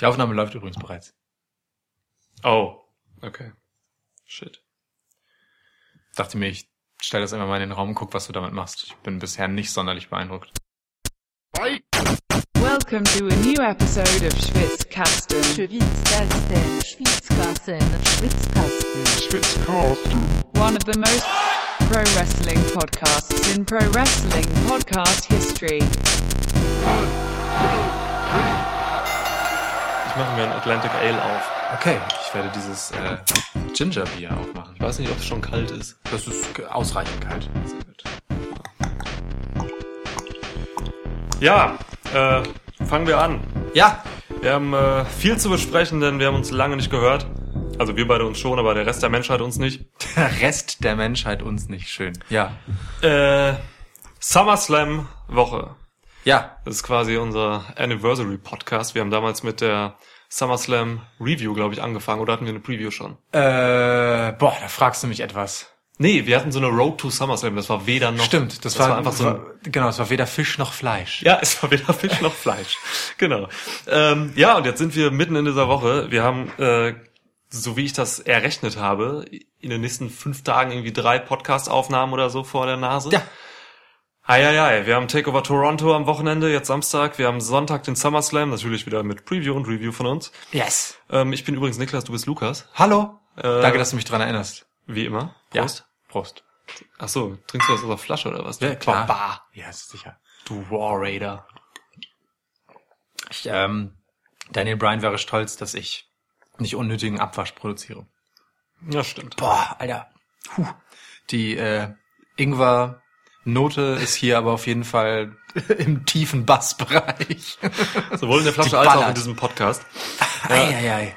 Die Aufnahme läuft übrigens bereits. Oh, okay. Shit. Dachte mir, ich stell das immer mal in den Raum und guck, was du damit machst. Ich bin bisher nicht sonderlich beeindruckt. Welcome to a new episode of Schwitzkasten. Schwitzkasten, Schwitzkasten, Schwitzkasten. One of the most pro wrestling podcasts in pro wrestling podcast history. Ich mache mir ein Atlantic Ale auf. Okay, ich werde dieses äh, Ginger Beer aufmachen. Ich weiß nicht, ob es schon kalt ist. Das ist ausreichend kalt. Sehr gut. Ja, äh, fangen wir an. Ja, Wir haben äh, viel zu besprechen, denn wir haben uns lange nicht gehört. Also wir beide uns schon, aber der Rest der Menschheit uns nicht. der Rest der Menschheit uns nicht schön. Ja. Äh, SummerSlam Woche. Ja. Das ist quasi unser Anniversary Podcast. Wir haben damals mit der SummerSlam Review, glaube ich, angefangen. Oder hatten wir eine Preview schon? Äh, boah, da fragst du mich etwas. Nee, wir hatten so eine Road to SummerSlam. Das war weder noch. Stimmt, das, das war, war einfach so ein, genau, es war weder Fisch noch Fleisch. Ja, es war weder Fisch noch Fleisch. Genau. Ähm, ja, und jetzt sind wir mitten in dieser Woche. Wir haben, äh, so wie ich das errechnet habe, in den nächsten fünf Tagen irgendwie drei Podcast-Aufnahmen oder so vor der Nase. Ja. Eieiei, wir haben Takeover Toronto am Wochenende, jetzt Samstag. Wir haben Sonntag den SummerSlam, natürlich wieder mit Preview und Review von uns. Yes. Ähm, ich bin übrigens Niklas, du bist Lukas. Hallo. Äh, Danke, dass du mich dran erinnerst. Wie immer. Ja. Prost. Prost. Ach so, trinkst du das aus der Flasche oder was? Ja, klar. Bah, Ja, ist sicher. du War Raider. Ich, ähm, Daniel Bryan wäre stolz, dass ich nicht unnötigen Abwasch produziere. Ja, stimmt. Boah, Alter. Puh. Die äh, Ingwer-Note ist hier aber auf jeden Fall im tiefen Bassbereich. Sowohl in der Flasche als auch in diesem Podcast. Eieiei.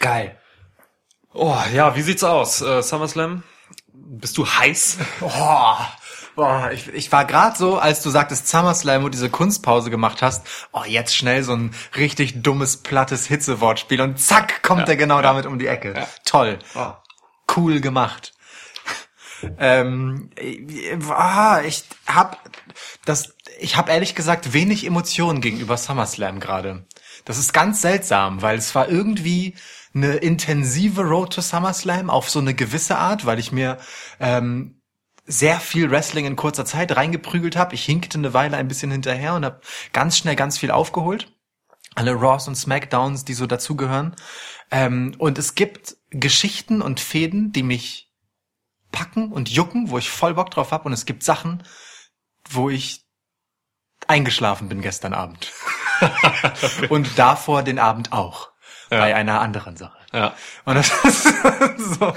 Geil. Oh, ja, wie sieht's aus? Äh, SummerSlam? Bist du heiß? Boah. Boah, ich, ich war gerade so, als du sagtest SummerSlam und diese Kunstpause gemacht hast, oh, jetzt schnell so ein richtig dummes, plattes Hitzewortspiel und zack, kommt er genau damit um die Ecke. Toll. Oh. Cool gemacht. Ähm, äh, ah, ich hab das, ich habe ehrlich gesagt wenig Emotionen gegenüber SummerSlam gerade. Das ist ganz seltsam, weil es war irgendwie eine intensive Road to SummerSlam auf so eine gewisse Art, weil ich mir ähm, sehr viel Wrestling in kurzer Zeit reingeprügelt habe. Ich hinkte eine Weile ein bisschen hinterher und habe ganz schnell ganz viel aufgeholt. Alle Raws und Smackdowns, die so dazugehören. Ähm, und es gibt Geschichten und Fäden, die mich packen und jucken, wo ich voll Bock drauf hab. Und es gibt Sachen, wo ich eingeschlafen bin gestern Abend. und davor den Abend auch. Bei einer anderen Sache. Ja. Und das ist so,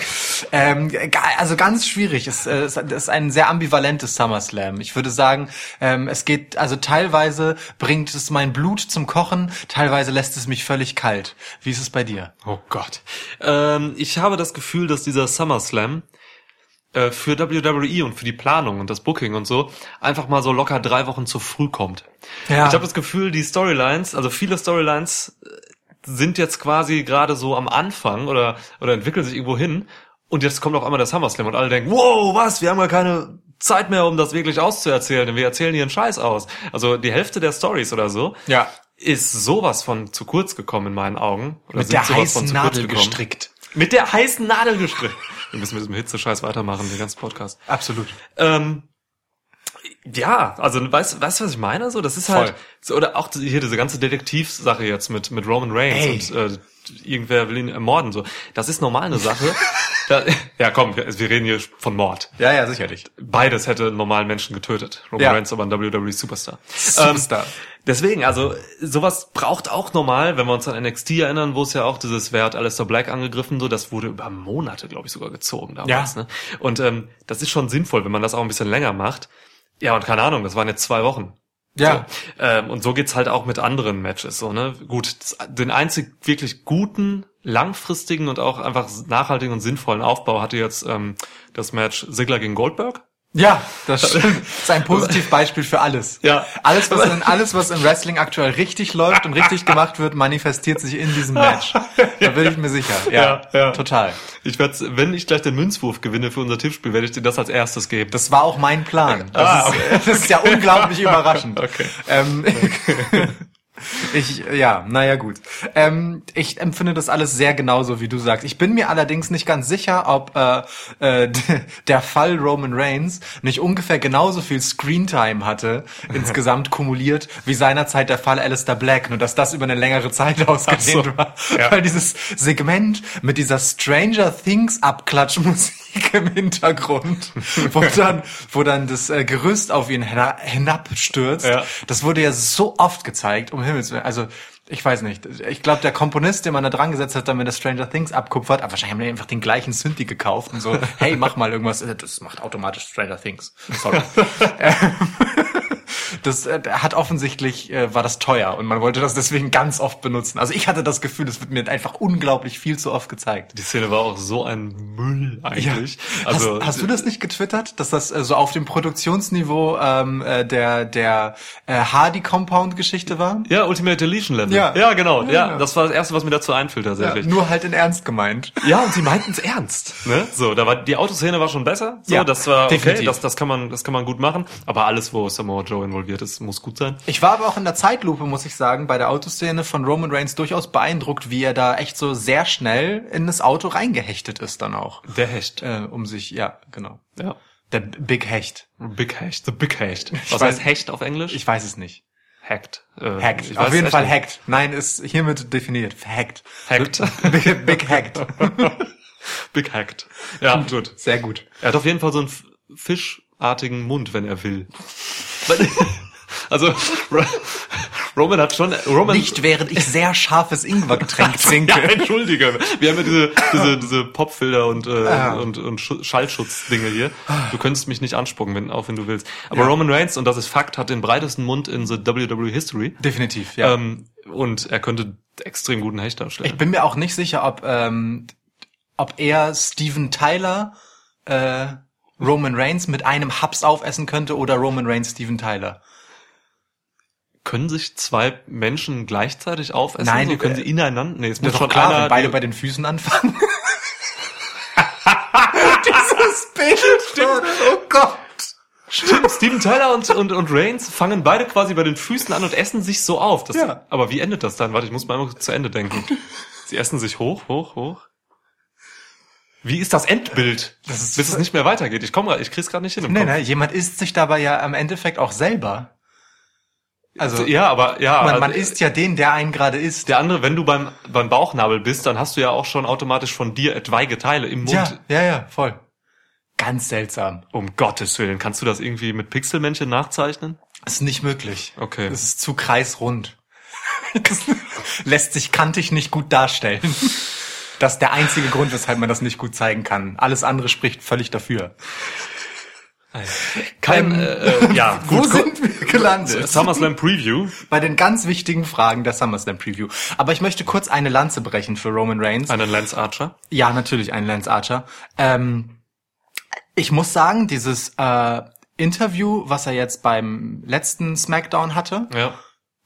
ähm, also ganz schwierig. Es, äh, es ist ein sehr ambivalentes SummerSlam. Ich würde sagen, ähm, es geht, also teilweise bringt es mein Blut zum Kochen, teilweise lässt es mich völlig kalt. Wie ist es bei dir? Oh Gott. Ähm, ich habe das Gefühl, dass dieser SummerSlam äh, für WWE und für die Planung und das Booking und so einfach mal so locker drei Wochen zu früh kommt. Ja. Ich habe das Gefühl, die Storylines, also viele Storylines äh, sind jetzt quasi gerade so am Anfang oder, oder entwickeln sich irgendwo hin und jetzt kommt auf einmal der SummerSlam und alle denken, wow, was, wir haben ja keine Zeit mehr, um das wirklich auszuerzählen, denn wir erzählen hier einen Scheiß aus. Also die Hälfte der Stories oder so Ja. ist sowas von zu kurz gekommen in meinen Augen. Oder Mit der heißen Nadel gestrickt. Mit der heißen Nadel gestrickt. Wir müssen mit diesem Hitzescheiß weitermachen, den ganzen Podcast. Absolut. Ähm, ja, also weißt weißt du, was ich meine? So, das ist halt so, oder auch hier diese ganze Detektivsache jetzt mit mit Roman Reigns Ey. und äh, irgendwer will ihn ermorden so. Das ist normal eine Sache. da, ja, komm, wir, wir reden hier von Mord. Ja, ja, sicherlich. Beides hätte einen normalen Menschen getötet. Roman Ja. Reigns aber ein WWE Superstar. Superstar. Ähm, deswegen, also sowas braucht auch normal, wenn wir uns an NXT erinnern, wo es ja auch dieses, wer hat Alistair Black angegriffen, so, das wurde über Monate, glaube ich, sogar gezogen damals. Ja. Ne? Und ähm, das ist schon sinnvoll, wenn man das auch ein bisschen länger macht. Ja, und keine Ahnung, das waren jetzt zwei Wochen. Ja. So. Ähm, und so geht's halt auch mit anderen Matches. So, ne? Gut, das, den einzig wirklich guten, langfristigen und auch einfach nachhaltigen und sinnvollen Aufbau hatte jetzt ähm, das Match Ziggler gegen Goldberg. Ja, das stimmt. Das ist ein Positivbeispiel für alles. Ja. Alles, was in, alles, was im Wrestling aktuell richtig läuft und richtig gemacht wird, manifestiert sich in diesem Match. Da bin ich mir sicher. Ja, Ja, ja. total. Ich werde, wenn ich gleich den Münzwurf gewinne für unser Tippspiel, werde ich dir das als erstes geben. Das war auch mein Plan. Das, Ah, ist, das ist ja unglaublich überraschend. Okay. Ähm, Ich, ja, naja, gut. Ähm, ich empfinde das alles sehr genauso, wie du sagst. Ich bin mir allerdings nicht ganz sicher, ob äh, äh, der Fall Roman Reigns nicht ungefähr genauso viel Screentime hatte, insgesamt kumuliert, wie seinerzeit der Fall Alistair Black, nur dass das über eine längere Zeit ausgedehnt so. war. Ja. Weil dieses Segment mit dieser Stranger Things Abklatschmusik im Hintergrund, wo dann, wo dann das äh, Gerüst auf ihn hina- hinabstürzt, Ja. das wurde ja so oft gezeigt, um Himmels Willen. Also, ich weiß nicht. Ich glaube, der Komponist, den man da dran gesetzt hat, damit das Stranger Things abkupfert, aber wahrscheinlich haben die einfach den gleichen Synthi gekauft und so, hey, mach mal irgendwas. Das macht automatisch Stranger Things. Sorry. Ähm, das äh, hat offensichtlich, äh, war das teuer und man wollte das deswegen ganz oft benutzen. Also ich hatte das Gefühl, es wird mir einfach unglaublich viel zu oft gezeigt. Die Szene war auch so ein Müll eigentlich. Also hast, hast du das nicht getwittert, dass das äh, so auf dem Produktionsniveau ähm, äh, der der äh, Hardy Compound Geschichte war? ja, Ultimate Deletion Level. Ja. ja genau. Ja, Ja, genau. das war das erste, was mir dazu einfiel tatsächlich. nur halt in Ernst gemeint. Ja, und sie meinten es ernst. Ne? So, da war die Autoszene war schon besser. So, Ja, das war okay, definitiv. das, das kann man, das kann man gut machen. Aber alles, wo Samoa Joe involviert ist, muss gut sein. Ich war aber auch in der Zeitlupe, muss ich sagen, bei der Autoszene von Roman Reigns durchaus beeindruckt, wie er da echt so sehr schnell in das Auto reingehechtet ist dann auch. Der Hecht. Äh, um sich, ja, genau. Ja. Der Big Hecht. Big Hecht. The Big Hecht. Was weiß- heißt Hecht auf Englisch? Ich weiß es nicht. Hacked. Äh, Hackt. ich Auf weiß jeden Fall nicht. hackt. Nein, ist hiermit definiert. Hackt. Hacked. Big, big hackt. Big Hacked. Ja, gut. Sehr gut. Er hat auf jeden Fall so einen f- fischartigen Mund, wenn er will. Also Ro- Roman hat schon Roman Nicht während ich sehr scharfes Ingwergetränk Ja, trinke. entschuldige. Wir haben ja diese, diese, diese Popfilter und, äh, Ah. und, und Schu- Schallschutzdinge hier. Du könntest mich nicht anspucken, wenn, auch wenn du willst. Aber Roman Reigns, und das ist Fakt, hat den breitesten Mund in the WWE History. Definitiv, ja. Ähm, und er könnte extrem guten Hecht darstellen. Ich bin mir auch nicht sicher, ob, ähm, ob er Steven Tyler äh, Roman Reigns mit einem Haps aufessen könnte oder Roman Reigns Steven Tyler. können sich zwei Menschen gleichzeitig aufessen? Nein, so, können äh, sie ineinander? Nee, es muss schon doch klar, einer, wenn beide die- bei den Füßen anfangen. Dieses Bild. Stimmt. Oh Gott. Stimmt, Steven Tyler und, und, und Reigns fangen beide quasi bei den Füßen an und essen sich so auf. Das, Ja. Aber wie endet das dann? Warte, ich muss mal einmal zu Ende denken. Sie essen sich hoch, hoch, hoch. Wie ist das Endbild? Das ist- bis es nicht mehr weitergeht. Ich komme, ich krieg's gerade nicht hin im Nee, Kopf. nee, jemand isst sich dabei ja im Endeffekt auch selber. Also, Ja, aber ja, man, man isst ja den, der einen gerade isst. der andere, wenn du beim beim Bauchnabel bist, dann hast du ja auch schon automatisch von dir etwaige Teile im Mund. Ja, ja, ja, voll. Ganz seltsam. Um Gottes Willen, kannst du das irgendwie mit Pixelmännchen nachzeichnen? Ist nicht möglich. Okay. Das ist zu kreisrund. Lässt sich kantig nicht gut darstellen. Das ist der einzige Grund, weshalb man das nicht gut zeigen kann. Alles andere spricht völlig dafür. Kein, Ähm, äh, äh, ja, Wo gut. sind wir gelandet? SummerSlam Preview. Bei den ganz wichtigen Fragen der SummerSlam Preview. Aber ich möchte kurz eine Lanze brechen für Roman Reigns. Einen Lance Archer. Ja, natürlich ein Lance Archer. Ähm, ich muss sagen, dieses äh, Interview, was er jetzt beim letzten SmackDown hatte, Ja.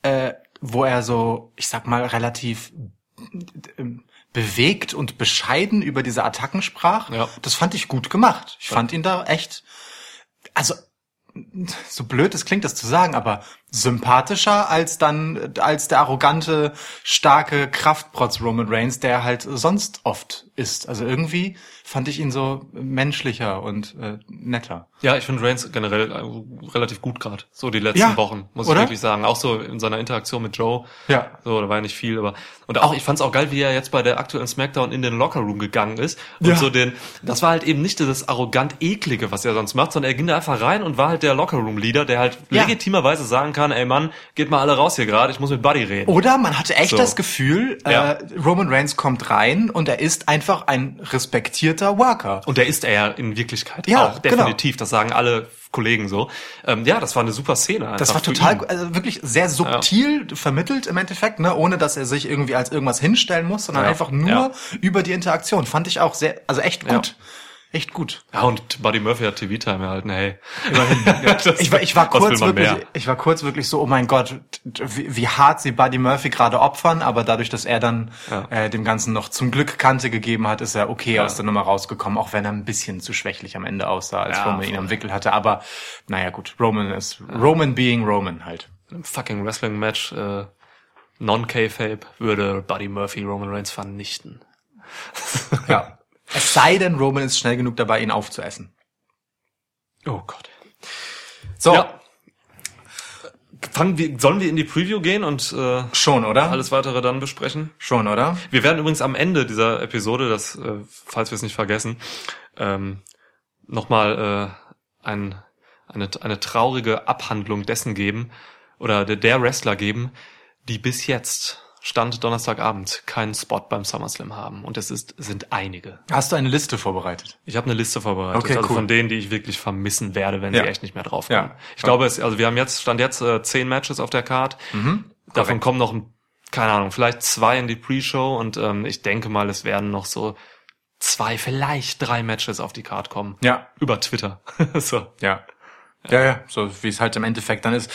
äh, wo er so, ich sag mal, relativ ähm, bewegt und bescheiden über diese Attacken sprach, Ja. das fand ich gut gemacht. Ich fand ihn da echt, also so blöd es klingt, das zu sagen, aber sympathischer als dann als der arrogante, starke Kraftprotz Roman Reigns, der halt sonst oft ist. Also irgendwie fand ich ihn so menschlicher und äh, netter. Ja, ich finde Reigns generell äh, relativ gut gerade. So die letzten Ja, Wochen, muss oder? ich wirklich sagen. Auch so in seiner Interaktion mit Joe. Ja. So, da war ja nicht viel, aber und auch ich fand's auch geil, wie er jetzt bei der aktuellen Smackdown in den Locker Room gegangen ist und Ja. so den das war halt eben nicht das arrogant eklige, was er sonst macht, sondern er ging da einfach rein und war halt der Locker Room Leader, der halt Ja. legitimerweise sagen kann, ey Mann, geht mal alle raus hier gerade, ich muss mit Buddy reden. Oder man hatte echt So. das Gefühl, äh, Roman Reigns kommt rein und er ist einfach ein respektierter Worker. Und der ist er ja in Wirklichkeit Ja, auch genau. definitiv. Das sagen alle Kollegen so. Ähm, ja, das war eine super Szene. Das war total, also wirklich sehr subtil vermittelt im Endeffekt, ne, ohne dass er sich irgendwie als irgendwas hinstellen muss, sondern Ja, einfach nur ja. über die Interaktion. Fand ich auch sehr, also echt gut. Echt gut. Ja, und Buddy Murphy hat TV-Time erhalten, hey. Ich war, ich war kurz wirklich, mehr? ich war kurz wirklich so, oh mein Gott, wie, wie hart sie Buddy Murphy gerade opfern, aber dadurch, dass er dann Ja. äh, dem Ganzen noch zum Glück Kante gegeben hat, ist er okay Ja. aus der Nummer rausgekommen, auch wenn er ein bisschen zu schwächlich am Ende aussah, als Ja, Roman ihn am Wickel hatte. Aber naja gut, Roman ist Roman being Roman halt. Im fucking Wrestling-Match äh, Non-K-Fape würde Buddy Murphy Roman Reigns vernichten. Ja. Es sei denn, Roman ist schnell genug dabei, ihn aufzuessen. Oh Gott. So, Ja. Fangen wir, sollen wir in die Preview gehen und äh, schon, oder? alles weitere dann besprechen? Schon, oder? Wir werden übrigens am Ende dieser Episode, das, äh, falls wir es nicht vergessen, ähm, nochmal äh, ein, eine, eine traurige Abhandlung dessen geben oder der, der Wrestler geben, die bis jetzt Stand Donnerstagabend keinen Spot beim SummerSlam haben. Und es ist, sind einige. Hast du eine Liste vorbereitet? Ich habe eine Liste vorbereitet, Okay, also cool. von denen, die ich wirklich vermissen werde, wenn Ja. sie echt nicht mehr draufkommen. Ja. Ich glaube, es, also wir haben jetzt stand jetzt äh, zehn Matches auf der Card. Mhm. Davon kommen noch, ein- keine Ahnung, vielleicht zwei in die Pre-Show und ähm, ich denke mal, es werden noch so zwei, vielleicht drei Matches auf die Card kommen. Ja, Über Twitter. so. ja. Ja, ja, so wie es halt im Endeffekt dann ist.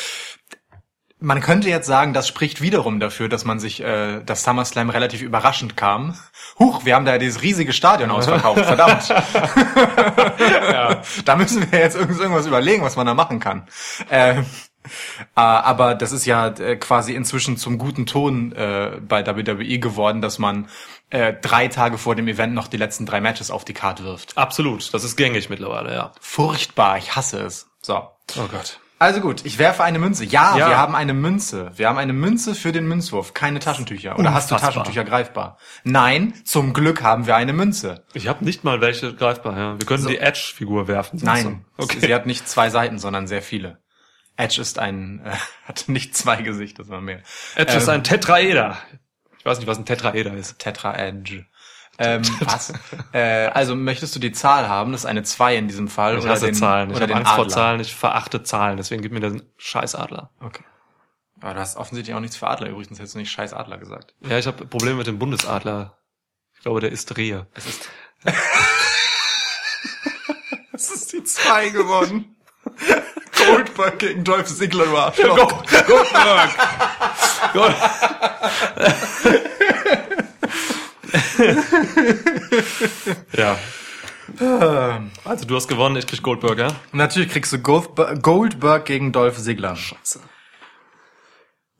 Man könnte jetzt sagen, das spricht wiederum dafür, dass man sich, äh, das SummerSlam relativ überraschend kam. Huch, wir haben da dieses riesige Stadion ausverkauft, verdammt. Da müssen wir jetzt irgend- irgendwas überlegen, was man da machen kann. Äh, äh, aber das ist ja äh, quasi inzwischen zum guten Ton äh, bei WWE geworden, dass man äh, drei Tage vor dem Event noch die letzten drei Matches auf die Karte wirft. Absolut, das ist gängig mittlerweile, ja. Furchtbar, ich hasse es. So. Oh Gott. Also gut, ich werfe eine Münze. Ja, Ja. wir haben eine Münze. Wir haben eine Münze für den Münzwurf, keine Taschentücher. Oder hast du Unfassbar. Taschentücher greifbar? Nein, zum Glück haben wir eine Münze. Ich habe nicht mal welche greifbar, ja. Wir können die Edge-Figur werfen. Nein, Okay. sie hat nicht zwei Seiten, sondern sehr viele. Edge ist ein, äh, hat nicht zwei Gesichter, sondern mehr. Edge ist Ähm, ein Tetraeder. Ich weiß nicht, was ein Tetraeder ist. Tetra Edge. Ähm, was? äh, also möchtest du die Zahl haben? Das ist eine 2 in diesem Fall. Ich oder hasse den, Zahlen. Ich oder habe Angst vor Adler. Zahlen. Ich verachte Zahlen. Deswegen gib mir den Scheißadler. Okay. Aber du hast offensichtlich auch nichts für Adler übrigens, hättest du nicht scheiß Adler gesagt. Ja, ich habe Probleme mit dem Bundesadler. Ich glaube, der isst Rehe. Es ist. es ist die 2 geworden. Goldberg gegen Dolph Ziggler, du Arschloch. Goldberg! Ja. Also du hast gewonnen, ich krieg Goldberg, ja? Und natürlich kriegst du Goldberg, gegen Dolph Ziggler.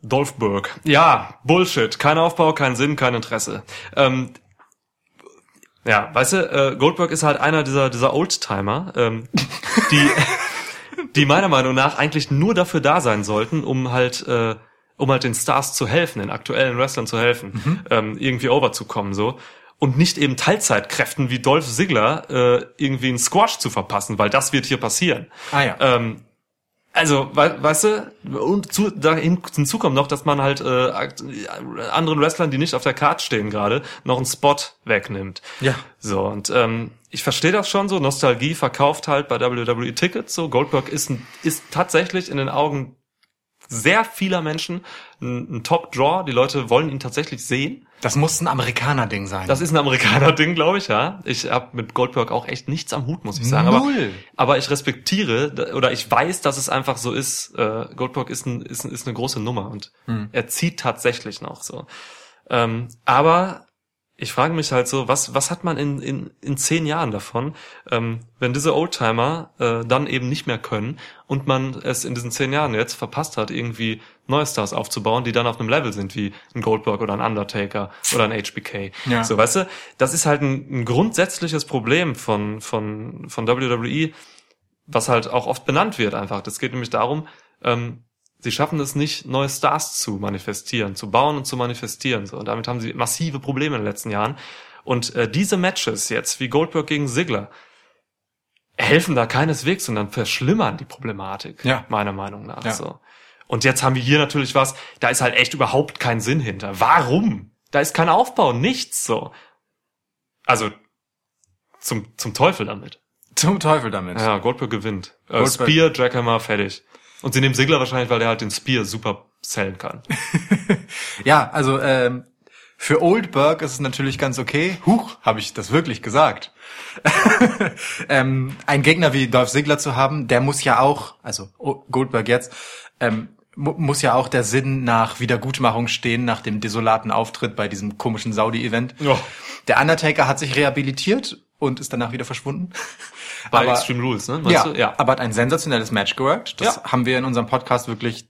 Dolphberg. Ja, Bullshit. Kein Aufbau, kein Sinn, kein Interesse. Ähm, ja, weißt du, äh, Goldberg ist halt einer dieser, dieser Oldtimer, ähm, die, die meiner Meinung nach eigentlich nur dafür da sein sollten, um halt, äh, um halt den Stars zu helfen, den aktuellen Wrestlern zu helfen, ähm, irgendwie overzukommen, so. Und nicht eben Teilzeitkräften wie Dolph Ziggler äh, irgendwie einen Squash zu verpassen, weil das wird hier passieren. Ah ja. Ähm, also, we weißt du, und zu, da hin- hinzu kommt noch, dass man halt äh, anderen Wrestlern, die nicht auf der Karte stehen gerade, noch einen Spot wegnimmt. Ja. So, und ähm, ich verstehe das schon so, Nostalgie verkauft halt bei WWE Tickets so. Goldberg ist, ein, ist tatsächlich in den Augen sehr vieler Menschen ein, ein Top-Draw. Die Leute wollen ihn tatsächlich sehen. Das muss ein Amerikaner-Ding sein. Das ist ein Amerikaner-Ding, glaube ich, ja. Ich habe mit Goldberg auch echt nichts am Hut, muss ich sagen. Aber, Null. aber ich respektiere oder ich weiß, dass es einfach so ist. Äh, Goldberg ist, ein, ist, ist eine große Nummer und er zieht tatsächlich noch so. Ähm, aber ich frage mich halt so, was, was hat man in, in, in zehn Jahren davon, ähm, wenn diese Oldtimer äh, dann eben nicht mehr können und man es in diesen zehn Jahren jetzt verpasst hat, irgendwie neue Stars aufzubauen, die dann auf einem Level sind wie ein Goldberg oder ein Undertaker oder ein HBK. Ja. So, weißt du, das ist halt ein, ein grundsätzliches Problem von, von, von WWE, was halt auch oft benannt wird einfach. Das geht nämlich darum, ähm, sie schaffen es nicht, neue Stars zu manifestieren, zu bauen und zu manifestieren. So. Und damit haben sie massive Probleme in den letzten Jahren. Und äh, diese Matches jetzt, wie Goldberg gegen Ziggler, helfen da keineswegs, sondern verschlimmern die Problematik, Ja. meiner Meinung nach. Ja. So. Und jetzt haben wir hier natürlich was, da ist halt echt überhaupt kein Sinn hinter. Warum? Da ist kein Aufbau, nichts so. Also zum, zum Teufel damit. Zum Teufel damit. Ja, Goldberg gewinnt. Äh, Goldberg- Spear, Jackhammer, fertig. Und sie nehmen Sigler wahrscheinlich, weil der halt den Spear super sellen kann. Ja, also ähm, für Oldberg ist es natürlich ganz okay. Huch, habe ich das wirklich gesagt. ähm, ein Gegner wie Dolph Ziggler zu haben, der muss ja auch, also O- Goldberg jetzt, ähm, mu muss ja auch der Sinn nach Wiedergutmachung stehen, nach dem desolaten Auftritt bei diesem komischen Saudi-Event. Ja. Der Undertaker hat sich rehabilitiert und ist danach wieder verschwunden. Bei Aber- Extreme Rules, ne? Meinst Ja, du? ja. aber hat ein sensationelles Match geworkt. Das Ja. haben wir in unserem Podcast wirklich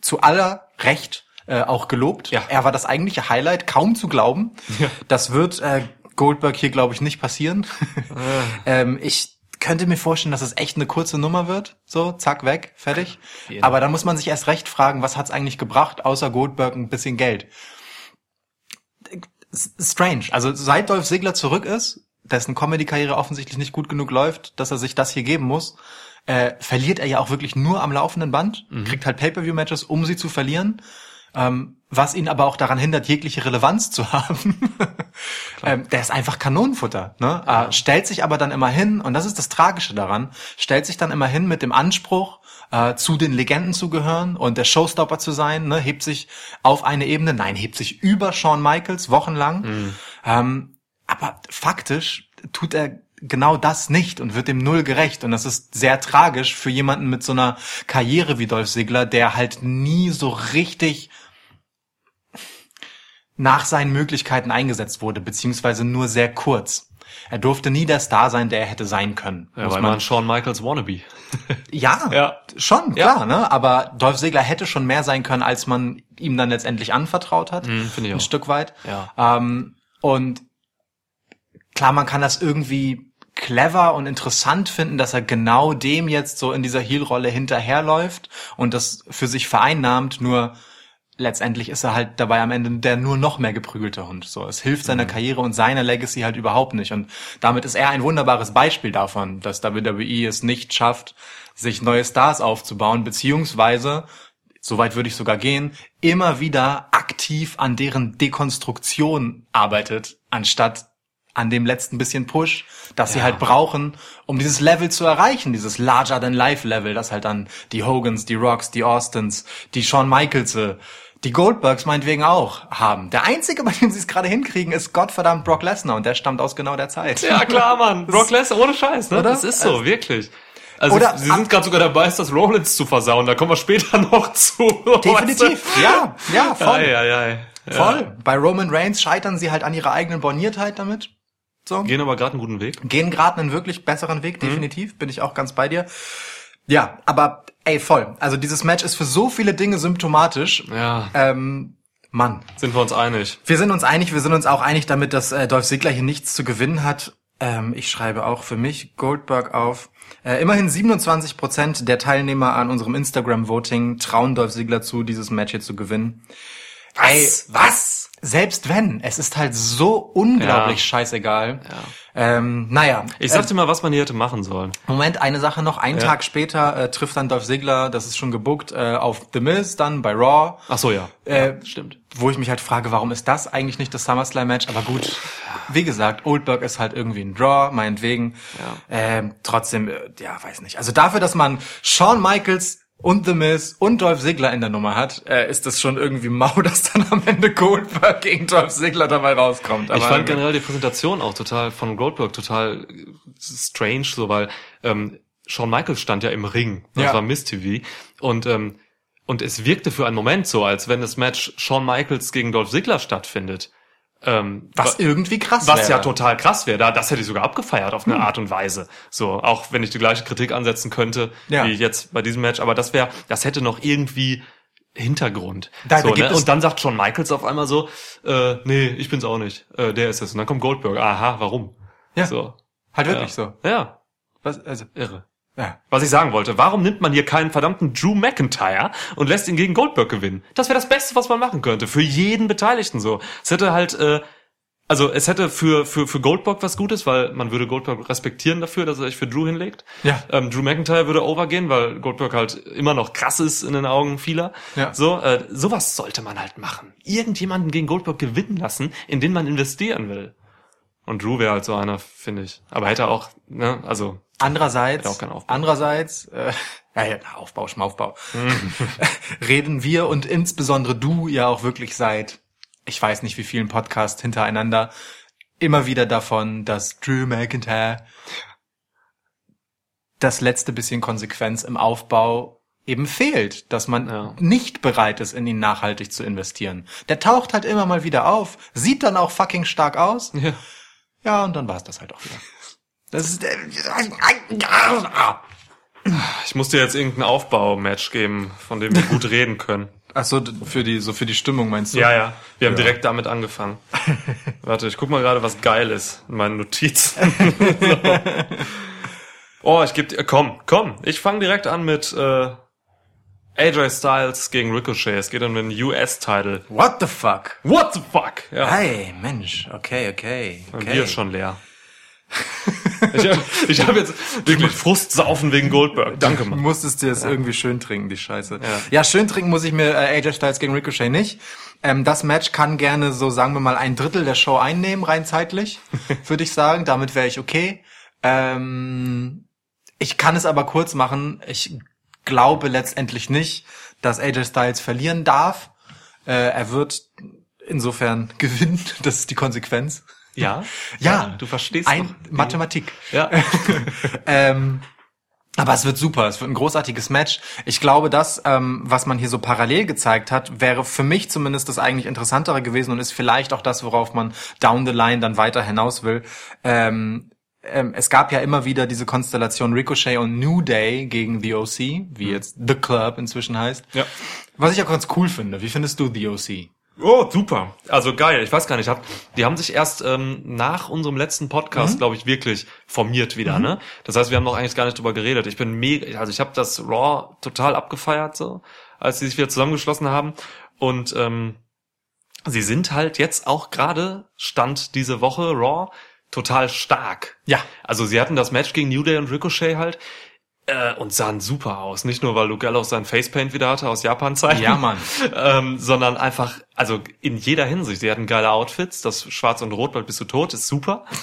zu aller Recht äh, auch gelobt. Ja. Er war das eigentliche Highlight, kaum zu glauben. Das wird äh, Goldberg hier, glaube ich, nicht passieren. ähm, ich könnte mir vorstellen, dass es echt eine kurze Nummer wird. So, zack, weg, fertig. Jeden. Aber da muss man sich erst recht fragen, was hat's eigentlich gebracht, außer Goldberg ein bisschen Geld. S- Strange. Also seit Dolph Ziggler zurück ist, dessen Comedy-Karriere offensichtlich nicht gut genug läuft, dass er sich das hier geben muss, äh, verliert er ja auch wirklich nur am laufenden Band, kriegt halt Pay-Per-View-Matches, um sie zu verlieren, ähm, was ihn aber auch daran hindert, jegliche Relevanz zu haben. ähm, der ist einfach Kanonenfutter, ne? Äh, stellt sich aber dann immer hin, und das ist das Tragische daran, stellt sich dann immer hin mit dem Anspruch, äh, zu den Legenden zu gehören und der Showstopper zu sein, ne? hebt sich auf eine Ebene, nein, hebt sich über Shawn Michaels wochenlang. Ähm, aber faktisch tut er genau das nicht und wird dem Null gerecht. Und das ist sehr tragisch für jemanden mit so einer Karriere wie Dolph Ziggler, der halt nie so richtig nach seinen Möglichkeiten eingesetzt wurde, beziehungsweise nur sehr kurz. Er durfte nie der Star sein, der er hätte sein können. Ja, weil man Shawn Michaels Wannabe. ja, Ja. schon, Ja. klar, ne? Aber Dolph Ziggler hätte schon mehr sein können, als man ihm dann letztendlich anvertraut hat. Mhm, finde ich ein auch. Stück weit. Ja. Ähm, und klar, man kann das irgendwie clever und interessant finden, dass er genau dem jetzt so in dieser Heel-Rolle hinterherläuft und das für sich vereinnahmt, nur letztendlich ist er halt dabei am Ende der nur noch mehr geprügelte Hund. So, es hilft seiner Karriere und seiner Legacy halt überhaupt nicht. Und damit ist er ein wunderbares Beispiel davon, dass WWE es nicht schafft, sich neue Stars aufzubauen, beziehungsweise, soweit würde ich sogar gehen, immer wieder aktiv an deren Dekonstruktion arbeitet, anstatt an dem letzten bisschen Push, das sie halt brauchen, um dieses Level zu erreichen, dieses Larger-than-Life-Level, das halt dann die Hogans, die Rocks, die Austins, die Shawn Michaels, äh, die Goldbergs meinetwegen auch haben. Der einzige, bei dem sie es gerade hinkriegen, ist Gottverdammt Brock Lesnar und der stammt aus genau der Zeit. Ja, klar, Mann. Brock Lesnar, ohne Scheiß, ne? Oder? Das ist so, wirklich. Also, Oder- sie sind gerade sogar dabei, es das Rollins zu versauen. Da kommen wir später noch zu. Definitiv, ja, ja, voll. Ei, ei, ei. Ja. Voll. Bei Roman Reigns scheitern sie halt an ihrer eigenen Borniertheit damit. So. Gehen aber gerade einen guten Weg. gehen gerade einen wirklich besseren Mhm. Weg, definitiv, bin ich auch ganz bei dir. Ja, aber ey, voll. Also dieses Match ist für so viele Dinge symptomatisch. Ja, Ähm, Mann, sind wir uns einig. wir sind uns einig, wir sind uns auch einig damit, dass äh, Dolph Ziggler hier nichts zu gewinnen hat. Ähm, ich schreibe auch für mich Goldberg auf. Äh, immerhin 27 Prozent der Teilnehmer an unserem Instagram-Voting trauen Dolph Ziggler zu, dieses Match hier zu gewinnen. Ey, Was? Selbst wenn, es ist halt so unglaublich Ja. scheißegal. Ähm, naja, Ich sag dir mal, was man hier hätte machen sollen. Moment, eine Sache noch. Einen Ja. Tag später äh, trifft dann Dolph Ziggler, das ist schon gebuckt, äh, auf The Miz, dann bei Raw. Ach so, ja. Äh, ja stimmt. Wo ich mich halt frage, warum ist das eigentlich nicht das SummerSlam-Match? Aber gut, wie gesagt, Oldberg ist halt irgendwie ein Draw, meinetwegen. Ähm, trotzdem, äh, ja, weiß nicht. Also dafür, dass man Shawn Michaels und The Miz und Dolph Ziggler in der Nummer hat, äh, ist das schon irgendwie mau, dass dann am Ende Goldberg gegen Dolph Ziggler dabei rauskommt. Ich Aber- fand generell die Präsentation auch total von Goldberg total äh, strange, so weil ähm, Shawn Michaels stand ja im Ring. Das Ja. war Miss TV und ähm, und es wirkte für einen Moment so, als wenn das Match Shawn Michaels gegen Dolph Ziggler stattfindet. Ähm, was wa- irgendwie krass was wäre. ja total krass wäre. Da, das hätte ich sogar abgefeiert auf eine Art und Weise. So, auch wenn ich die gleiche Kritik ansetzen könnte, Ja. wie jetzt bei diesem Match. Aber das wäre, das hätte noch irgendwie Hintergrund. Da so, ne? Und dann sagt Shawn Michaels auf einmal so, äh, nee, ich bin's auch nicht. Äh, der ist es. Und dann kommt Goldberg. Aha, warum? Ja. So. Halt wirklich ja. so. Ja, Was, also, irre. Ja. Was ich sagen wollte, warum nimmt man hier keinen verdammten Drew McIntyre und lässt ihn gegen Goldberg gewinnen? Das wäre das Beste, was man machen könnte. Für jeden Beteiligten so. Es hätte halt, äh, also es hätte für, für, für Goldberg was Gutes, weil man würde Goldberg respektieren dafür, dass er sich für Drew hinlegt. Ja. Ähm, Drew McIntyre würde overgehen, weil Goldberg halt immer noch krass ist in den Augen vieler. Ja. So, äh, sowas sollte man halt machen. Irgendjemanden gegen Goldberg gewinnen lassen, in den man investieren will. Und Drew wäre halt so einer, finde ich. Aber hätte auch, ne, also Andererseits, andererseits, äh, ja, ja, Aufbau, Schmaufbau, Mhm. reden wir und insbesondere du ja auch wirklich seit, ich weiß nicht wie vielen Podcasts hintereinander, immer wieder davon, dass Drew McIntyre das letzte bisschen Konsequenz im Aufbau eben fehlt, dass man Ja. nicht bereit ist, in ihn nachhaltig zu investieren. Der taucht halt immer mal wieder auf, sieht dann auch fucking stark aus, ja. ja, und dann war es das halt auch wieder. Das ist, äh, Ich muss dir jetzt irgendein Aufbaumatch geben, von dem wir gut reden können. Ach so, für die, so für die Stimmung meinst du? Ja, ja. Wir haben Ja. direkt damit angefangen. Warte, ich guck mal gerade, was geil ist in meinen Notizen. so. Oh, ich geb dir, komm, komm. Ich fange direkt an mit äh, AJ Styles gegen Ricochet. Es geht um den US-Title. What the fuck? What the fuck? Ja. Hey, Mensch, okay, okay. Okay. Bier ist schon leer. Ich habe ich hab jetzt wirklich Frustsaufen wegen Goldberg. Danke, Du Mann. musstest dir das irgendwie schön trinken, die Scheiße. Ja, Ja. schön trinken muss ich mir äh, AJ Styles gegen Ricochet nicht. Ähm, das Match kann gerne so, sagen wir mal, ein Drittel der Show einnehmen, rein zeitlich, würde ich sagen. Damit wäre ich okay. Ähm, ich kann es aber kurz machen. Ich glaube letztendlich nicht, dass AJ Styles verlieren darf. Äh, er wird insofern gewinnen. Das ist die Konsequenz. Ja? Ja, Du verstehst ein, Mathematik. Ja. ähm, aber es wird super, es wird ein großartiges Match. Ich glaube, das, ähm, was man hier so parallel gezeigt hat, wäre für mich zumindest das eigentlich interessantere gewesen und ist vielleicht auch das, worauf man down the line dann weiter hinaus will. Ähm, ähm, es gab ja immer wieder diese Konstellation Ricochet und New Day gegen The OC, wie jetzt The Club inzwischen heißt. Ja. Was ich auch ganz cool finde. Wie findest du The OC? Oh, super. Also geil. Ich weiß gar nicht. Hab, die haben sich erst ähm, nach unserem letzten Podcast, glaube ich, wirklich formiert wieder. Ne? Das heißt, wir haben noch eigentlich gar nicht drüber geredet. Ich bin mega, also ich habe das Raw total abgefeiert, so, als sie sich wieder zusammengeschlossen haben. Und ähm, sie sind halt jetzt auch gerade Stand diese Woche Raw total stark. Ja. Also sie hatten das Match gegen New Day und Ricochet halt. Äh, und sahen super aus. Nicht nur, weil Luke Gallows sein Facepaint wieder hatte aus Japan-Zeiten. Ja, Mann. ähm, sondern einfach, also in jeder Hinsicht. Sie hatten geile Outfits, das Schwarz und Rot, bald bist du tot, ist super.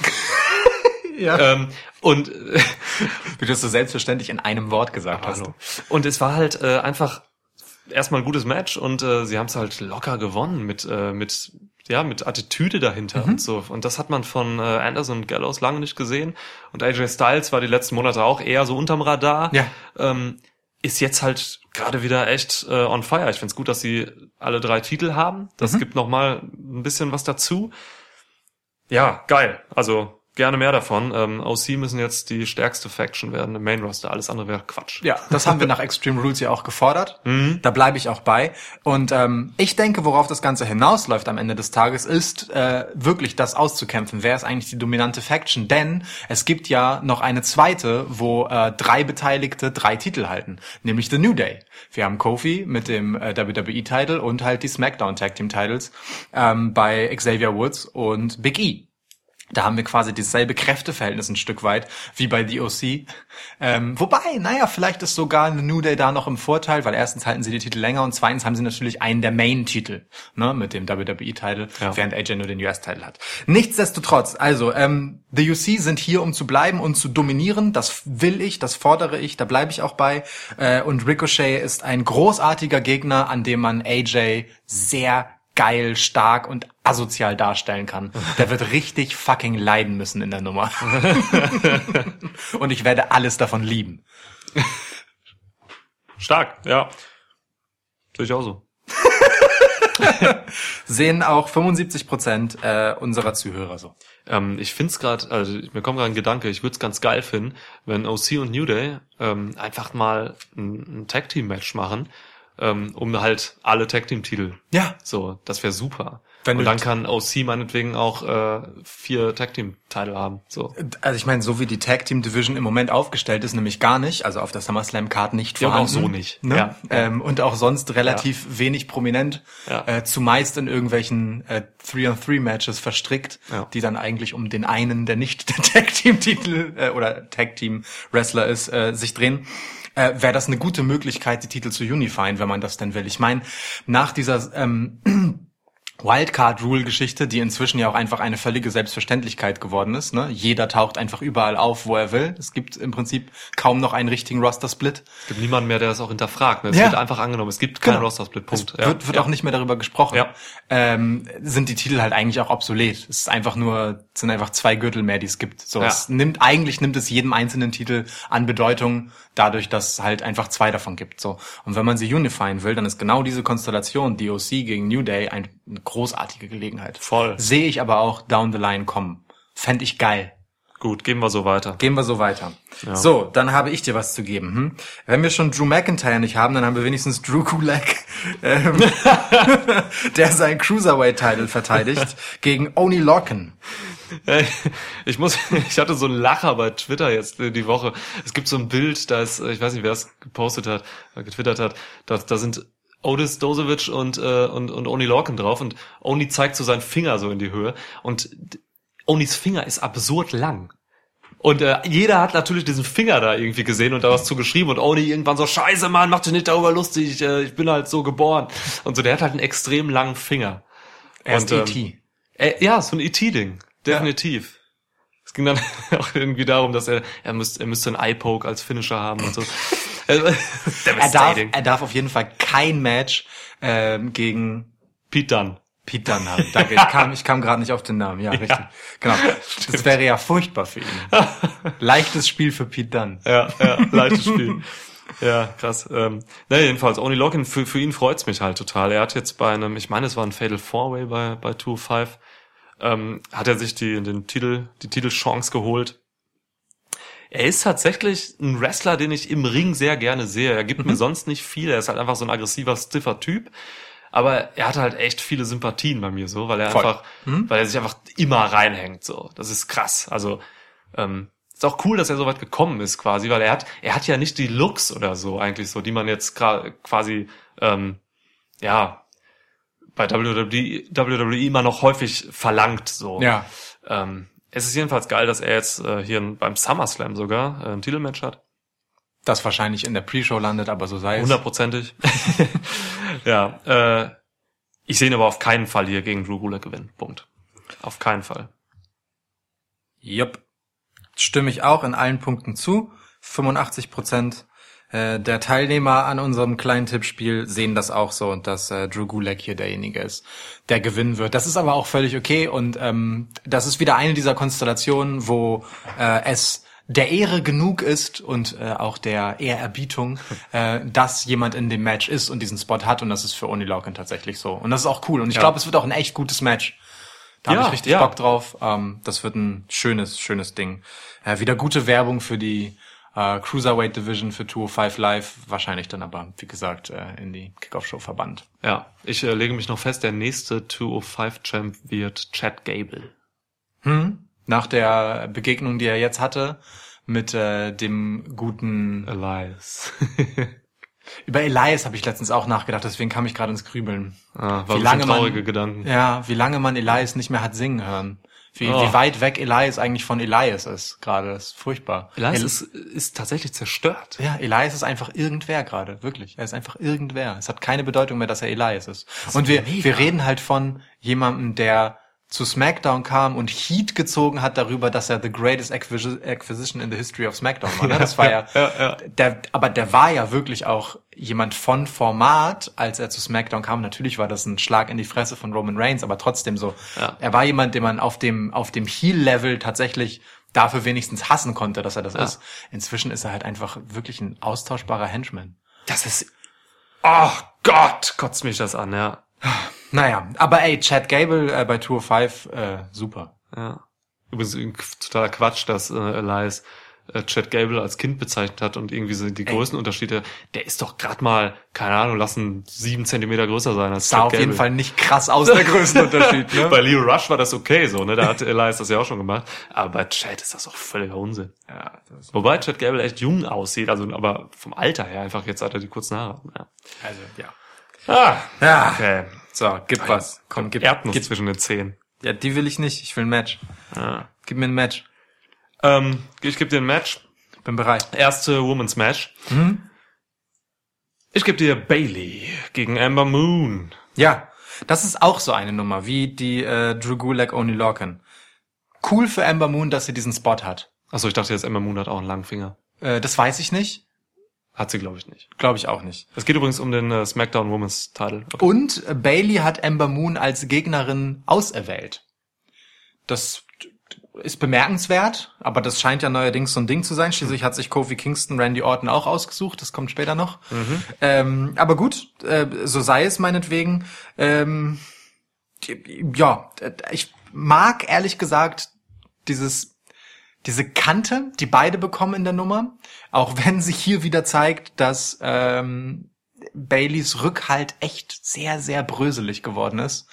Ja. ähm, und Wie du das so selbstverständlich in einem Wort gesagt hast. Hallo. Und es war halt äh, einfach erstmal ein gutes Match und äh, sie haben es halt locker gewonnen mit äh, mit ja mit Attitüde dahinter Mhm. und so und das hat man von äh, Anderson und Gallows lange nicht gesehen und AJ Styles war die letzten Monate auch eher so unterm Radar. Ja. Ähm, ist jetzt halt gerade wieder echt äh, on fire. Ich find's gut, dass sie alle drei Titel haben. Das Mhm. gibt noch mal ein bisschen was dazu. Ja, geil. Also gerne mehr davon. Ähm, OC müssen jetzt die stärkste Faction werden im Main Roster. Alles andere wäre Quatsch. Ja, das haben wir nach Extreme Rules ja auch gefordert. Mhm. Da bleibe ich auch bei. Und ähm, ich denke, worauf das Ganze hinausläuft am Ende des Tages, ist äh, wirklich das auszukämpfen. Wer ist eigentlich die dominante Faction? Denn es gibt ja noch eine zweite, wo äh, drei Beteiligte drei Titel halten, nämlich The New Day. Wir haben Kofi mit dem äh, WWE-Title und halt die SmackDown Tag Team Titles ähm, bei Xavier Woods und Big E. Da haben wir quasi dasselbe Kräfteverhältnis ein Stück weit wie bei The OC. Ähm, wobei, naja, vielleicht ist sogar New Day da noch im Vorteil, weil erstens halten sie die Titel länger und zweitens haben sie natürlich einen der Main-Titel, ne, mit dem WWE-Titel, Ja. während AJ nur den US-Titel hat. Nichtsdestotrotz, also, ähm, The UC sind hier, um zu bleiben und zu dominieren. Das will ich, das fordere ich, da bleibe ich auch bei. Äh, und Ricochet ist ein großartiger Gegner, an dem man AJ sehr geil, stark und asozial darstellen kann. Der wird richtig fucking leiden müssen in der Nummer. und ich werde alles davon lieben. Stark, ja. Sehe ich auch so. Sehen auch 75 Prozent äh, unserer Zuhörer so. Ähm, ich find's gerade, also mir kommt gerade ein Gedanke, ich würde es ganz geil finden, wenn OC und New Day ähm, einfach mal ein, ein Tag Team Match machen, ähm, um halt alle Tag Team Titel. Ja. So, das wäre super. Wenn und dann kann OC meinetwegen auch äh, vier Tag Team Titel haben. So. Also ich meine, so wie die Tag Team Division im Moment aufgestellt ist, nämlich gar nicht, also auf der SummerSlam Card nicht Ja, vorhanden. auch so nicht. Ne? Ja. Ähm, und auch sonst relativ wenig prominent, Ja. äh, zumeist in irgendwelchen äh, 3-on-3-Matches verstrickt, Ja. die dann eigentlich um den einen, der nicht der Tag Team Titel äh, oder Tag Team Wrestler ist, äh, sich drehen. Äh, Wäre das eine gute Möglichkeit, die Titel zu unifyen, wenn man das denn will. Ich meine, nach dieser ähm, Wildcard-Rule-Geschichte, die inzwischen ja auch einfach eine völlige Selbstverständlichkeit geworden ist. Ne? Jeder taucht einfach überall auf, wo er will. Es gibt im Prinzip kaum noch einen richtigen Roster-Split. Es gibt niemanden mehr, der das auch hinterfragt. Ne? Es Ja. wird einfach angenommen. Es gibt keinen Genau. Roster-Split. Punkt. Es wird, wird auch nicht mehr darüber gesprochen. Ja. Ähm, sind die Titel halt eigentlich auch obsolet. Es ist einfach nur, es sind einfach zwei Gürtel mehr, die es gibt. So, Ja. es nimmt, eigentlich nimmt es jedem einzelnen Titel an Bedeutung, dadurch, dass es halt einfach zwei davon gibt. So. Und wenn man sie unifyen will, dann ist genau diese Konstellation, DOC gegen New Day, ein, großartige Gelegenheit. Voll. Sehe ich aber auch down the line kommen. Fänd ich geil. Gut, gehen wir so weiter. Gehen wir so weiter. So, dann habe ich dir was zu geben. Hm? Wenn wir schon Drew McIntyre nicht haben, dann haben wir wenigstens Drew Gulak, ähm, der seinen Cruiserweight-Title verteidigt, gegen Oni. Äh, Ich muss, ich hatte so einen Lacher bei Twitter jetzt die Woche. Es gibt so ein Bild, da ist, ich weiß nicht, wer es gepostet hat, äh, getwittert hat, da, da sind Otis Dozovic und, äh, und, und Oni Lorcan drauf und Oni zeigt so seinen Finger so in die Höhe und Onis Finger ist absurd lang. Und äh, jeder hat natürlich diesen Finger da irgendwie gesehen und da was zugeschrieben und Oni irgendwann so, scheiße Mann, mach dich nicht darüber lustig, ich, äh, ich bin halt so geboren. Und so, der hat halt einen extrem langen Finger. Er ist Und, ähm, E.T. Äh, ja, so ein E.T.-Ding. Definitiv. Es ging dann auch irgendwie darum, dass er, er müsste, er müsste einen Eye-Poke als Finisher haben und so. Äh, Er darf, er darf auf jeden Fall kein Match ähm, gegen Pete Dunne. Pete Dunne haben. Danke, ich kam, ich kam gerade nicht auf den Namen. Ja, richtig. Genau. Das wäre ja furchtbar für ihn. Leichtes Spiel für Pete Dunne. Ja, ja, leichtes Spiel. Ja, krass. Ähm, naja, jedenfalls, Oni Login, für, für ihn freut's mich halt total. Er hat jetzt bei einem, ich meine, es war ein Fatal Four-Way bei, bei 205, ähm, hat er sich die, den Titel, die Titelchance geholt. Er ist tatsächlich ein Wrestler, den ich im Ring sehr gerne sehe. Er gibt mir sonst nicht viel. Er ist halt einfach so ein aggressiver, stiffer Typ. Aber er hat halt echt viele Sympathien bei mir so, weil er Voll. einfach, weil er sich einfach immer reinhängt so. Das ist krass. Also ähm, ist auch cool, dass er so weit gekommen ist quasi, weil er hat, er hat ja nicht die Looks oder so eigentlich so, die man jetzt quasi ähm, ja bei WWE, WWE immer noch häufig verlangt so. Ja. Ähm, es ist jedenfalls geil, dass er jetzt äh, hier beim SummerSlam sogar äh, ein Titelmatch hat. Das wahrscheinlich in der Pre-Show landet, aber so sei es. Hundertprozentig. ja. Äh, ich sehe ihn aber auf keinen Fall hier gegen Drew Gulak gewinnen. Punkt. Auf keinen Fall. Jupp. Stimme ich auch in allen Punkten zu. 85 Prozent äh, der Teilnehmer an unserem kleinen Tippspiel sehen das auch so und dass äh, Drew Gulak hier derjenige ist, der gewinnen wird. Das ist aber auch völlig okay und ähm, das ist wieder eine dieser Konstellationen, wo äh, es der Ehre genug ist und äh, auch der Ehrerbietung, äh, dass jemand in dem Match ist und diesen Spot hat und das ist für Oni Lorcan tatsächlich so. Und das ist auch cool und ich Ja. glaube, es wird auch ein echt gutes Match. Da Ja, habe ich richtig ja. Bock drauf. Ähm, das wird ein schönes, schönes Ding. Äh, wieder gute Werbung für die äh, Cruiserweight Division für 205 Live. Wahrscheinlich dann aber, wie gesagt, äh, in die Kickoff-Show verbannt. Ja, ich äh, lege mich noch fest, der nächste 205-Champ wird Chad Gable. Nach der Begegnung, die er jetzt hatte, mit äh, dem guten... Elias. Über Elias habe ich letztens auch nachgedacht, deswegen kam ich gerade ins Grübeln. ah, Wie war lange lange man- traurige Gedanken. Ja, wie lange man Elias nicht mehr hat singen hören. Wie, Oh. wie weit weg Elias eigentlich von Elias ist gerade. Das ist furchtbar. Elias El- ist, ist tatsächlich zerstört. Ja, Elias ist einfach irgendwer gerade, wirklich. Er ist einfach irgendwer. Es hat keine Bedeutung mehr, dass er Elias ist. Und wir, mega. wir reden halt von jemandem, der zu SmackDown kam und Heat gezogen hat darüber, dass er the greatest acquisi- acquisition in the history of SmackDown war. Ne? Das war ja, ja, ja. Der, aber der war ja wirklich auch jemand von Format, als er zu SmackDown kam. Natürlich war das ein Schlag in die Fresse von Roman Reigns, aber trotzdem so. Ja. Er war jemand, den man auf dem, auf dem Heel-Level tatsächlich dafür wenigstens hassen konnte, dass er das ist. Inzwischen ist er halt einfach wirklich ein austauschbarer Henchman. Das ist, oh Gott, kotzt mich das an, ja. Naja, aber ey, Chad Gable äh, bei Tour 5, äh, super. Ja. Übrigens ein k- totaler Quatsch, dass äh, Elias äh, Chad Gable als Kind bezeichnet hat und irgendwie so die Größenunterschiede. Der ist doch gerade mal, keine Ahnung, lassen sieben Zentimeter größer sein als Sah Chad auf jeden Gable. Fall nicht krass aus, der Größenunterschied, ne? Bei Leo Rush war das okay so, ne? Da hat Elias das ja auch schon gemacht. Aber bei Chad ist das auch völliger Unsinn. ja, das, Wobei Chad Gable echt jung aussieht, also aber vom Alter her einfach jetzt hat er die kurzen Haare. Ja. also, ja. Ah, Ja, okay. So, gib was. Komm, gib, Erdnuss gib. zwischen den Zehen. Ja, die will ich nicht. Ich will ein Match. Ja. Gib mir ein Match. Ähm, ich gebe dir ein Match. Bin bereit. Erste Women's Match. Mhm. Ich gebe dir Bailey gegen Amber Moon. Ja, das ist auch so eine Nummer, wie die äh, Drew Gulak Only Lorcan. Cool für Amber Moon, dass sie diesen Spot hat. Achso, ich dachte jetzt, Amber Moon hat auch einen langen Finger. Äh, das weiß ich nicht. Hat sie, glaube ich, nicht. Glaube ich auch nicht. Es geht übrigens um den äh, SmackDown Women's Title. Okay. Und äh, Bailey hat Amber Moon als Gegnerin auserwählt. Das ist bemerkenswert, aber das scheint ja neuerdings so ein Ding zu sein. Schließlich hat sich Kofi Kingston Randy Orton auch ausgesucht. Das kommt später noch. Ähm, aber gut, äh, so sei es meinetwegen. Ähm, ja, ich mag ehrlich gesagt dieses diese Kante, die beide bekommen in der Nummer, auch wenn sich hier wieder zeigt, dass ähm, Baileys Rückhalt echt sehr, sehr bröselig geworden ist.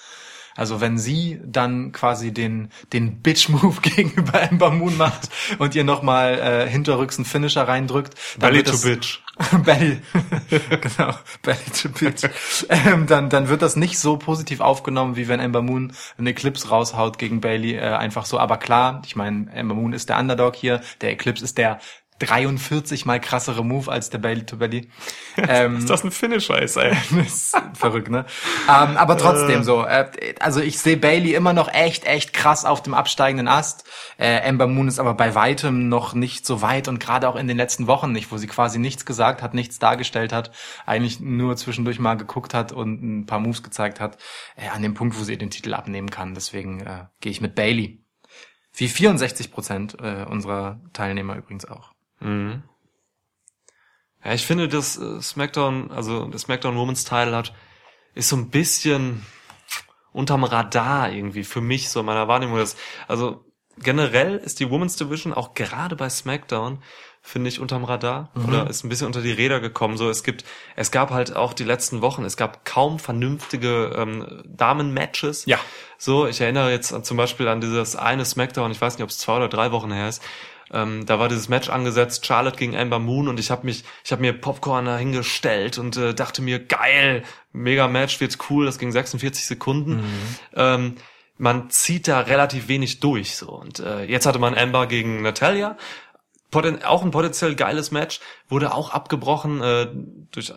Also wenn sie dann quasi den den Bitch-Move gegenüber Ember Moon macht und ihr nochmal äh, hinterrücks einen Finisher reindrückt, dann Belly wird to das, bitch. Belly, genau, Belly to Bitch. ähm, dann, dann wird das nicht so positiv aufgenommen, wie wenn Ember Moon eine Eclipse raushaut gegen Bailey. Äh, einfach so, aber klar, ich meine, Ember Moon ist der Underdog hier, der Eclipse ist der 43 mal krassere Move als der Belly to Belly. Ähm, Ist das ein Finisher ist, ey? ist verrückt, ne? Ähm, aber trotzdem so. Äh, also ich sehe Bailey immer noch echt, echt krass auf dem absteigenden Ast. Äh, Ember Moon ist aber bei weitem noch nicht so weit und gerade auch in den letzten Wochen nicht, wo sie quasi nichts gesagt hat, nichts dargestellt hat, eigentlich nur zwischendurch mal geguckt hat und ein paar Moves gezeigt hat, äh, an dem Punkt, wo sie den Titel abnehmen kann. Deswegen äh, gehe ich mit Bailey. Wie 64 Prozent äh, unserer Teilnehmer übrigens auch. Ja, ich finde, das äh, SmackDown, also das SmackDown Women's Title hat, ist so ein bisschen unterm Radar irgendwie für mich so in meiner Wahrnehmung. Das, also generell ist die Women's Division auch gerade bei SmackDown finde ich unterm Radar oder ist ein bisschen unter die Räder gekommen. So es gibt, es gab halt auch die letzten Wochen, es gab kaum vernünftige ähm, Damen-Matches. Ja. So, ich erinnere jetzt an, zum Beispiel an dieses eine SmackDown, ich weiß nicht, ob es zwei oder drei Wochen her ist. Ähm, da war dieses Match angesetzt, Charlotte gegen Amber Moon und ich habe mich, ich habe mir Popcorn da hingestellt und äh, dachte mir, geil, mega Match, wird's cool, das ging 46 Sekunden. Ähm, man zieht da relativ wenig durch so und äh, jetzt hatte man Amber gegen Natalia, Poten auch ein potenziell geiles Match, wurde auch abgebrochen äh, durch äh,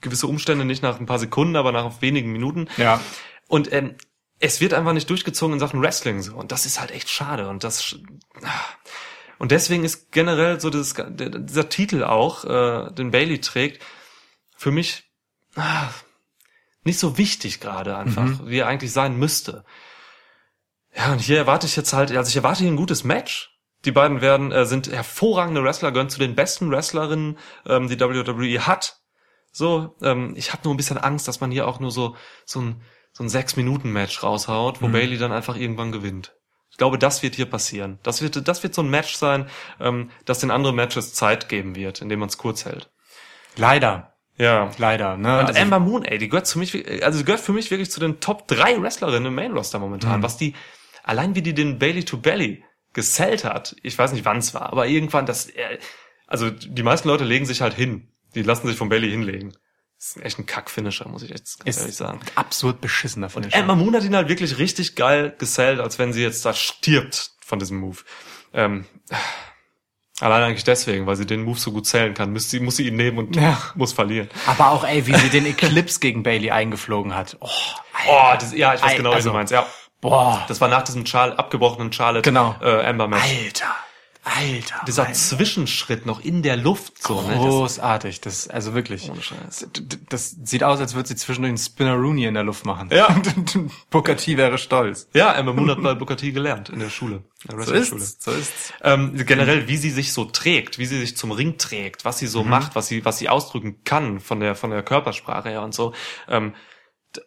gewisse Umstände, nicht nach ein paar Sekunden, aber nach wenigen Minuten. Ja. Und ähm, es wird einfach nicht durchgezogen in Sachen Wrestling so. Und das ist halt echt schade. Und das und deswegen ist generell so dieses, dieser Titel auch, äh, den Bailey trägt, für mich ah, nicht so wichtig gerade einfach, wie er eigentlich sein müsste. Ja, und hier erwarte ich jetzt halt, also ich erwarte hier ein gutes Match. Die beiden werden, äh, sind hervorragende Wrestler, gehören zu den besten Wrestlerinnen, ähm, die WWE hat. So, ähm, ich habe nur ein bisschen Angst, dass man hier auch nur so so ein so ein sechs Minuten Match raushaut, wo Bailey dann einfach irgendwann gewinnt. Ich glaube, das wird hier passieren. Das wird das wird so ein Match sein, ähm, das den anderen Matches Zeit geben wird, indem man es kurz hält. Leider. Ja. Leider, ne? Und Also- Amber Moon, ey, die gehört zu mich, also die gehört für mich wirklich zu den Top 3 Wrestlerinnen im Main Roster momentan. Was die, allein wie die den Bailey to Belly gesellt hat, ich weiß nicht wann es war, aber irgendwann, das, äh, also die meisten Leute legen sich halt hin. Die lassen sich von Bailey hinlegen. Das ist echt ein Kack-Finisher, muss ich echt ganz ehrlich ist sagen. absurd beschissener von den Amber Moon hat ihn halt wirklich richtig geil gesellt, als wenn sie jetzt da stirbt von diesem Move. Ähm, allein eigentlich deswegen, weil sie den Move so gut zählen kann, muss sie, muss sie ihn nehmen und Ja. muss verlieren. Aber auch, ey, wie sie den Eclipse gegen Bailey eingeflogen hat. Oh, Oh, das, ja, ich weiß Ei, genau, wie also- du meinst, ja. boah. Das war nach diesem Char abgebrochenen Charlotte Genau. äh, Amber Match. Alter. Alter. Dieser mein- Zwischenschritt noch in der Luft so, ne? Das, Großartig. Das, also wirklich. Ohne Scheiß. D- d- Das sieht aus, als würde sie zwischendurch einen Spinneroonie in der Luft machen. Ja. Booker T wäre stolz. ja, Amber Moon hat bei Booker T gelernt in der Schule, in der So ist's. So ist's. Ähm, generell, wie sie sich so trägt, wie sie sich zum Ring trägt, was sie so Mhm. macht, was sie, was sie ausdrücken kann von der, von der Körpersprache her und so. Ähm,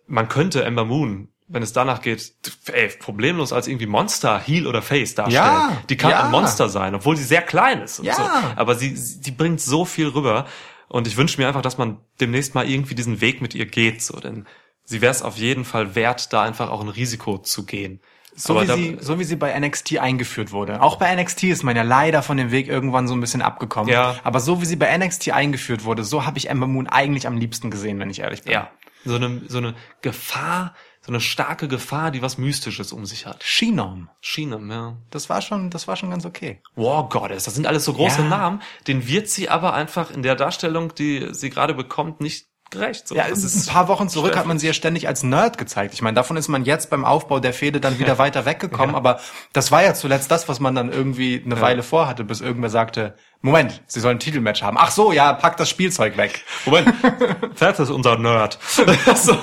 man könnte Ember Moon, wenn es danach geht, ey, problemlos als irgendwie Monster, Heel oder Face darstellen. Ja, die kann ja. ein Monster sein, obwohl sie sehr klein ist Ja. so. Aber sie, sie bringt so viel rüber. Und ich wünsche mir einfach, dass man demnächst mal irgendwie diesen Weg mit ihr geht, so, denn sie wäre es auf jeden Fall wert, da einfach auch ein Risiko zu gehen. So Aber wie, da- sie, so wie sie bei NXT eingeführt wurde. Auch bei NXT ist man ja leider von dem Weg irgendwann so ein bisschen abgekommen. Ja. Aber so wie sie bei NXT eingeführt wurde, so habe ich Ember Moon eigentlich am liebsten gesehen, wenn ich ehrlich bin. Ja. So eine, so eine Gefahr, so eine starke Gefahr, die was Mystisches um sich hat. Shinom. Sheenum, ja. Das war schon, das war schon ganz okay. War Goddess, das sind alles so große Ja. Namen, den wird sie aber einfach in der Darstellung, die sie gerade bekommt, nicht gerecht. So, Ja, das ein paar Wochen zurück hat man sie ja ständig als Nerd gezeigt. Ich meine, davon ist man jetzt beim Aufbau der Fehde dann wieder weiter weggekommen, aber das war ja zuletzt das, was man dann irgendwie eine Weile vorhatte, bis irgendwer sagte, Moment, sie sollen ein Titelmatch haben. Ach so, ja, pack das Spielzeug weg. Moment, das ist unser Nerd. so,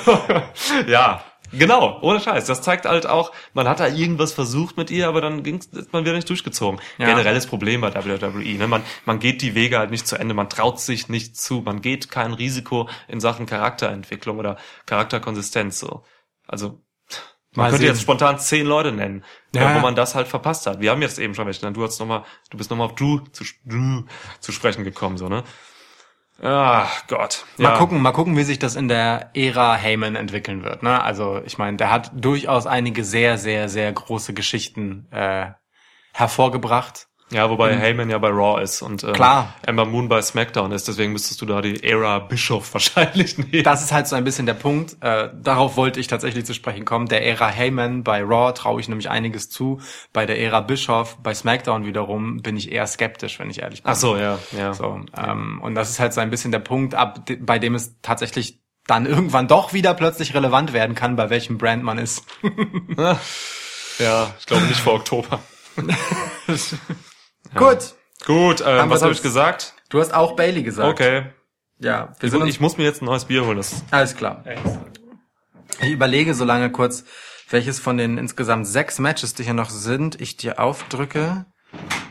ja, genau, ohne Scheiß. Das zeigt halt auch, man hat da irgendwas versucht mit ihr, aber dann ging's, ist man wieder nicht durchgezogen. Ja. Generelles Problem bei WWE. Ne? Man, man geht die Wege halt nicht zu Ende, man traut sich nicht zu, man geht kein Risiko in Sachen Charakterentwicklung oder Charakterkonsistenz. So. Also Man Mal könnte sehen. jetzt spontan zehn Leute nennen, Ja. wo man das halt verpasst hat. Wir haben jetzt eben schon welche genannt. Du hast noch mal, du bist nochmal auf Drew zu, Drew zu sprechen gekommen, so, ne? Ah, Gott. Mal Ja. gucken, mal gucken, wie sich das in der Ära Heyman entwickeln wird. Ne? Also ich meine, der hat durchaus einige sehr, sehr, sehr große Geschichten äh, hervorgebracht. Ja, wobei Heyman ja bei Raw ist und ähm, Klar. Ember Moon bei SmackDown ist, deswegen müsstest du da die Ära Bischof wahrscheinlich nehmen. Das ist halt so ein bisschen der Punkt. Äh, darauf wollte ich tatsächlich zu sprechen kommen. Der Ära Heyman bei Raw traue ich nämlich einiges zu. Bei der Ära Bischoff bei SmackDown wiederum bin ich eher skeptisch, wenn ich ehrlich bin. Ach so, ja, ja. So, ähm, und das ist halt so ein bisschen der Punkt, ab, bei dem es tatsächlich dann irgendwann doch wieder plötzlich relevant werden kann, bei welchem Brand man ist. Ja, ich glaube nicht vor Oktober. Gut. Gut, ähm, was habe ich gesagt? Du hast auch Bailey gesagt. Okay. Ja, wir Ich, sind ich muss mir jetzt ein neues Bier holen. Das alles klar. Ich überlege so lange kurz, welches von den insgesamt sechs Matches, die hier noch sind, ich dir aufdrücke.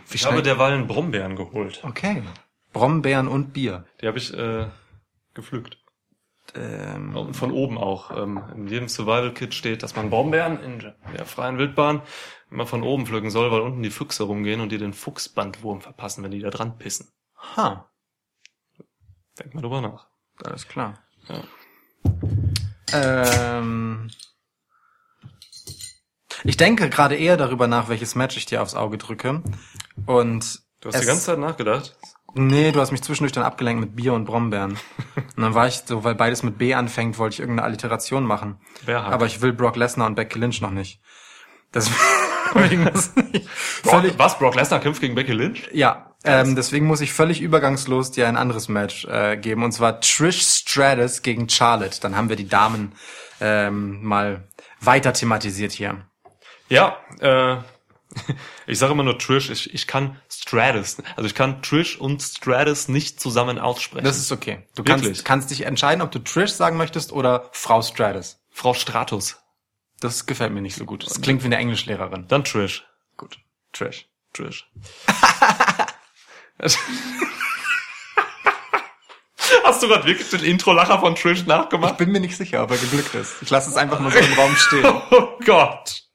Wie ich habe derweilen Brombeeren geholt. Okay. Brombeeren und Bier. Die habe ich äh, gepflückt. Ähm, Und von oben auch. Ähm, in jedem Survival-Kit steht, dass man Brombeeren in der freien Wildbahn immer von oben pflücken soll, weil unten die Füchse rumgehen und die den Fuchsbandwurm verpassen, wenn die da dran pissen. ha, Denk mal drüber nach. alles klar. Ja. Ähm, ich denke gerade eher darüber nach, welches Match ich dir aufs Auge drücke. Und Du hast die ganze Zeit nachgedacht. Nee, du hast mich zwischendurch dann abgelenkt mit Bier und Brombeeren. und dann war ich so, weil beides mit B anfängt, wollte ich irgendeine Alliteration machen. Bärhack. Aber ich will Brock Lesnar und Becky Lynch noch nicht. Deswegen muss ich Brock, was? Brock Lesnar kämpft gegen Becky Lynch? ja, ähm, deswegen muss ich völlig übergangslos dir ein anderes Match äh, geben. Und zwar Trish Stratus gegen Charlotte. Dann haben wir die Damen ähm, mal weiter thematisiert hier. Ja, äh, ich sage immer nur Trish. Ich, ich kann Stratus, also ich kann Trish und Stratus nicht zusammen aussprechen. Das ist okay. Du Wirklich? kannst, kannst dich entscheiden, ob du Trish sagen möchtest oder Frau Stratus. Frau Stratus. Das gefällt mir nicht so gut. Das klingt wie eine Englischlehrerin. Dann Trish. Gut. Trish. Trish. Hast du gerade wirklich den Intro-Lacher von Trish nachgemacht? Bin mir nicht sicher, ob er geglückt ist. Ich lasse es einfach nur so im Raum stehen. Oh Gott.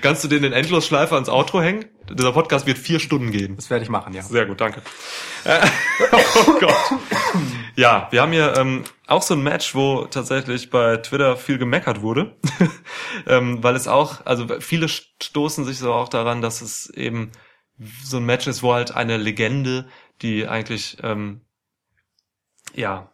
Kannst du den in Endlosschleife ans Outro hängen? Dieser Podcast wird vier Stunden gehen. Das werde ich machen, ja. Sehr gut, danke. Äh, oh Gott. Ja, wir haben hier ähm, auch so ein Match, wo tatsächlich bei Twitter viel gemeckert wurde, ähm, weil es auch, also viele stoßen sich so auch daran, dass es eben so ein Match ist, wo halt eine Legende, die eigentlich ähm, ja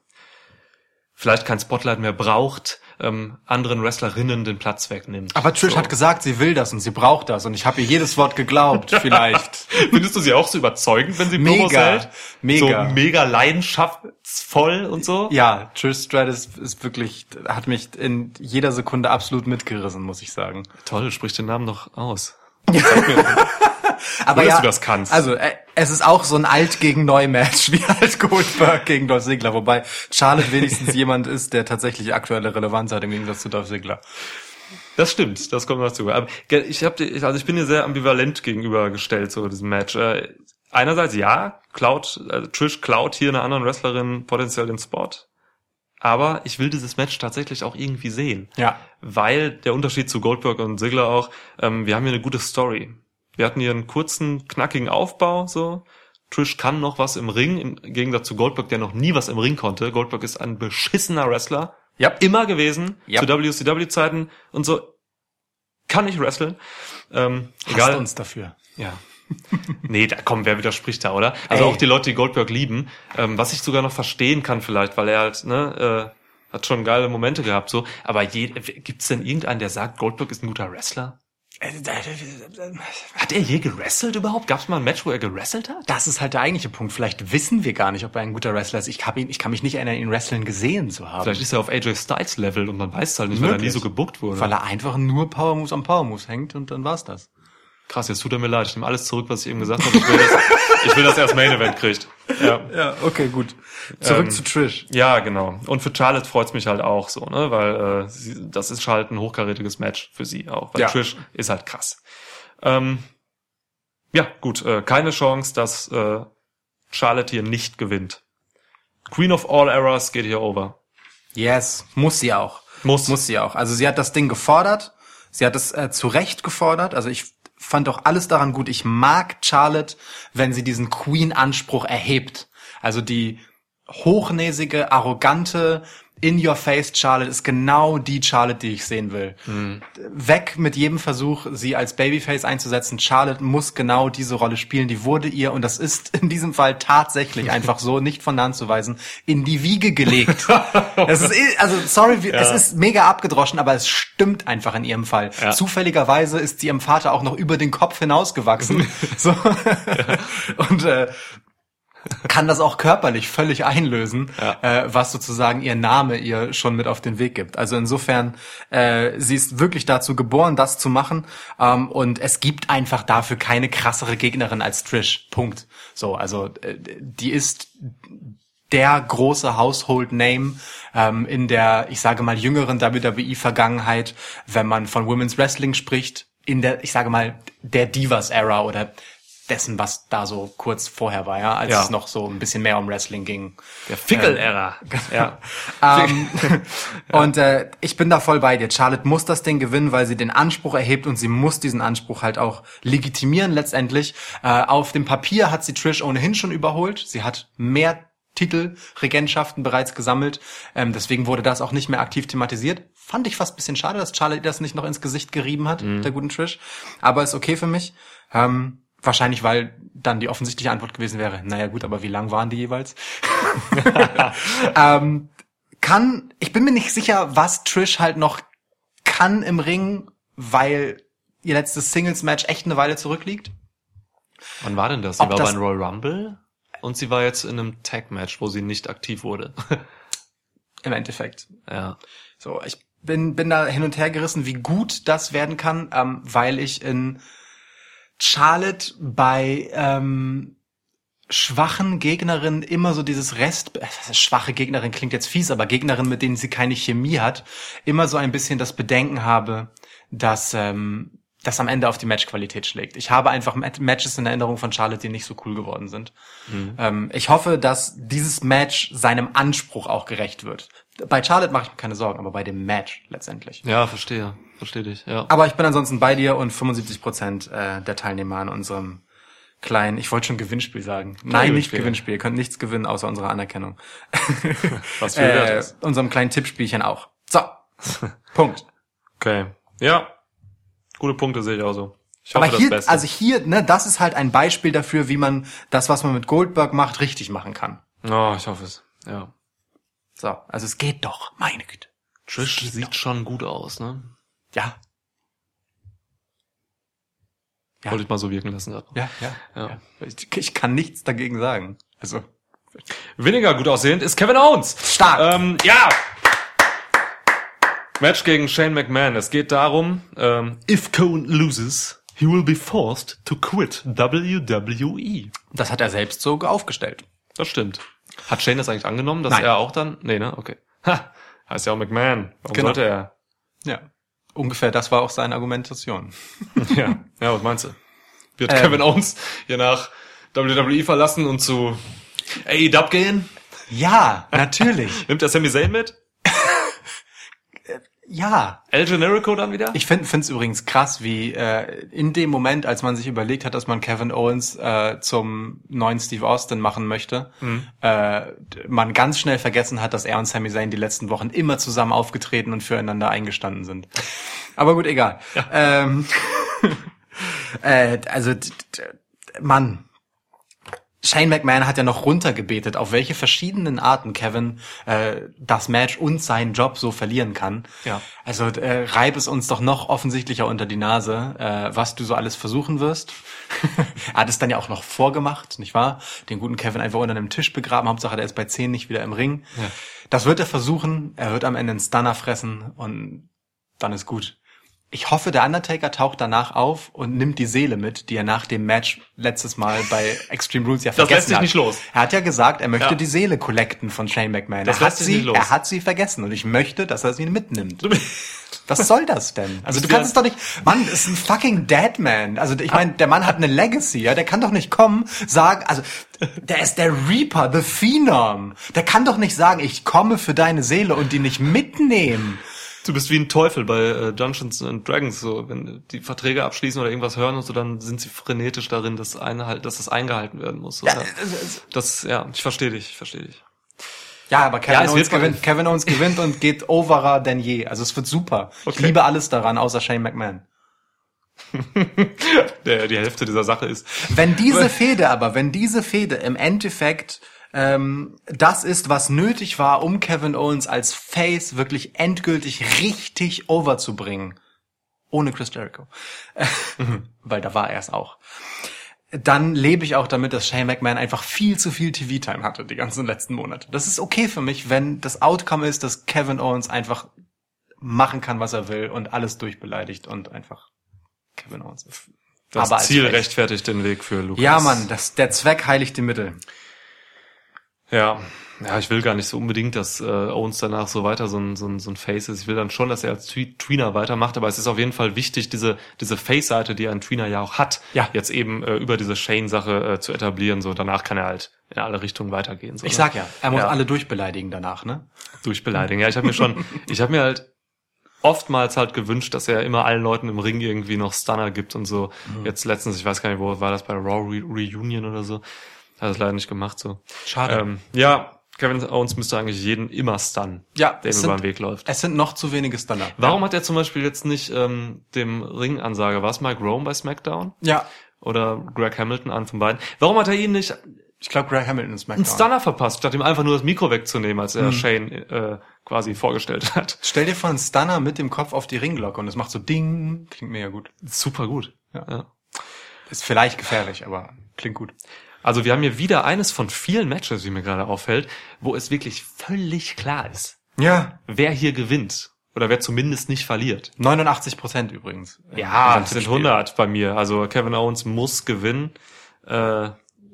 vielleicht kein Spotlight mehr braucht, ähm, anderen Wrestlerinnen den Platz wegnimmt. Aber Trish so. hat gesagt, sie will das und sie braucht das und ich habe ihr jedes Wort geglaubt, vielleicht. Findest du sie auch so überzeugend, wenn sie Promos Mega, hält? mega. So mega leidenschaftsvoll und so? Ja, Trish Stratus ist wirklich, hat mich in jeder Sekunde absolut mitgerissen, muss ich sagen. Toll, sprich den Namen noch aus. Aber dass ja, du das kannst. Also, äh, es ist auch so ein Alt gegen Neu Match, wie halt Goldberg gegen Dolph Ziggler, wobei Charlotte wenigstens jemand ist, der tatsächlich aktuelle Relevanz hat im Gegensatz zu Dolph Ziggler. Das stimmt, das kommt dazu. Aber ich habe, also ich bin dir sehr ambivalent gegenübergestellt so diesem Match. Äh, einerseits ja, Cloud, also Trish klaut hier einer anderen Wrestlerin potenziell den Spot. Aber ich will dieses Match tatsächlich auch irgendwie sehen. Ja. weil der Unterschied zu Goldberg und Ziggler auch, ähm, wir haben hier eine gute Story. Wir hatten hier einen kurzen, knackigen Aufbau, so. Trish kann noch was im Ring, im Gegensatz zu Goldberg, der noch nie was im Ring konnte. Goldberg ist ein beschissener Wrestler. Ja. Immer gewesen. Ja. Zu WCW-Zeiten und so. Kann nicht wresteln. Ähm, Hasst egal. uns dafür. Ja. nee, da komm, wer widerspricht da, oder? Also Ey. auch die Leute, die Goldberg lieben, ähm, was ich sogar noch verstehen kann vielleicht, weil er halt, ne, äh, hat schon geile Momente gehabt, so. Aber je, gibt's denn irgendeinen, der sagt, Goldberg ist ein guter Wrestler? Hat er je gewrestelt überhaupt? Gab's mal ein Match, wo er gewrestelt hat? Das ist halt der eigentliche Punkt. Vielleicht wissen wir gar nicht, ob er ein guter Wrestler ist. Ich, hab ihn, ich kann mich nicht erinnern, ihn wresteln gesehen zu haben. Vielleicht ist er auf AJ Styles Level und man weiß es halt nicht, weil er nie Möglich. so gebuckt wurde. Weil er einfach nur Power Moves am Power Moves hängt und dann war's das. Krass, jetzt tut er mir leid. Ich nehme alles zurück, was ich eben gesagt habe. Ich will, das, ich will, dass er das Main Event kriegt. Ja. Ja, okay, gut. Zurück Ähm, zu Trish. Ja, genau. Und für Charlotte freut's mich halt auch so, ne? Weil äh, sie, das ist halt ein hochkarätiges Match für sie auch. Weil Ja. Trish ist halt krass. Ähm, ja, gut, äh, keine Chance, dass äh, Charlotte hier nicht gewinnt. Queen of All Errors geht hier over. Yes, muss sie auch. Muss. Muss sie auch. Also sie hat das Ding gefordert. Sie hat es äh, zu Recht gefordert. Also ich fand auch alles daran gut. Ich mag Charlotte, wenn sie diesen Queen-Anspruch erhebt. Also die hochnäsige, arrogante, in your face Charlotte ist genau die Charlotte, die ich sehen will. Weg mit jedem Versuch, sie als Babyface einzusetzen. Charlotte muss genau diese Rolle spielen. Die wurde ihr, und das ist in diesem Fall tatsächlich einfach so, nicht von der Hand zu weisen, in die Wiege gelegt. es ist, eh- also sorry, wie- es ist mega abgedroschen, aber es stimmt einfach in ihrem Fall. Ja. Zufälligerweise ist sie ihrem Vater auch noch über den Kopf hinausgewachsen. so. Und äh, kann das auch körperlich völlig einlösen, Ja. äh, was sozusagen ihr Name ihr schon mit auf den Weg gibt. Also insofern, äh, sie ist wirklich dazu geboren, das zu machen. Ähm, und es gibt einfach dafür keine krassere Gegnerin als Trish. Punkt. So, also äh, die ist der große Household Name ähm, in der, ich sage mal, jüngeren WWE-Vergangenheit, wenn man von Women's Wrestling spricht, in der, ich sage mal, der Divas-Era oder dessen, was da so kurz vorher war, ja, als Ja. es noch so ein bisschen mehr um Wrestling ging. Der Fickel-Ära. Ja. Ähm, und äh, ich bin da voll bei dir. Charlotte muss das Ding gewinnen, weil sie den Anspruch erhebt und sie muss diesen Anspruch halt auch legitimieren letztendlich. Äh, auf dem Papier hat sie Trish ohnehin schon überholt. Sie hat mehr Titel, Regentschaften bereits gesammelt. Ähm, deswegen wurde das auch nicht mehr aktiv thematisiert. Fand ich fast ein bisschen schade, dass Charlotte das nicht noch ins Gesicht gerieben hat, der guten Trish. Aber ist okay für mich. Ähm, wahrscheinlich, weil dann die offensichtliche Antwort gewesen wäre, naja gut, aber wie lang waren die jeweils? ähm, kann, ich bin mir nicht sicher, was Trish halt noch kann im Ring, weil ihr letztes Singles-Match echt eine Weile zurückliegt. Wann war denn das? Sie Ob war das- beim Royal Rumble und sie war jetzt in einem Tag-Match, wo sie nicht aktiv wurde. Im Endeffekt. ja. So, ich bin, bin da hin und her gerissen, wie gut das werden kann, ähm, weil ich in Charlotte bei ähm, schwachen Gegnerinnen immer so dieses Rest, äh, schwache Gegnerin klingt jetzt fies, aber Gegnerinnen, mit denen sie keine Chemie hat, immer so ein bisschen das Bedenken habe, dass ähm, das am Ende auf die Matchqualität schlägt. Ich habe einfach Mat- Matches in Erinnerung von Charlotte, die nicht so cool geworden sind. Ähm, ich hoffe, dass dieses Match seinem Anspruch auch gerecht wird. Bei Charlotte mache ich mir keine Sorgen, aber bei dem Match letztendlich. Ja, verstehe. Verstehe dich, ja. Aber ich bin ansonsten bei dir und 75 Prozent äh, der Teilnehmer an unserem kleinen, ich wollte schon Gewinnspiel sagen. Nein, nicht Gewinnspiel. Ihr könnt nichts gewinnen außer unserer Anerkennung. Was für wert äh, ist. unserem kleinen Tippspielchen auch. So. Punkt. Okay. Ja. Gute Punkte sehe ich auch so. Ich hoffe Aber das hier, Beste. also hier, ne, das ist halt ein Beispiel dafür, wie man das, was man mit Goldberg macht, richtig machen kann. oh, ich hoffe es. Ja. So, also es geht doch, meine Güte. Trish sieht schon gut aus, ne? Ja, Ja. Wollte ich mal so wirken lassen gerade. ja, ja. Ja. ja. Ich, ich kann nichts dagegen sagen. Also Weniger gut aussehend ist Kevin Owens. stark. Ähm, ja! Match gegen Shane McMahon. Es geht darum, ähm, if Cohen loses, he will be forced to quit WWE. das hat er selbst so aufgestellt. Das stimmt. Hat Shane das eigentlich angenommen, dass Nein. er auch dann? Nee, ne? Okay. Ha, heißt ja auch McMahon. Warum Genau. sollte er? Ja. Ungefähr das war auch seine Argumentation. ja. Ja, was meinst du? Wird Ähm. Kevin Owens hier nach WWE verlassen und zu AEW gehen? Ja, natürlich. Nimmt er Sami Zayn mit? Ja. El Generico dann wieder? Ich finde es übrigens krass, wie äh, in dem Moment, als man sich überlegt hat, dass man Kevin Owens äh, zum neuen Steve Austin machen möchte, äh, man ganz schnell vergessen hat, dass er und Sami Zayn die letzten Wochen immer zusammen aufgetreten und füreinander eingestanden sind. Aber gut, egal. Ähm, äh, also, Mann, Shane McMahon hat ja noch runtergebetet, auf welche verschiedenen Arten Kevin äh, das Match und seinen Job so verlieren kann. Ja. Also äh, reib es uns doch noch offensichtlicher unter die Nase, äh, was du so alles versuchen wirst. er hat es dann ja auch noch vorgemacht, nicht wahr? Den guten Kevin einfach unter einem Tisch begraben. Hauptsache, der ist bei 10 nicht wieder im Ring. Ja. Das wird er versuchen. Er wird am Ende einen Stunner fressen und dann ist gut. Ich hoffe, der Undertaker taucht danach auf und nimmt die Seele mit, die er nach dem Match letztes Mal bei Extreme Rules ja Das vergessen lässt sich hat. nicht los. Er hat ja gesagt, er möchte Ja. die Seele collecten von Shane McMahon. Das er, hat lässt sich sie, nicht los. er hat sie vergessen und ich möchte, dass er sie mitnimmt. Was soll das denn? Also du kannst es doch nicht. Mann, das ist ein fucking Deadman. Also ich meine, der Mann hat eine Legacy, ja. Der kann doch nicht kommen, sagen, also der ist der Reaper, the Phenom. Der kann doch nicht sagen, ich komme für deine Seele und die nicht mitnehmen. Du bist wie ein Teufel bei äh, Dungeons and Dragons, so wenn die Verträge abschließen oder irgendwas hören und so, dann sind sie frenetisch darin, dass, einhalt, dass das eingehalten werden muss. So, ja, das, ja, ich verstehe dich, ich verstehe dich. Ja, aber Kevin, Ja, Owens gewinnt, Kevin Owens gewinnt und geht overer denn je. Also es wird super. Ich Okay. liebe alles daran, außer Shane McMahon. Der, die Hälfte dieser Sache ist. Wenn diese Fehde aber, wenn diese Fehde im Endeffekt ähm, das ist, was nötig war, um Kevin Owens als Face wirklich endgültig richtig overzubringen, ohne Chris Jericho, weil da war er es auch, dann lebe ich auch damit, dass Shane McMahon einfach viel zu viel TV-Time hatte die ganzen letzten Monate. Das ist okay für mich, wenn das Outcome ist, dass Kevin Owens einfach machen kann, was er will und alles durchbeleidigt und einfach Kevin Owens ist. Das Aber Ziel rechtfertigt den Weg für Lukas. Ja, Mann, das, der Zweck heiligt die Mittel. Ja, ja, ich will gar nicht so unbedingt, dass äh, Owens danach so weiter so ein, so, ein, so ein Face ist. Ich will dann schon, dass er als Twe- Tweener weitermacht, aber es ist auf jeden Fall wichtig, diese, diese Face-Seite, die ein Tweener ja auch hat, Ja. jetzt eben äh, über diese Shane-Sache äh, zu etablieren. So danach kann er halt in alle Richtungen weitergehen. So, Ich ne? sag ja, er muss Ja. alle durchbeleidigen danach, ne? durchbeleidigen. Ja, ich habe mir schon, ich habe mir halt oftmals halt gewünscht, dass er immer allen Leuten im Ring irgendwie noch Stunner gibt und so. Mhm. Jetzt letztens, ich weiß gar nicht, wo war das bei Raw Re Reunion oder so, hat es leider nicht gemacht so. Schade. Ähm, ja, Kevin Owens müsste eigentlich jeden immer stunnen, Ja, der ihm über den Weg läuft. Es sind noch zu wenige Stunner. Warum hat er zum Beispiel jetzt nicht ähm, dem Ringansage, war es Mike Rome bei SmackDown Ja, oder Greg Hamilton, einen von beiden? Warum hat er ihn nicht ich glaube, Greg Hamilton ist einen SmackDown. Stunner verpasst, statt ihm einfach nur das Mikro wegzunehmen, als Hm. er Shane äh, quasi vorgestellt hat? Stell dir vor, einen Stunner mit dem Kopf auf die Ringglocke und es macht so Ding. Klingt mega gut. Super gut. Ja. ja. Ist vielleicht gefährlich, aber klingt gut. Also wir haben hier wieder eines von vielen Matches, wie mir gerade auffällt, wo es wirklich völlig klar ist, Ja. wer hier gewinnt. Oder wer zumindest nicht verliert. 89 Prozent übrigens. Ja, sind Spiel. 100 bei mir. Also Kevin Owens muss gewinnen. Äh,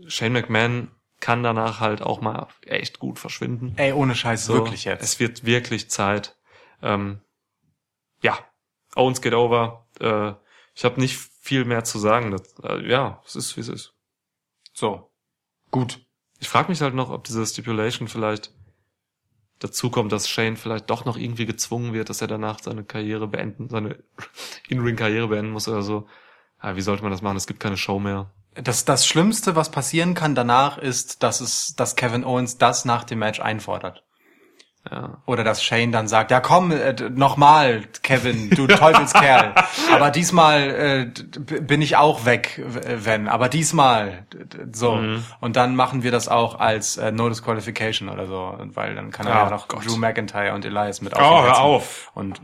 Shane McMahon kann danach halt auch mal echt gut verschwinden. Ey, ohne Scheiß, So, wirklich jetzt. Es wird wirklich Zeit. Ähm, ja, Owens geht over. Äh, ich habe nicht viel mehr zu sagen. Das, äh, ja, es ist, wie es ist. So. Gut. Ich frage mich halt noch, ob diese Stipulation vielleicht dazu kommt, dass Shane vielleicht doch noch irgendwie gezwungen wird, dass er danach seine Karriere beenden, seine In-Ring-Karriere beenden muss oder so. Ja, wie sollte man das machen? Es gibt keine Show mehr. Das, das Schlimmste, was passieren kann danach, ist, dass es, dass Kevin Owens das nach dem Match einfordert. Ja. Oder dass Shane dann sagt, ja komm, äh, nochmal, Kevin, du Teufelskerl. Aber diesmal äh, bin ich auch weg, wenn. Aber diesmal, so. Mhm. Und dann machen wir das auch als äh, No Disqualification oder so. Weil dann kann er Oh ja noch Gott. Drew McIntyre und Elias mit Oh, hör auf. Und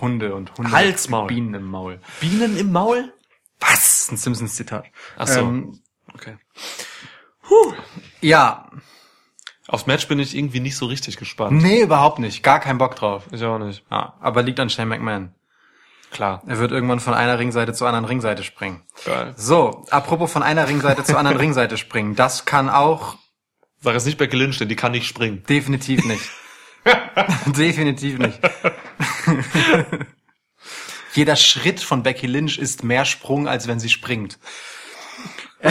Hunde und Hunde. Halsmaul. Bienen im Maul. Bienen im Maul? Was? Ein Simpsons-Zitat. Ach so. Ähm, Okay. ja, Aufs Match bin ich irgendwie nicht so richtig gespannt. nee, überhaupt nicht. Gar keinen Bock drauf. Ich auch nicht. Ja, aber liegt an Shane McMahon. Klar. Er wird irgendwann von einer Ringseite zur anderen Ringseite springen. Geil. So, apropos von einer Ringseite zur anderen Ringseite springen. Das kann auch Sag jetzt nicht Becky Lynch, denn die kann nicht springen. definitiv nicht. definitiv nicht. Jeder Schritt von Becky Lynch ist mehr Sprung, als wenn sie springt.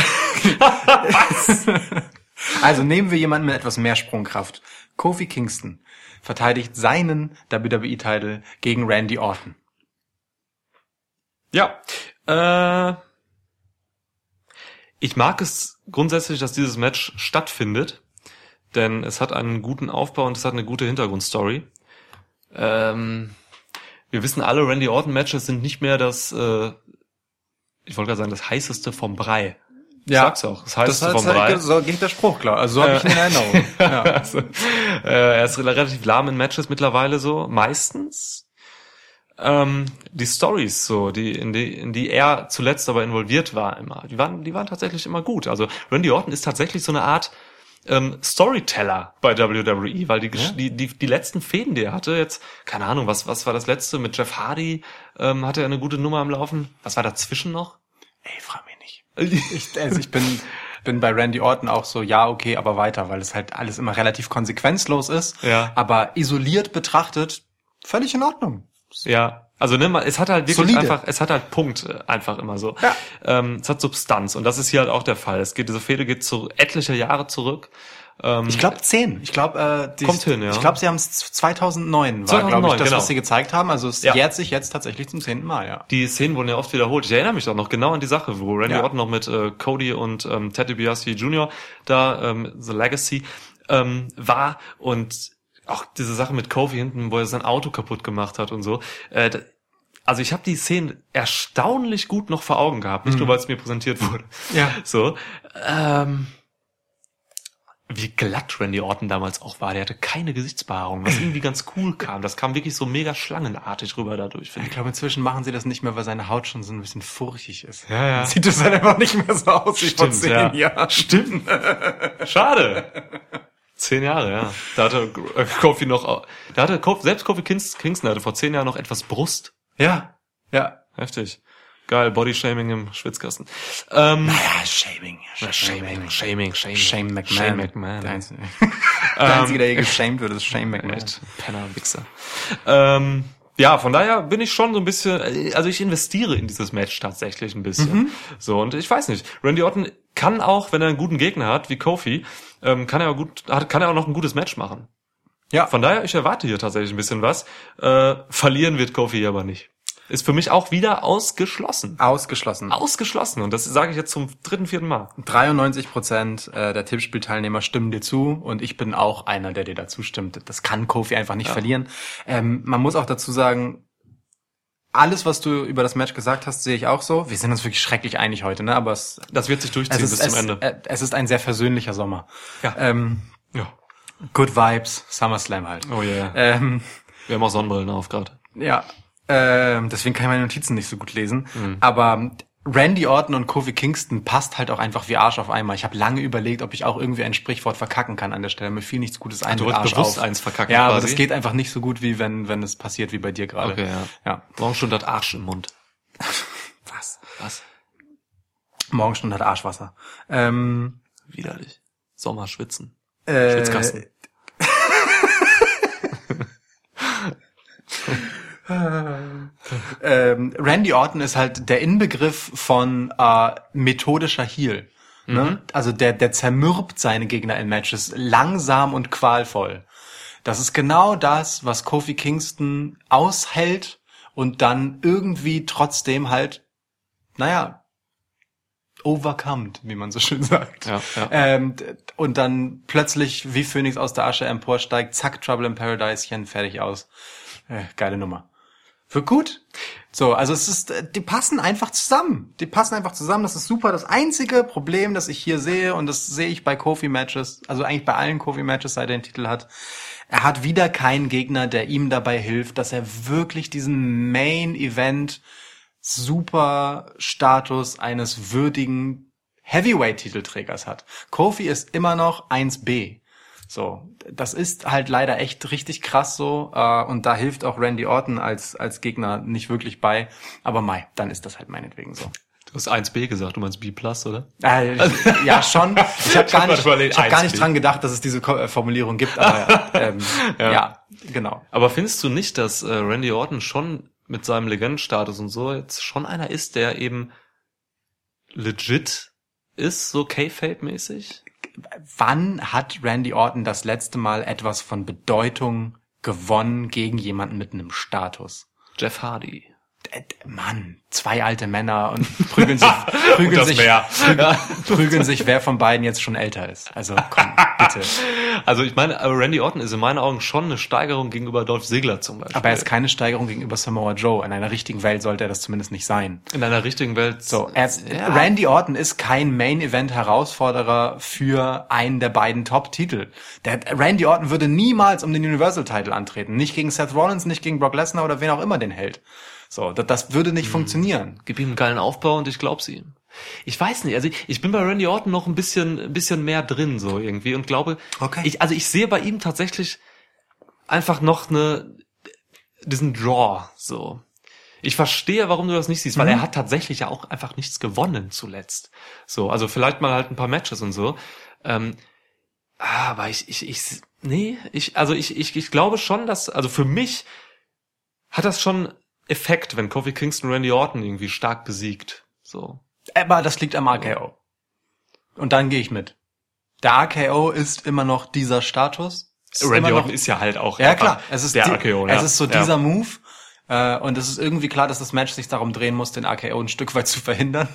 also nehmen wir jemanden mit etwas mehr Sprungkraft. Kofi Kingston verteidigt seinen WWE-Titel gegen Randy Orton. Ja. Äh, ich mag es grundsätzlich, dass dieses Match stattfindet, denn es hat einen guten Aufbau und es hat eine gute Hintergrundstory. Ähm, wir wissen alle, Randy Orton Matches sind nicht mehr das, äh, ich wollte gerade sagen, das heißeste vom Brei. Ich sag's auch, das heißeste vom Brei. so geht der Spruch, klar. Also so habe ich ihn in Erinnerung. Ja. also, äh, er ist relativ lahm in Matches mittlerweile so, meistens. Ähm, die Stories so, die in die in die er zuletzt aber involviert war immer, die waren die waren tatsächlich immer gut. Also Randy Orton ist tatsächlich so eine Art ähm, Storyteller bei WWE, weil die, Gesch- die die die letzten Fäden, die er hatte, jetzt keine Ahnung, was was war das letzte mit Jeff Hardy, ähm, hatte er eine gute Nummer am Laufen. Was war dazwischen noch? Ey, frag mich. Ich, also ich bin, bin bei Randy Orton auch so, ja, okay, aber weiter, weil es halt alles immer relativ konsequenzlos ist. Ja. Aber isoliert betrachtet, völlig in Ordnung. Ja, also ne, man- es hat halt wirklich Solide. einfach, es hat halt Punkt äh, einfach immer so. Ja. Ähm, es hat Substanz und das ist hier halt auch der Fall. Es geht, diese Fehde geht zu etliche Jahre zurück. Ähm, Ich glaube 10. Ich glaube, äh, die- Kommt hin, ja. Ich glaube, sie haben es 2009 war, 2009, glaube ich, das, genau. was sie gezeigt haben. Also es Ja. jährt sich jetzt tatsächlich zum zehnten Mal, ja. die Szenen wurden ja oft wiederholt. Ich erinnere mich auch noch genau an die Sache, wo Randy Ja. Orton noch mit äh, Cody und ähm, Ted DiBiase Jr. da ähm, The Legacy ähm, war und auch diese Sache mit Kofi hinten, wo er sein Auto kaputt gemacht hat und so. Äh, also ich habe die Szenen erstaunlich gut noch vor Augen gehabt, nicht nur weil es mir präsentiert wurde. Mhm. Ja. So. Ähm, wie glatt Randy Orton damals auch war. Der hatte keine Gesichtsbehaarung, was irgendwie ganz cool kam. Das kam wirklich so mega schlangenartig rüber dadurch, Ich ich. glaube, inzwischen machen sie das nicht mehr, weil seine Haut schon so ein bisschen furchig ist. Ja, ja. Dann Sieht es halt einfach nicht mehr so aus wie vor zehn ja. Jahren. Stimmt. Schade. Zehn Jahre, ja. Da hatte äh, Kofi noch, da hatte Kofi, selbst Kofi Kings, Kingston hatte vor zehn Jahren noch etwas Brust. Ja, ja. Heftig. Geil, Bodyshaming im Schwitzkasten. Ähm, Ja, Shaming. Shaming, Shaming, Shaming. Shame McMahon. Shame McMahon. Der Einzige, der, Einzige, der hier geshamed wird, ist Shame McMahon. Echt, Penner, Wichser. Ähm, ja, von daher bin ich schon so ein bisschen, also ich investiere in dieses Match tatsächlich ein bisschen. So, und ich weiß nicht, Randy Orton kann auch, wenn er einen guten Gegner hat, wie Kofi, ähm, kann er auch gut, hat, kann er auch noch ein gutes Match machen. Ja, Von daher, ich erwarte hier tatsächlich ein bisschen was. Äh, verlieren wird Kofi aber nicht. Ist für mich auch wieder ausgeschlossen. ausgeschlossen. Ausgeschlossen. Und das sage ich jetzt zum dritten, vierten Mal. 93 Prozent äh, der Tippspielteilnehmer stimmen dir zu und ich bin auch einer, der dir dazu stimmt. Das kann Kofi einfach nicht verlieren. Ähm, man muss auch dazu sagen, alles, was du über das Match gesagt hast, sehe ich auch so. Wir sind uns wirklich schrecklich einig heute, ne? Aber es, Das wird sich es, durchziehen ist, bis es, zum Ende. äh, es ist ein sehr versöhnlicher Sommer. Ja. Ähm, ja. good Vibes, SummerSlam halt. Oh yeah. Ähm, Wir haben auch Sonnenbrillen auf gerade. Ja, ähm, deswegen kann ich meine Notizen nicht so gut lesen. Aber Randy Orton und Kofi Kingston passt halt auch einfach wie Arsch auf einmal. Ich habe lange überlegt, ob ich auch irgendwie ein Sprichwort verkacken kann an der Stelle. Mir fiel nichts Gutes ein. du wolltest Arsch bewusst auf. eins verkacken Ja, aber quasi? das geht einfach nicht so gut, wie wenn, wenn es passiert wie bei dir gerade. Okay, ja. ja. Morgenstunde hat Arsch im Mund. Was? Was? Morgenstunde hat Arschwasser. Ähm, Widerlich. Sommer schwitzen. äh, Schwitzkasten. ähm, Randy Orton ist halt der Inbegriff von äh, methodischer Heal. Ne? Also der, der zermürbt seine Gegner in Matches langsam und qualvoll. Das ist genau das, was Kofi Kingston aushält und dann irgendwie trotzdem halt, naja, overcommed, wie man so schön sagt. Ja, ja. Ähm, und dann plötzlich wie Phoenix aus der Asche emporsteigt, zack, Trouble in Paradisechen, fertig aus. Äh, geile Nummer. Wird gut. So, also es ist, äh, die passen einfach zusammen. Die passen einfach zusammen. Das ist super. Das einzige Problem, das ich hier sehe, und das sehe ich bei Kofi-Matches, also eigentlich bei allen Kofi-Matches, seit er den Titel hat, er hat wieder keinen Gegner, der ihm dabei hilft, dass er wirklich diesen Main-Event super Status eines würdigen Heavyweight-Titelträgers hat. Kofi ist immer noch 1B. So, das ist halt leider echt richtig krass so äh, und da hilft auch Randy Orton als als Gegner nicht wirklich bei. Aber Mai, dann ist das halt meinetwegen so. Du hast 1b gesagt, du meinst B+, oder? Äh, ja, schon. Ich habe gar hab nicht, ich hab gar nicht 1B. dran gedacht, dass es diese äh, Formulierung gibt, aber ähm, ja. genau. Aber findest du nicht, dass äh, Randy Orton schon mit seinem Legendenstatus und so jetzt schon einer ist, der eben legit ist, so K-Fape-mäßig? Wann hat Randy Orton das letzte Mal etwas von Bedeutung gewonnen gegen jemanden mit einem Status? Jeff Hardy. Äh, Mann, zwei alte Männer und prügeln sich, prügeln das sich, prügeln, prügeln sich, wer von beiden jetzt schon älter ist. Also komm, bitte. Also ich meine, Randy Orton ist in meinen Augen schon eine Steigerung gegenüber Dolph Ziggler zum Beispiel. Aber er ist keine Steigerung gegenüber Samoa Joe. In einer richtigen Welt sollte er das zumindest nicht sein. in einer richtigen Welt. So, ist, Ja. Randy Orton ist kein Main-Event-Herausforderer für einen der beiden Top-Titel. Der Randy Orton würde niemals um den Universal-Title antreten. Nicht gegen Seth Rollins, nicht gegen Brock Lesnar oder wen auch immer den hält. So, das, das würde nicht funktionieren. Gib ihm einen geilen Aufbau und ich glaub's ihm. Ich weiß nicht, also ich, ich bin bei Randy Orton noch ein bisschen, ein bisschen mehr drin so irgendwie und glaube, Okay. ich, also ich sehe bei ihm tatsächlich einfach noch eine, diesen Draw so. Ich verstehe, warum du das nicht siehst, weil er hat tatsächlich ja auch einfach nichts gewonnen zuletzt. So, also vielleicht mal halt ein paar Matches und so. Ähm, aber ich, ich, ich, nee, ich, also ich, ich, ich glaube schon, dass, also für mich hat das schon Effekt, wenn Kofi Kingston Randy Orton irgendwie stark besiegt. So. Aber das liegt am RKO. Und dann gehe ich mit. Der RKO ist immer noch dieser Status. Randy noch, Orton ist ja halt auch ja klar, es ist der die, RKO. es ja. ist so ja. dieser Move. Äh, und es ist irgendwie klar, dass das Match sich darum drehen muss, den RKO ein Stück weit zu verhindern.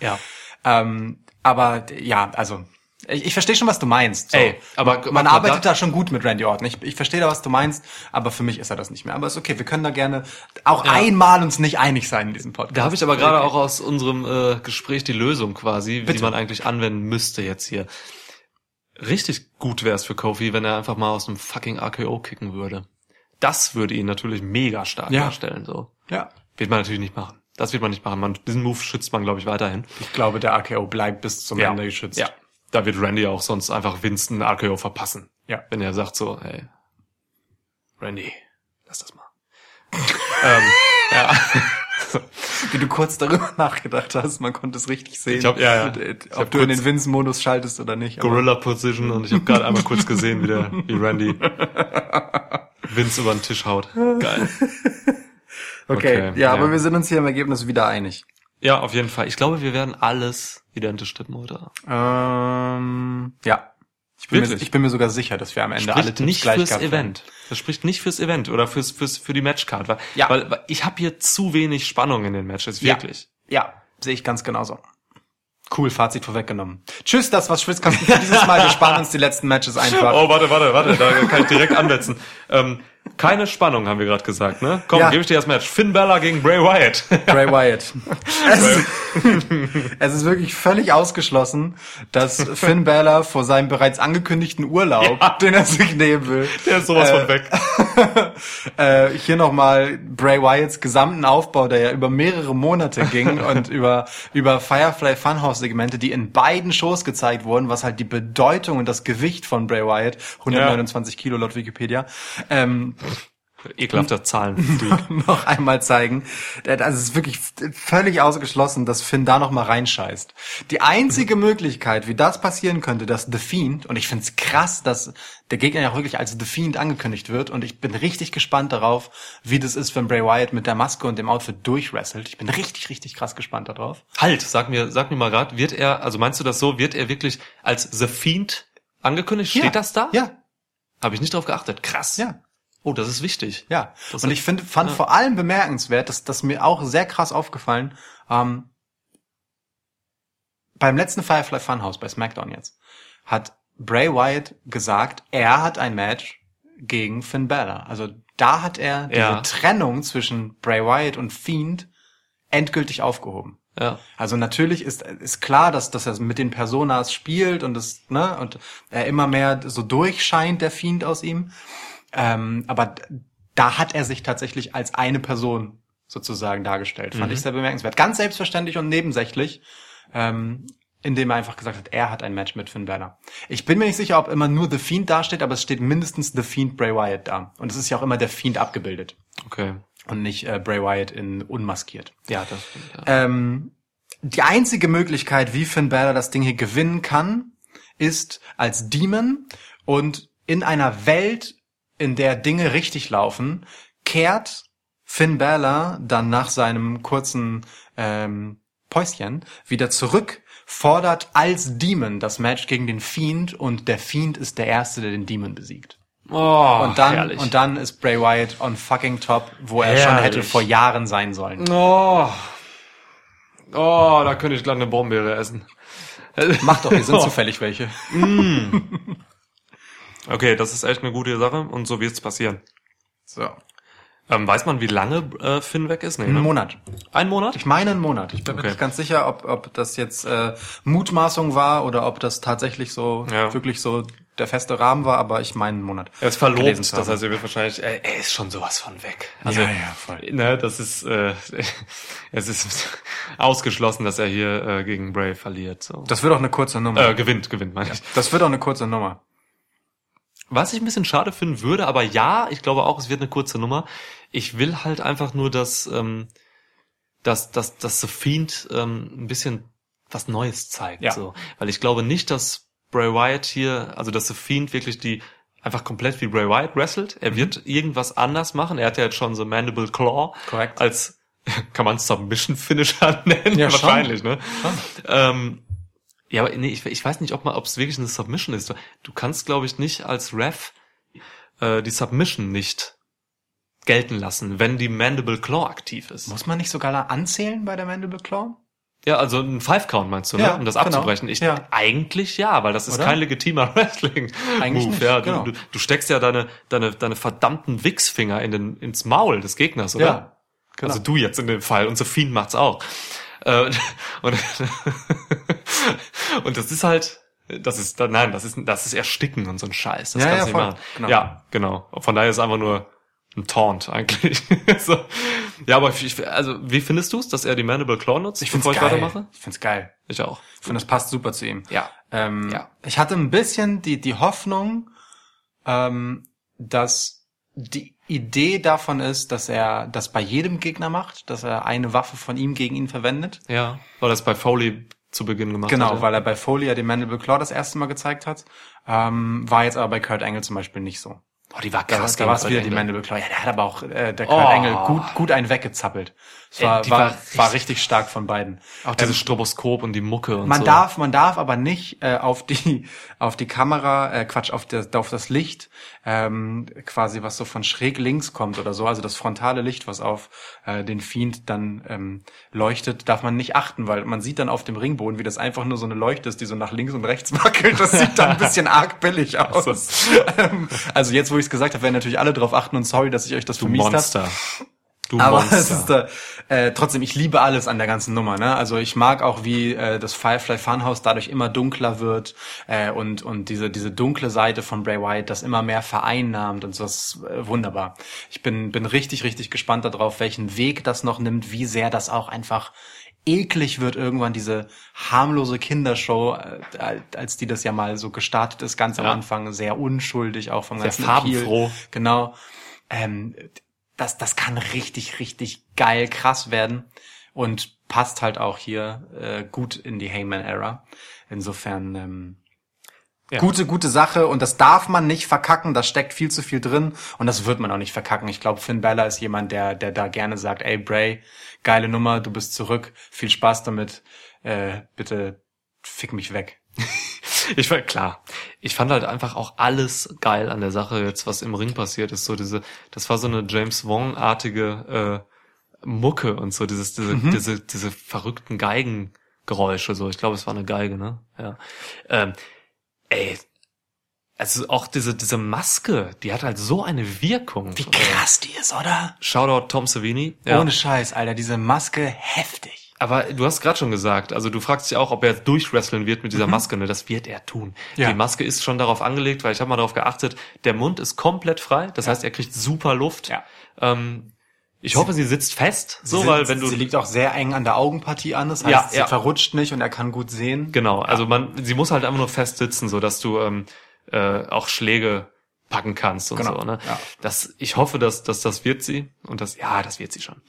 Ja. Ähm, aber ja, also ich, ich verstehe schon, was du meinst. So. Ey, aber man mal arbeitet da- schon gut mit Randy Orton. Ich, ich verstehe da, was du meinst, aber für mich ist er das nicht mehr. Aber ist okay, wir können da gerne auch einmal uns nicht einig sein in diesem Podcast. Da habe ich aber gerade Okay. auch aus unserem äh, Gespräch die Lösung quasi, Bitte. die man eigentlich anwenden müsste jetzt hier. Richtig gut wäre es für Kofi, wenn er einfach mal aus einem fucking RKO kicken würde. Das würde ihn natürlich mega stark Ja. darstellen. So Ja, wird man natürlich nicht machen. Das wird man nicht machen. Man, diesen Move schützt man, glaube ich, weiterhin. ich glaube, der RKO bleibt bis zum Ende geschützt. Ja. Da wird Randy auch sonst einfach Winston RKO verpassen. Ja. Wenn er sagt so, hey, Randy, lass das mal. ähm, ja. Wie du kurz darüber nachgedacht hast, man konnte es richtig sehen. Ich hab- ja, ja. Ob du in den Vince-Modus schaltest oder nicht. Gorilla Position und ich habe gerade einmal kurz gesehen, wie der wie Randy Vince über den Tisch haut. Geil. Okay, Okay, ja, ja. aber wir sind uns hier im Ergebnis wieder einig. Ja, auf jeden Fall. Ich glaube, wir werden alles identisch tippen heute. Ähm, ja. Ich bin, mir, ich bin mir sogar sicher, dass wir am Ende alle Spricht Tipps nicht gleich fürs Event. Das spricht nicht fürs Event oder fürs, fürs für die Matchcard, weil, Ja. weil, weil ich habe hier zu wenig Spannung in den Matches, Ja. wirklich. Ja, sehe ich ganz genauso. Cool, Fazit vorweggenommen. Tschüss, das was Schwitzkasten für dieses Mal. Wir sparen uns die letzten Matches einfach. Oh, warte, warte, warte, da kann ich direkt ansetzen. Ähm, keine Spannung, haben wir gerade gesagt, ne? Komm, Ja. gebe ich dir das Match. Finn Bella gegen Bray Wyatt. Bray Wyatt. Es ist, es ist wirklich völlig ausgeschlossen, dass Finn Balor vor seinem bereits angekündigten Urlaub, Ja. den er sich nehmen will, Der ist sowas Äh, von weg. äh, hier nochmal Bray Wyatts gesamten Aufbau, der ja über mehrere Monate ging und über, über Firefly Funhouse Segmente, die in beiden Shows gezeigt wurden, was halt die Bedeutung und das Gewicht von Bray Wyatt, 129 Kilo laut Wikipedia, ähm, Ekelhafter Zahlen. noch einmal zeigen. Also es ist wirklich völlig ausgeschlossen, dass Finn da noch mal reinscheißt. Die einzige Möglichkeit, wie das passieren könnte, dass The Fiend, und ich finde es krass, dass der Gegner ja auch wirklich als The Fiend angekündigt wird, und ich bin richtig gespannt darauf, wie das ist, wenn Bray Wyatt mit der Maske und dem Outfit durchwrestelt. Ich bin richtig, richtig krass gespannt darauf. Halt, sag mir, sag mir mal grad, wird er, also meinst du das so, wird er wirklich als The Fiend angekündigt? Steht das da? Ja, Habe ich nicht drauf geachtet. Krass. ja. Oh, das ist wichtig. Ja, Das und ich finde, fand ja. vor allem bemerkenswert, dass das mir auch sehr krass aufgefallen, ähm, beim letzten Firefly Funhouse bei SmackDown jetzt, hat Bray Wyatt gesagt, er hat ein Match gegen Finn Balor. Also da hat er diese Ja. Trennung zwischen Bray Wyatt und Fiend endgültig aufgehoben. Ja. Also natürlich ist, ist klar, dass, dass er mit den Personas spielt und das, ne, und er immer mehr so durchscheint, der Fiend aus ihm. Ähm, aber da hat er sich tatsächlich als eine Person sozusagen dargestellt. Fand Mhm. ich sehr bemerkenswert. Ganz selbstverständlich und nebensächlich, ähm, indem er einfach gesagt hat, er hat ein Match mit Finn Balor. Ich bin mir nicht sicher, ob immer nur The Fiend dasteht, aber es steht mindestens The Fiend Bray Wyatt da. Und es ist ja auch immer der Fiend abgebildet Okay. und nicht äh, Bray Wyatt in unmaskiert. Ja, das stimmt. Ja. Ähm, die einzige Möglichkeit, wie Finn Balor das Ding hier gewinnen kann, ist als Demon und in einer Welt, in der Dinge richtig laufen, kehrt Finn Balor dann nach seinem kurzen ähm, Päuschen wieder zurück, fordert als Demon das Match gegen den Fiend und der Fiend ist der Erste, der den Demon besiegt. Oh, Und dann, herrlich. und dann ist Bray Wyatt on fucking top, wo er schon Herrlich. hätte vor Jahren sein sollen. Oh. Oh, da könnte ich gleich eine Bombeere essen. Mach doch, hier sind zufällig welche. Okay, das ist echt eine gute Sache und so wird's passieren. So. Ähm, weiß man, wie lange äh, Finn weg ist? Nee, Einen ne? Monat. Ein Monat? Ich meine einen Monat. Ich bin mir Okay. nicht ganz sicher, ob, ob das jetzt äh, Mutmaßung war oder ob das tatsächlich so Ja. wirklich so der feste Rahmen war, aber ich meine einen Monat. Er ist verlobt, das haben. heißt, er wird wahrscheinlich, er, er ist schon sowas von weg. Also, Ja, ja, voll. Ne, das ist, äh, es ist ausgeschlossen, dass er hier äh, gegen Bray verliert. So. Das wird auch eine kurze Nummer. äh, gewinnt, gewinnt, meine ich. Das wird auch eine kurze Nummer. Was ich ein bisschen schade finden würde, aber ja, ich glaube auch, es wird eine kurze Nummer. Ich will halt einfach nur, dass, ähm, dass, dass, dass The Fiend ähm, ein bisschen was Neues zeigt. Ja. So. Weil ich glaube nicht, dass Bray Wyatt hier, also dass The Fiend wirklich die einfach komplett wie Bray Wyatt wrestelt. Er wird irgendwas anders machen. Er hat ja jetzt schon so Mandible Claw Korrekt. als kann man Submission Finisher nennen? Ja, schon. Wahrscheinlich, ne? Schon. Ähm, Ja, aber nee, ich, ich weiß nicht, ob man, ob es wirklich eine Submission ist. Du kannst, glaube ich, nicht als Ref äh, die Submission nicht gelten lassen, wenn die Mandible Claw aktiv ist. Muss man nicht sogar anzählen bei der Mandible Claw? Ja, also ein Five Count meinst du, Ja, ne? Um das genau. abzubrechen. Ich, Ja. Eigentlich ja, weil das ist Oder? kein legitimer Wrestling. Eigentlich Move. nicht, Ja, du, genau. du, du steckst ja deine, deine, deine verdammten Wichsfinger in den, ins Maul des Gegners, oder? Ja, genau. Also du jetzt in dem Fall und Sophie macht's auch. Äh, Und, und das ist halt, das ist, nein, das ist, das ist Ersticken und so ein Scheiß. Das Ja, kannst ja, voll. machen. Genau. Ja, genau. Von daher ist es einfach nur ein Taunt eigentlich. so. Ja, aber ich, also wie findest du es, dass er die Mandible Claw nutzt? Ich find's bevor geil. weitermache? Ich find's geil. Ich auch. Ich finde, das passt super zu ihm. Ja. Ähm, Ja. Ich hatte ein bisschen die, die Hoffnung, ähm, dass die Idee davon ist, dass er das bei jedem Gegner macht, dass er eine Waffe von ihm gegen ihn verwendet. Ja, weil das bei Foley zu Beginn gemacht Genau, ja. weil er bei Foley ja den Mandible Claw das erste Mal gezeigt hat. Ähm, war jetzt aber bei Kurt Angle zum Beispiel nicht so. Oh, die war Da, krass. da gegen war es wieder die. Mandible Claw. Ja, der hat aber auch, äh, der Kurt Oh. Angle gut, gut einen weggezappelt. Es Ey, war, die war, war war, richtig- richtig stark von beiden. Auch dieses Stroboskop und die Mucke und Man so. darf, man darf aber nicht äh, auf die auf die Kamera, äh, Quatsch, auf das auf das Licht, ähm, quasi was so von schräg links kommt oder so, also das frontale Licht, was auf äh, den Fiend dann ähm, leuchtet, darf man nicht achten, weil man sieht dann auf dem Ringboden, wie das einfach nur so eine Leuchte ist, die so nach links und rechts wackelt. Das sieht dann ein bisschen arg billig aus. Ähm, also jetzt, wo ich es gesagt habe, werden natürlich alle drauf achten und sorry, dass ich euch das Du vermiest habe. Monster. Du Aber Monster. es ist da, äh, trotzdem, ich liebe alles an der ganzen Nummer. Ne? Also ich mag auch, wie äh, das Firefly Funhouse dadurch immer dunkler wird äh, und und diese diese dunkle Seite von Bray Wyatt das immer mehr vereinnahmt und so. Das ist äh, wunderbar. Ich bin bin richtig richtig gespannt darauf, welchen Weg das noch nimmt, wie sehr das auch einfach eklig wird irgendwann diese harmlose Kindershow, äh, als die das ja mal so gestartet ist, ganz am Ja. Anfang sehr unschuldig auch vom Sehr ganzen farbenfroh. Appeal. Genau. Ähm, das, das kann richtig, richtig geil krass werden und passt halt auch hier äh, gut in die Heyman-Ära. Insofern ähm, Ja. gute, gute Sache und das darf man nicht verkacken, da steckt viel zu viel drin und das wird man auch nicht verkacken. Ich glaube, Finn Bella ist jemand, der, der da gerne sagt, ey Bray, geile Nummer, du bist zurück, viel Spaß damit, äh, bitte fick mich weg. Ich war klar. Ich fand halt einfach auch alles geil an der Sache jetzt, was im Ring passiert ist. So diese, das war so eine James Wong-artige äh, Mucke und so dieses, diese, diese, diese verrückten Geigengeräusche. So, ich glaube, es war eine Geige, ne? Ja. Ähm, ey, also auch diese diese Maske, die hat halt so eine Wirkung. Wie krass die ist, oder? Shoutout Tom Savini. Ja. Ohne Scheiß, Alter, diese Maske heftig. Aber du hast gerade schon gesagt, also du fragst dich auch, ob er jetzt durchwresteln wird mit dieser Maske. Ne? Das wird er tun. Ja. Die Maske ist schon darauf angelegt, weil ich habe mal darauf geachtet, der Mund ist komplett frei. Das heißt, er kriegt super Luft. Ja. Ähm, ich hoffe, sie sitzt fest, so, sie, weil wenn du sie liegt auch sehr eng an der Augenpartie an, das heißt, Ja, sie ja. verrutscht nicht und er kann gut sehen. genau, also man, sie muss halt einfach nur fest sitzen, so dass du ähm, äh, auch Schläge packen kannst und Genau, so. Ne? ja. Das, ich hoffe, dass, dass das wird sie und das, ja, das wird sie schon.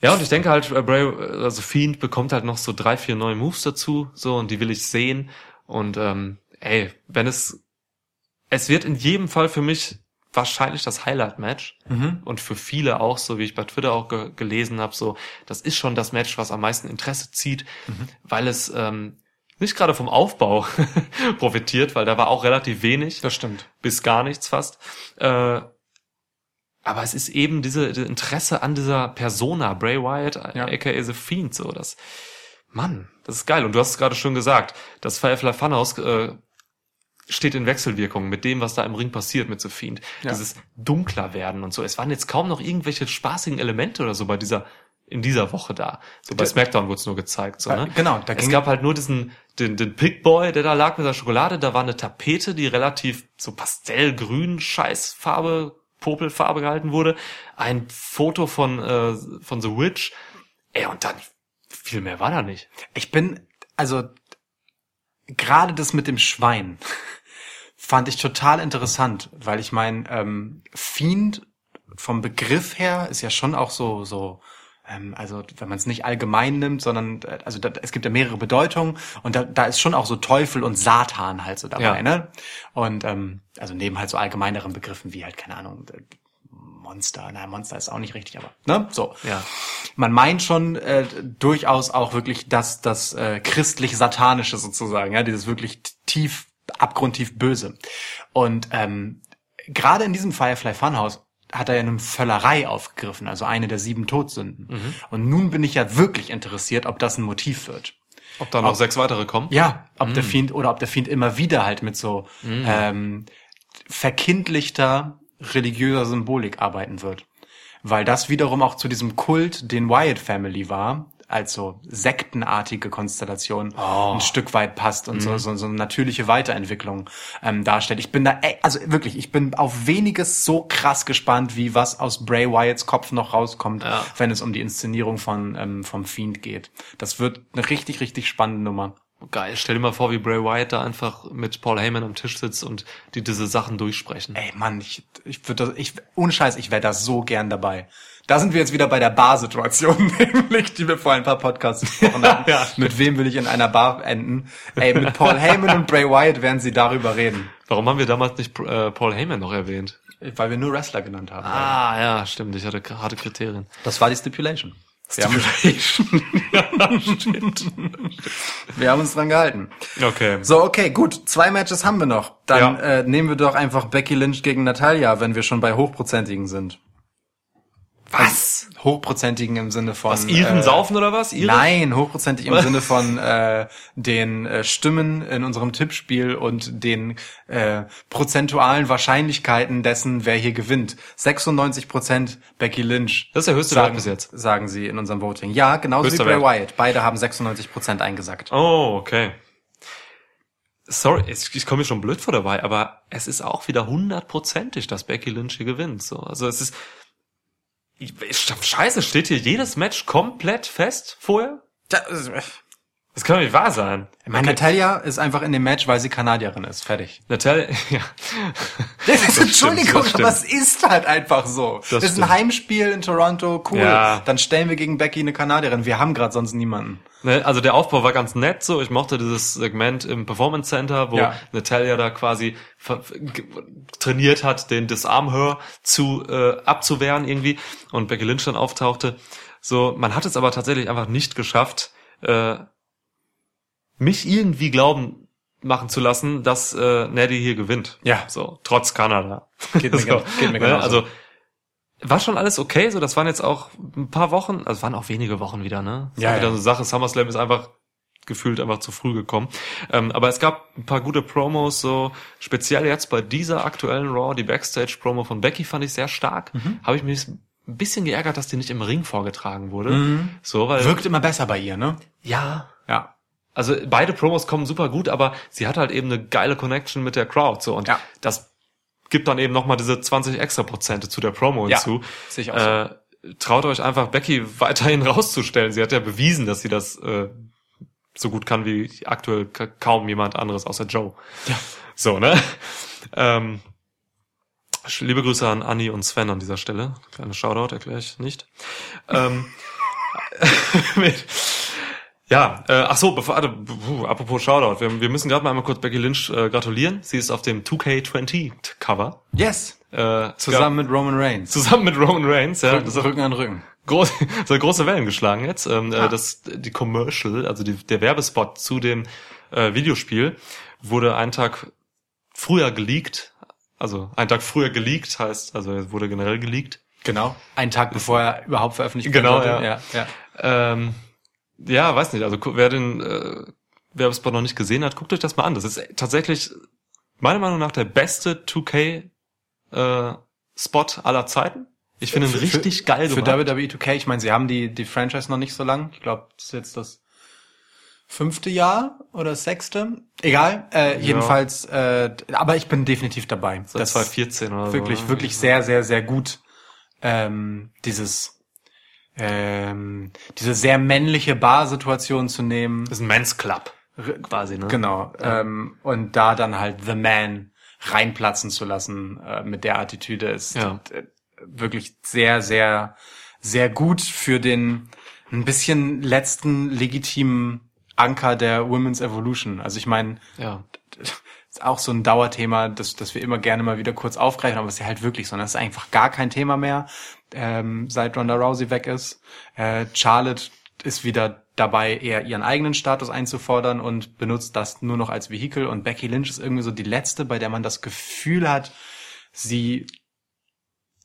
Ja, und ich denke halt, äh, Bray, also Fiend bekommt halt noch so drei, vier neue Moves dazu, so, und die will ich sehen. Und ähm, ey, wenn es, es wird in jedem Fall für mich wahrscheinlich das Highlight-Match Mhm. und für viele auch, so wie ich bei Twitter auch ge gelesen habe, so, das ist schon das Match, was am meisten Interesse zieht, Mhm. weil es ähm, nicht gerade vom Aufbau profitiert, weil da war auch relativ wenig Das stimmt. bis gar nichts fast. Äh, aber es ist eben diese, diese Interesse an dieser Persona, Bray Wyatt, Ja. aka The Fiend, so das. Mann, das ist geil. Und du hast es gerade schon gesagt, das Firefly Funhouse äh, steht in Wechselwirkung mit dem, was da im Ring passiert mit The Fiend. Ja. Dieses dunkler werden und so. Es waren jetzt kaum noch irgendwelche spaßigen Elemente oder so bei dieser in dieser Woche da. So bei SmackDown wurde es nur gezeigt. So, Ja, ne? genau, da es gab halt nur diesen den, den Pigboy, der da lag mit der Schokolade. Da war eine Tapete, die relativ so pastellgrün Scheißfarbe, Popelfarbe gehalten wurde. Ein Foto von äh, von The Witch. Ey, und dann viel mehr war da nicht. Ich bin, also gerade das mit dem Schwein fand ich total interessant, weil ich meine, ähm, Fiend vom Begriff her ist ja schon auch so, so, also wenn man es nicht allgemein nimmt, sondern äh, also da, es gibt ja mehrere Bedeutungen und da, da ist schon auch so Teufel und Satan halt so dabei, Ja. ne? Und ähm, also neben halt so allgemeineren Begriffen wie halt keine Ahnung. äh, Monster. Nein, Monster ist auch nicht richtig, aber ne, so. Ja. Man meint schon äh, durchaus auch wirklich das das äh, christlich-satanische sozusagen, ja, dieses wirklich tief abgrundtief böse. Und ähm, gerade in diesem Firefly Funhouse hat er ja eine Völlerei aufgegriffen, also eine der sieben Todsünden. Und nun bin ich ja wirklich interessiert, ob das ein Motiv wird. Ob da noch sechs weitere kommen? Ja, ob der Fiend oder ob der Fiend immer wieder halt mit so ähm, verkindlichter religiöser Symbolik arbeiten wird. Weil das wiederum auch zu diesem Kult, den Wyatt Family war, als so sektenartige Konstellation ein Stück weit passt und so, so, so eine natürliche Weiterentwicklung ähm, darstellt. Ich bin da, ey, also wirklich, ich bin auf weniges so krass gespannt, wie was aus Bray Wyatts Kopf noch rauskommt, Ja. wenn es um die Inszenierung von ähm, vom Fiend geht. Das wird eine richtig, richtig spannende Nummer. Geil. Stell dir mal vor, wie Bray Wyatt da einfach mit Paul Heyman am Tisch sitzt und die diese Sachen durchsprechen. Ey, Mann, ich, ich würde das, ich, ohne Scheiß, ich wäre da so gern dabei. Da sind wir jetzt wieder bei der Bar-Situation, nämlich, die wir vor ein paar Podcasts besprochen haben. Ja. Mit wem will ich in einer Bar enden? Ey, mit Paul Heyman und Bray Wyatt werden sie darüber reden. Warum haben wir damals nicht äh, Paul Heyman noch erwähnt? Weil wir nur Wrestler genannt haben. Ah, ja, stimmt. Ich hatte harte Kriterien. Das war die Stipulation. Wir haben, wir haben uns dran gehalten. Okay. So, okay, gut. Zwei Matches haben wir noch. Dann Ja. äh, nehmen wir doch einfach Becky Lynch gegen Natalia, wenn wir schon bei Hochprozentigen sind. Was? Hochprozentigen im Sinne von. Was, Iren äh, saufen oder was? Irisch? Nein, hochprozentig im Sinne von äh, den äh, Stimmen in unserem Tippspiel und den äh, prozentualen Wahrscheinlichkeiten dessen, wer hier gewinnt. 96 Prozent Becky Lynch. Das ist der höchste sagen, Wert bis jetzt. Sagen sie in unserem Voting. Ja, genauso Höchster wie Bray Wert. Wyatt. Beide haben 96 Prozent eingesagt. Oh, okay. Sorry, ich, ich komme mir schon blöd vor dabei, aber es ist auch wieder hundertprozentig, dass Becky Lynch hier gewinnt. So, also es ist Scheiße, steht hier jedes Match komplett fest vorher? Das kann doch nicht wahr sein. Ich meine, Natalia ist einfach in dem Match, weil sie Kanadierin ist. Fertig. Natalia, ja. Entschuldigung, das aber stimmt. es ist halt einfach so. Das, ist ein. Heimspiel in Toronto, cool. Ja. Dann stellen wir gegen Becky eine Kanadierin. Wir haben gerade sonst niemanden. Ne, also der Aufbau war ganz nett so. Ich mochte dieses Segment im Performance Center, wo Ja. Natalia da quasi trainiert hat, den Disarm Her zu äh, abzuwehren irgendwie und Becky Lynch dann auftauchte. So, man hat es aber tatsächlich einfach nicht geschafft, äh, mich irgendwie glauben machen zu lassen, dass äh, Neddy hier gewinnt. Ja. So, trotz Kanada. Geht mir gen- geht mir ne. Also war schon alles okay, so das waren jetzt auch ein paar Wochen, also waren auch wenige Wochen wieder, ne? Das Ja, wieder ja. so eine Sache, SummerSlam ist einfach gefühlt einfach zu früh gekommen. Ähm, aber es gab ein paar gute Promos, so speziell jetzt bei dieser aktuellen Raw, die Backstage-Promo von Becky fand ich sehr stark. Mhm. Habe ich mich ein bisschen geärgert, dass die nicht im Ring vorgetragen wurde. So, weil Wirkt immer besser bei ihr, ne? Ja. Also beide Promos kommen super gut, aber sie hat halt eben eine geile Connection mit der Crowd so und Ja. das gibt dann eben nochmal diese 20 extra Prozente zu der Promo Ja, hinzu. sehe ich auch so. Äh, traut euch einfach Becky weiterhin rauszustellen. Sie hat ja bewiesen, dass sie das äh, so gut kann wie aktuell ka- kaum jemand anderes außer Joe. Ja. So, ne? Ähm, liebe Grüße an Anni und Sven an dieser Stelle. Kleine Shoutout erkläre ich nicht. ähm, mit, ja, äh, ach so, bevor, puh, apropos Shoutout, wir, wir müssen gerade mal einmal kurz Becky Lynch äh, gratulieren. Sie ist auf dem 2K20 Cover. Yes. Äh, Zusammen mit Roman Reigns. zusammen mit Roman Reigns, ja. Ist Rücken an Rücken. groß, so große Wellen geschlagen jetzt. Ähm, Ah. äh, das, die Commercial, also die, der Werbespot zu dem äh, Videospiel, wurde einen Tag früher geleakt. Also einen Tag früher geleakt heißt, also wurde generell geleakt. Genau. Einen Tag bevor er überhaupt veröffentlicht Genau, wurde. ja. ja, ja. Ähm, ja, weiß nicht. Also wer den äh, Werbespot noch nicht gesehen hat, guckt euch das mal an. Das ist tatsächlich meiner Meinung nach der beste 2K äh, Spot aller Zeiten. Ich finde ihn Für- richtig geil Für gemacht. WWE 2K, ich meine, sie haben die, die Franchise noch nicht so lang. Ich glaube, das ist jetzt das fünfte Jahr oder das sechste. Egal, äh, jedenfalls, äh, aber ich bin definitiv dabei. Seit 2014 oder wirklich, so. ne? wirklich sehr, sehr, sehr gut. Ähm, dieses, ähm, diese sehr männliche Bar-Situation zu nehmen. Das ist ein Men's Club. Quasi, ne? Genau. Ähm, und da dann halt The Man reinplatzen zu lassen äh, mit der Attitüde ist Ja. äh, wirklich sehr, sehr, sehr gut für den ein bisschen letzten legitimen Anker der Women's Evolution. Also ich meine, Ja. Ist auch so ein Dauerthema, das, das wir immer gerne mal wieder kurz aufgreifen, aber es ist ja halt wirklich so. Das ist einfach gar kein Thema mehr, ähm, seit Ronda Rousey weg ist. Äh, Charlotte ist wieder dabei, eher ihren eigenen Status einzufordern und benutzt das nur noch als Vehikel. Und Becky Lynch ist irgendwie so die letzte, bei der man das Gefühl hat, sie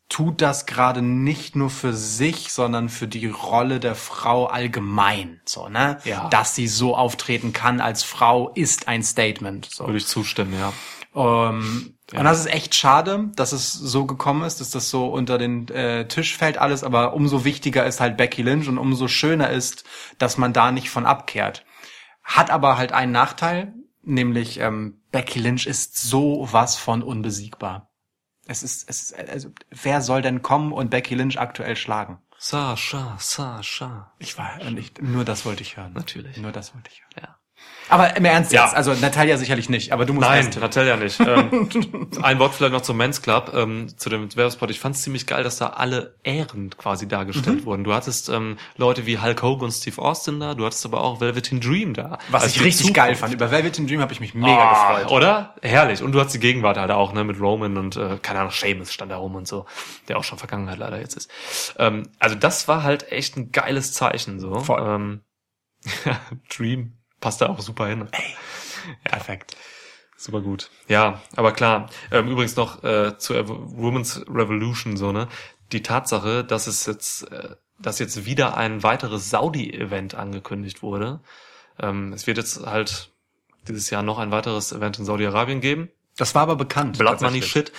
tut das gerade nicht nur für sich, sondern für die Rolle der Frau allgemein, so, ne? Ja. Dass sie so auftreten kann als Frau ist ein Statement, so. Würde ich zustimmen, ja. Ähm, Und das ist echt schade, dass es so gekommen ist, dass das so unter den äh, Tisch fällt alles, aber umso wichtiger ist halt Becky Lynch und umso schöner ist, dass man da nicht von abkehrt. Hat aber halt einen Nachteil, nämlich ähm, Becky Lynch ist so was von unbesiegbar. Es ist, es ist, also wer soll denn kommen und Becky Lynch aktuell schlagen? Sascha, Sascha. Ich war nicht, nur das wollte ich hören. Natürlich. Nur das wollte ich hören. Ja. Aber im Ernst Ja. jetzt, also Natalia sicherlich nicht, aber du musst Nein, erst. Natalia nicht. Ähm, ein Wort vielleicht noch zum Men's Club, ähm, zu dem Werbespot. Ich fand es ziemlich geil, dass da alle Ehren quasi dargestellt Mhm. wurden. Du hattest ähm, Leute wie Hulk Hogan und Steve Austin da, du hattest aber auch Velveteen Dream da. Was ich richtig Zukunft. geil fand. Über Velvet Dream habe ich mich mega Ah, gefreut. Oder? Herrlich. Und du hast die Gegenwart halt auch, ne, mit Roman und, äh, keine Ahnung, Seamus stand da rum und so, der auch schon Vergangenheit leider jetzt ist. Ähm, also das war halt echt ein geiles Zeichen, so. Voll. Ähm, Dream passt da auch super hin. Perfekt. Super gut. Ja, aber klar. Ähm, übrigens noch äh, zur Women's Revolution so ne. Die Tatsache, dass es jetzt, äh, dass jetzt wieder ein weiteres Saudi-Event angekündigt wurde. Ähm, es wird jetzt halt dieses Jahr noch ein weiteres Event in Saudi-Arabien geben. Das war aber bekannt. Blood Money. Shit.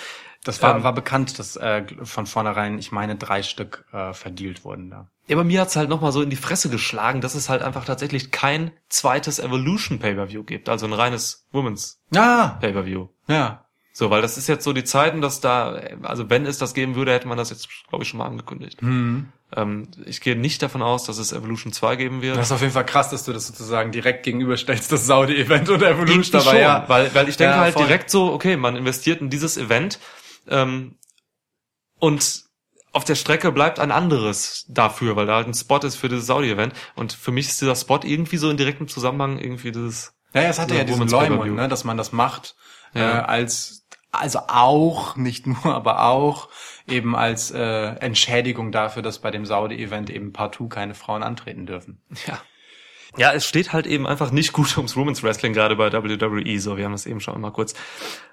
Das war, Ähm, war bekannt, dass äh, von vornherein, ich meine, drei Stück äh, verdealt wurden da. Ja, aber mir hat's halt nochmal so in die Fresse geschlagen, dass es halt einfach tatsächlich kein zweites Evolution Pay-Per-View gibt. Also ein reines Women's Ja, Pay-Per-View. ja. So, weil das ist jetzt so die Zeiten, dass da, also wenn es das geben würde, hätte man das jetzt, glaube ich, schon mal angekündigt. Hm. Ähm, ich gehe nicht davon aus, dass es Evolution 2 geben wird. Das ist auf jeden Fall krass, dass du das sozusagen direkt gegenüberstellst, das Saudi-Event und Evolution dabei, schon, ja. weil, weil ich denke Ja, halt voll. direkt so, okay, man investiert in dieses Event ähm, und auf der Strecke bleibt ein anderes dafür, weil da halt ein Spot ist für dieses Saudi-Event. Und für mich ist dieser Spot irgendwie so in direktem Zusammenhang irgendwie dieses Ja, es hatte Ja, diesen Leumund, ne, dass man das macht Ja. äh, als also auch, nicht nur, aber auch eben als äh, Entschädigung dafür, dass bei dem Saudi-Event eben partout keine Frauen antreten dürfen. Ja. Ja, es steht halt eben einfach nicht gut ums Women's Wrestling, gerade bei WWE. So, wir haben das eben schon mal kurz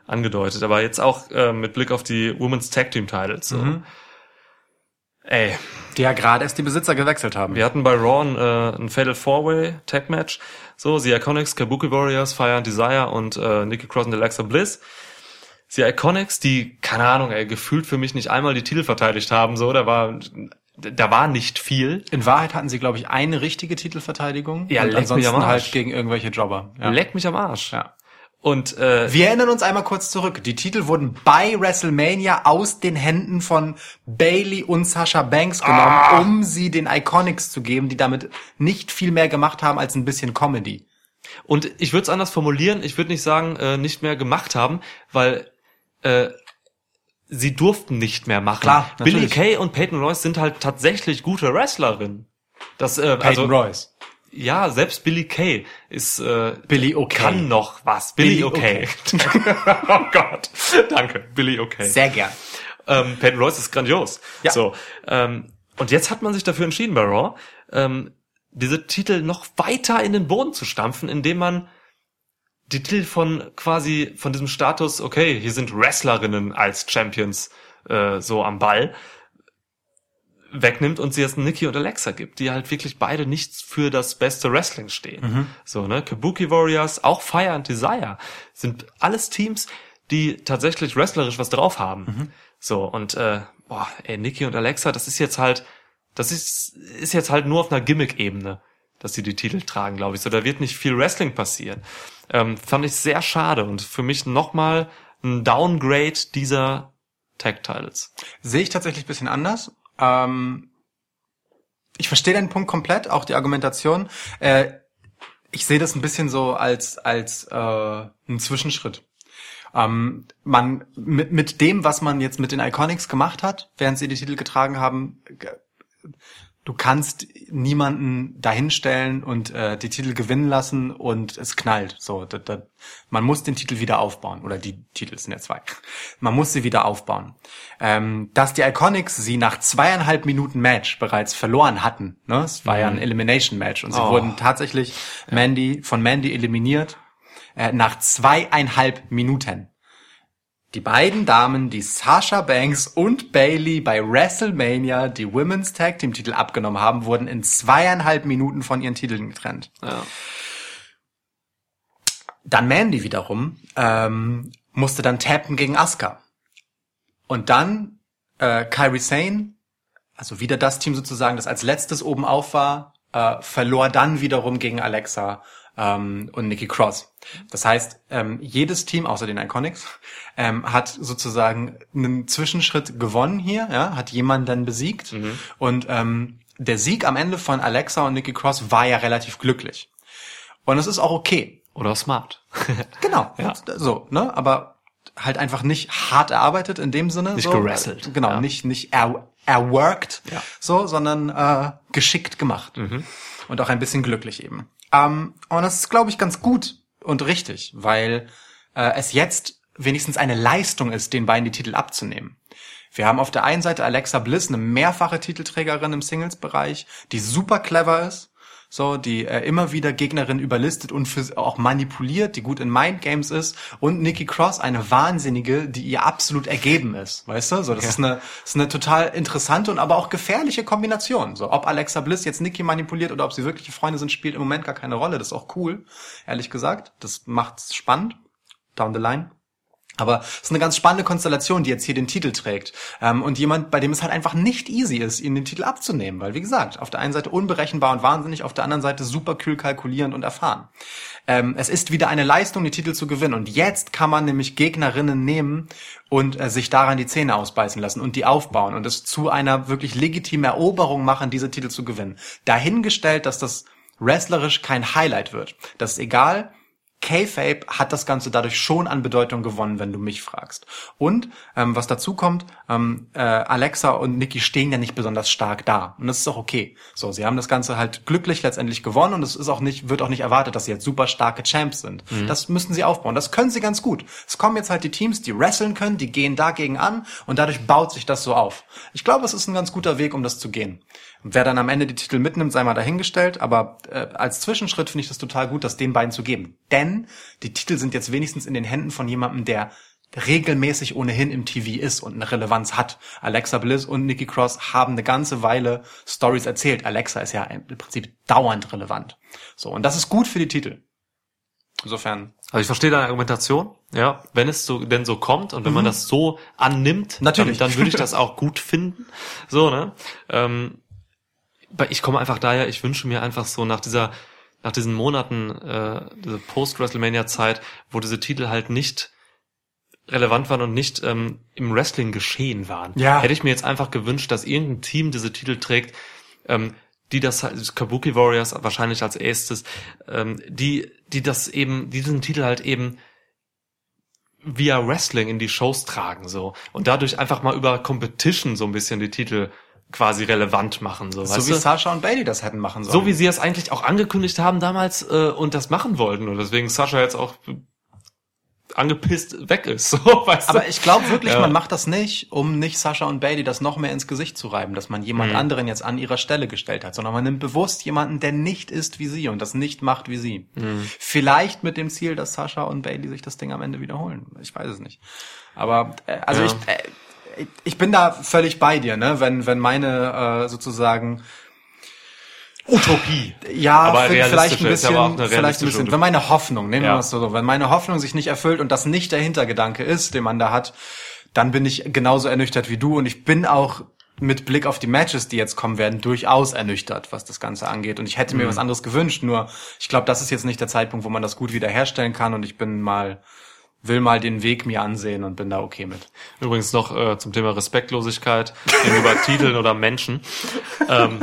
angedeutet. Aber jetzt auch äh, mit Blick auf die Women's Tag Team Titles. So. Ey, Die ja gerade erst die Besitzer gewechselt haben. wir hatten bei Raw ein, äh, ein Fatal Four-Way Tag Match. So, The Iconics, Kabuki Warriors, Fire and Desire und äh, Nikki Cross und Alexa Bliss. The Iconics, die, keine Ahnung, ey, gefühlt für mich nicht einmal die Titel verteidigt haben, so, da war, da war nicht viel. In Wahrheit hatten sie, glaube ich, eine richtige Titelverteidigung Ja, und leck mich am ansonsten Arsch. halt gegen irgendwelche Jobber. Ja. Leck mich am Arsch. ja. Und äh, Wir erinnern uns einmal kurz zurück. Die Titel wurden bei WrestleMania aus den Händen von Bailey und Sasha Banks genommen, Ah. um sie den Iconics zu geben, die damit nicht viel mehr gemacht haben als ein bisschen Comedy. Und ich würde es anders formulieren, ich würde nicht sagen, äh, nicht mehr gemacht haben, weil äh, sie durften nicht mehr machen. Klar, Billy. Kay und Peyton Royce sind halt tatsächlich gute Wrestlerinnen. Das, äh, Peyton also, Royce. Ja, selbst Billy Kay ist äh, Billy okay. kann noch was. Billy, Billy okay. oh Gott, danke, Billy okay. Sehr gern. Ähm, Peyton Royce ist grandios. Ja. So, ähm, und jetzt hat man sich dafür entschieden bei Raw, ähm, diese Titel noch weiter in den Boden zu stampfen, indem man die Titel von quasi von diesem Status, okay, hier sind Wrestlerinnen als Champions äh, so am Ball, wegnimmt und sie jetzt Nikki und Alexa gibt, die halt wirklich beide nichts für das beste Wrestling stehen. So, ne? Kabuki Warriors, auch Fire and Desire sind alles Teams, die tatsächlich wrestlerisch was drauf haben. So, und äh, boah, ey, Nikki und Alexa, das ist jetzt halt, das ist, ist jetzt halt nur auf einer Gimmick-Ebene, dass sie die Titel tragen, glaube ich. So, da wird nicht viel Wrestling passieren. Ähm, fand ich sehr schade und für mich nochmal ein Downgrade dieser Tag-Titles. Sehe ich tatsächlich ein bisschen anders. Ähm, ich verstehe deinen Punkt komplett, auch die Argumentation. Äh, ich sehe das ein bisschen so als als äh, einen Zwischenschritt. Ähm, man mit mit dem, was man jetzt mit den Iconics gemacht hat, während sie die Titel getragen haben, du kannst niemanden dahinstellen und äh, die Titel gewinnen lassen und es knallt. So, da, da, man muss den Titel wieder aufbauen oder die Titel sind ja zwei. Man muss sie wieder aufbauen. Ähm, dass die Iconics sie nach zweieinhalb Minuten Match bereits verloren hatten. Ne? Es war ja ein Elimination Match und sie Oh. wurden tatsächlich Mandy von Mandy eliminiert äh, nach zweieinhalb Minuten. Die beiden Damen, die Sasha Banks und Bailey bei WrestleMania die Women's Tag Team Titel abgenommen haben, wurden in zweieinhalb Minuten von ihren Titeln getrennt. Ja. Dann Mandy wiederum ähm, musste dann tappen gegen Asuka. Und dann äh, Kyrie Sane, also wieder das Team sozusagen, das als letztes oben auf war, äh, verlor dann wiederum gegen Alexa ähm, und Nikki Cross. Das heißt, ähm, jedes Team außer den Iconics ähm, hat sozusagen einen Zwischenschritt gewonnen hier, ja, hat jemanden dann besiegt und ähm, der Sieg am Ende von Alexa und Nikki Cross war ja relativ glücklich. Und es ist auch okay. Oder smart. Genau. Ja. So, ne? Aber halt einfach nicht hart erarbeitet in dem Sinne. Nicht so, gerasselt. Genau, Ja. nicht, nicht er, erworked, Ja. Mhm. so, sondern äh, geschickt gemacht. Und auch ein bisschen glücklich eben. Ähm, und das ist, glaube ich, ganz gut und richtig, weil äh, es jetzt wenigstens eine Leistung ist, den beiden die Titel abzunehmen. Wir haben auf der einen Seite Alexa Bliss, eine mehrfache Titelträgerin im Singles-Bereich, die super clever ist, so, die äh, immer wieder Gegnerin überlistet und für, auch manipuliert, die gut in Mindgames ist und Nikki Cross, eine Wahnsinnige, die ihr absolut ergeben ist, weißt du? So, das ist eine, ist eine total interessante und aber auch gefährliche Kombination. So, ob Alexa Bliss jetzt Nikki manipuliert oder ob sie wirkliche Freunde sind, spielt im Moment gar keine Rolle. Das ist auch cool, ehrlich gesagt. Das macht's spannend. Down the line. Aber es ist eine ganz spannende Konstellation, die jetzt hier den Titel trägt. Ähm, und jemand, bei dem es halt einfach nicht easy ist, ihnen den Titel abzunehmen. Weil, wie gesagt, auf der einen Seite unberechenbar und wahnsinnig, auf der anderen Seite super kühl kalkulierend und erfahren. Ähm, es ist wieder eine Leistung, die Titel zu gewinnen. Und jetzt kann man nämlich Gegnerinnen nehmen und äh, sich daran die Zähne ausbeißen lassen und die aufbauen und es zu einer wirklich legitimen Eroberung machen, diese Titel zu gewinnen. Dahingestellt, dass das wrestlerisch kein Highlight wird. Das ist egal, K-Fape hat das Ganze dadurch schon an Bedeutung gewonnen, wenn du mich fragst. Und ähm, was dazu kommt, ähm, äh, Alexa und Nikki stehen ja nicht besonders stark da. Und das ist auch okay. So, sie haben das Ganze halt glücklich letztendlich gewonnen und es ist auch nicht, wird auch nicht erwartet, dass sie jetzt super starke Champs sind. Das müssen sie aufbauen. Das können sie ganz gut. Es kommen jetzt halt die Teams, die wresteln können, die gehen dagegen an und dadurch baut sich das so auf. Ich glaube, es ist ein ganz guter Weg, um das zu gehen. Wer dann am Ende die Titel mitnimmt, sei mal dahingestellt. Aber äh, als Zwischenschritt finde ich das total gut, das den beiden zu geben. Denn die Titel sind jetzt wenigstens in den Händen von jemandem, der regelmäßig ohnehin im TV ist und eine Relevanz hat. Alexa Bliss und Nikki Cross haben eine ganze Weile Stories erzählt. Alexa ist ja im Prinzip dauernd relevant. So, und das ist gut für die Titel. Insofern. Also ich verstehe deine Argumentation, ja, wenn es so denn so kommt und wenn man das so annimmt, Mhm. Natürlich. dann, dann würde ich das auch gut finden. So, ne? Ähm, ich komme einfach daher, ich wünsche mir einfach so nach dieser, nach diesen Monaten, äh, diese Post-WrestleMania-Zeit, wo diese Titel halt nicht relevant waren und nicht ähm, im Wrestling geschehen waren. Ja. Hätte ich mir jetzt einfach gewünscht, dass irgendein Team diese Titel trägt, ähm, die das halt, Kabuki Warriors wahrscheinlich als erstes, ähm, die, die das eben, die diesen Titel halt eben via Wrestling in die Shows tragen, so. Und dadurch einfach mal über Competition so ein bisschen die Titel quasi relevant machen, so, So weißt wie du? Sasha und Bailey das hätten machen sollen. So wie sie es eigentlich auch angekündigt haben damals äh, und das machen wollten. Und deswegen Sascha jetzt auch angepisst weg ist. So, weißt du? Aber ich glaube wirklich, Ja. man macht das nicht, um nicht Sascha und Bailey das noch mehr ins Gesicht zu reiben, dass man jemand Mhm. anderen jetzt an ihrer Stelle gestellt hat, sondern man nimmt bewusst jemanden, der nicht ist wie sie und das nicht macht wie sie. Mhm. Vielleicht mit dem Ziel, dass Sascha und Bailey sich das Ding am Ende wiederholen. Ich weiß es nicht. Aber äh, also Ja. ich äh, ich bin da völlig bei dir, ne? Wenn wenn meine äh, sozusagen Utopie. ja, Aber vielleicht ein bisschen, vielleicht ein bisschen. Utopie. Wenn meine Hoffnung, nehmen wir Ja. es so, wenn meine Hoffnung sich nicht erfüllt und das nicht der Hintergedanke ist, den man da hat, dann bin ich genauso ernüchtert wie du und ich bin auch mit Blick auf die Matches, die jetzt kommen werden, durchaus ernüchtert, was das Ganze angeht. Und ich hätte Mhm. mir was anderes gewünscht, nur ich glaube, das ist jetzt nicht der Zeitpunkt, wo man das gut wiederherstellen kann und ich bin mal, will mal den Weg mir ansehen und bin da okay mit. Übrigens noch äh, zum Thema Respektlosigkeit gegenüber Titeln oder Menschen. Ähm,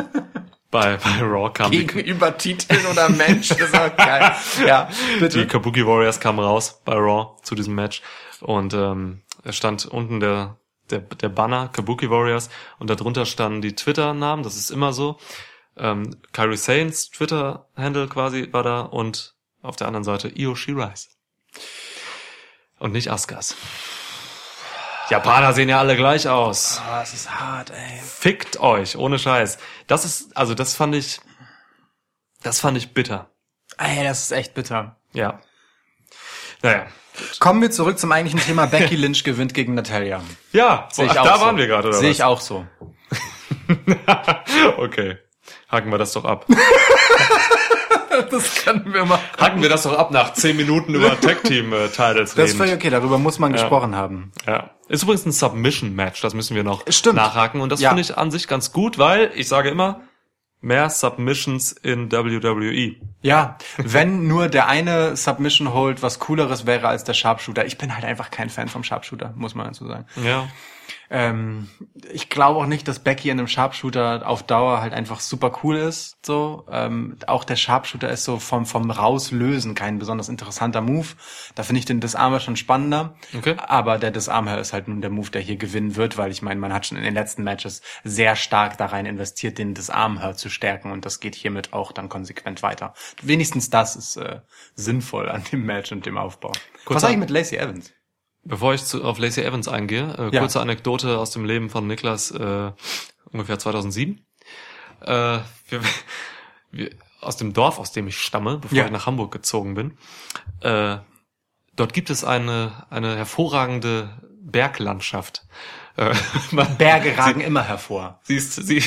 bei, bei Raw kam die, Gegenüber Titeln oder Mensch, das ist auch geil. Ja, bitte. die Kabuki Warriors kamen raus bei Raw zu diesem Match und ähm, es stand unten der der, der Banner, Kabuki Warriors, und darunter standen die Twitter-Namen, das ist immer so. Ähm, Kairi Sanes Twitter-Handle quasi war da und auf der anderen Seite Io Shirais. Und nicht Askas. Japaner sehen ja alle gleich aus. Ah, es ist hart, ey. Fickt euch, ohne Scheiß. Das ist, also das fand ich, das fand ich bitter. Ey, das ist echt bitter. Ja. Naja. Kommen wir zurück zum eigentlichen Thema. Becky Lynch gewinnt gegen Natalia. Ja, Sehe ich ach, auch da so. waren wir gerade, oder Sehe ich auch so. okay. Haken wir das doch ab. Das können wir machen. Haken wir das doch ab nach zehn Minuten über Tag Team äh, Titles Das ist reden. völlig okay, darüber muss man gesprochen haben. Ja. Ist übrigens ein Submission-Match, das müssen wir noch Stimmt. nachhaken. Und das Ja. finde ich an sich ganz gut, weil ich sage immer, mehr Submissions in WWE. Ja, wenn nur der eine Submission Hold was cooleres wäre als der Sharpshooter. Ich bin halt einfach kein Fan vom Sharpshooter, muss man dazu sagen. Ja. Ähm, ich glaube auch nicht, dass Becky in einem Sharpshooter auf Dauer halt einfach super cool ist. So, ähm, auch der Sharpshooter ist so vom vom Rauslösen kein besonders interessanter Move. Da finde ich den Disarmer schon spannender. Okay. Aber der Disarmer ist halt nun der Move, der hier gewinnen wird, weil ich meine, man hat schon in den letzten Matches sehr stark da rein investiert, den Disarmer zu stärken und das geht hiermit auch dann konsequent weiter. Wenigstens das ist äh, sinnvoll an dem Match und dem Aufbau. Kurz Was sag ich mit Lacey Evans? Bevor ich zu, auf Lacey Evans eingehe, äh, Ja. kurze Anekdote aus dem Leben von Niklas äh, ungefähr 2007. Äh, wir, wir, aus dem Dorf, aus dem ich stamme, bevor Ja. ich nach Hamburg gezogen bin. Äh, dort gibt es eine, eine hervorragende Berglandschaft. Äh, Berge ragen immer hervor. Sie ist, sie,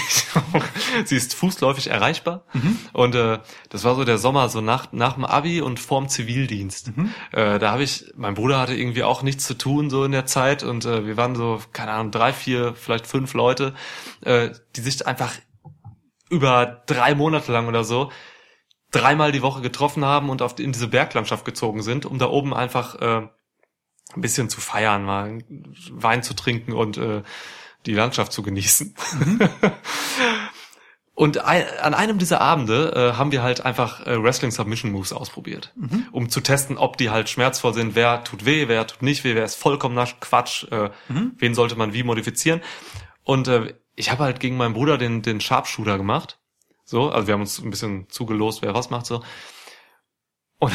sie ist fußläufig erreichbar. Und äh, das war so der Sommer, so nach, nach dem Abi und vorm Zivildienst. Äh, da habe ich, mein Bruder hatte irgendwie auch nichts zu tun so in der Zeit und äh, wir waren so, keine Ahnung, drei, vier, vielleicht fünf Leute, äh, die sich einfach über drei Monate lang oder so dreimal die Woche getroffen haben und auf, in diese Berglandschaft gezogen sind, um da oben einfach äh, ein bisschen zu feiern, mal Wein zu trinken und äh, die Landschaft zu genießen. und ein, an einem dieser Abende äh, haben wir halt einfach äh, Wrestling Submission Moves ausprobiert, um zu testen, ob die halt schmerzvoll sind, wer tut weh, wer tut nicht weh, wer ist vollkommener Quatsch, äh, wen sollte man wie modifizieren. Und äh, ich habe halt gegen meinen Bruder den, den Sharpshooter gemacht. So, also wir haben uns ein bisschen zugelost, wer was macht so. Und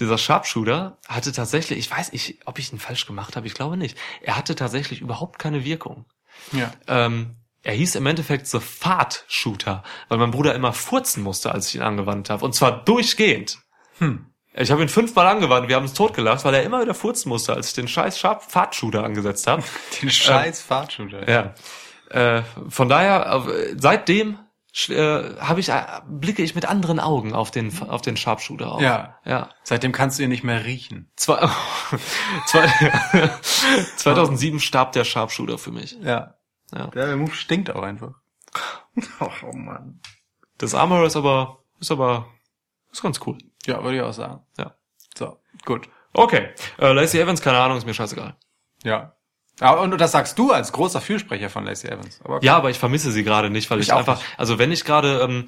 dieser Sharpshooter hatte tatsächlich, ich weiß nicht, ob ich ihn falsch gemacht habe, ich glaube nicht. Er hatte tatsächlich überhaupt keine Wirkung. Ja. Ähm, er hieß im Endeffekt The Fart Shooter, weil mein Bruder immer furzen musste, als ich ihn angewandt habe. Und zwar durchgehend. Hm. Ich habe ihn fünfmal angewandt, wir haben uns totgelacht, weil er immer wieder furzen musste, als ich den scheiß Fart Shooter angesetzt habe. Den scheiß Fahrtshooter. Ja. Äh, von daher, äh, seitdem äh, habe ich, äh, blicke ich mit anderen Augen auf den, auf den Sharpshooter auf. Ja. Ja. Seitdem kannst du ihn nicht mehr riechen. Zwei, zwei, 2007 starb der Sharpshooter für mich. Ja. Ja. Der Move stinkt auch einfach. oh, oh Mann. Das Armor ist aber, ist aber, ist ganz cool. Ja, würde ich auch sagen. Ja. So, gut. Okay. Äh, Lacey Evans, keine Ahnung, ist mir scheißegal. Ja. Und das sagst du als großer Fürsprecher von Lacey Evans. Aber Ja, aber ich vermisse sie gerade nicht, weil ich, Ich einfach, nicht. also wenn ich gerade ähm,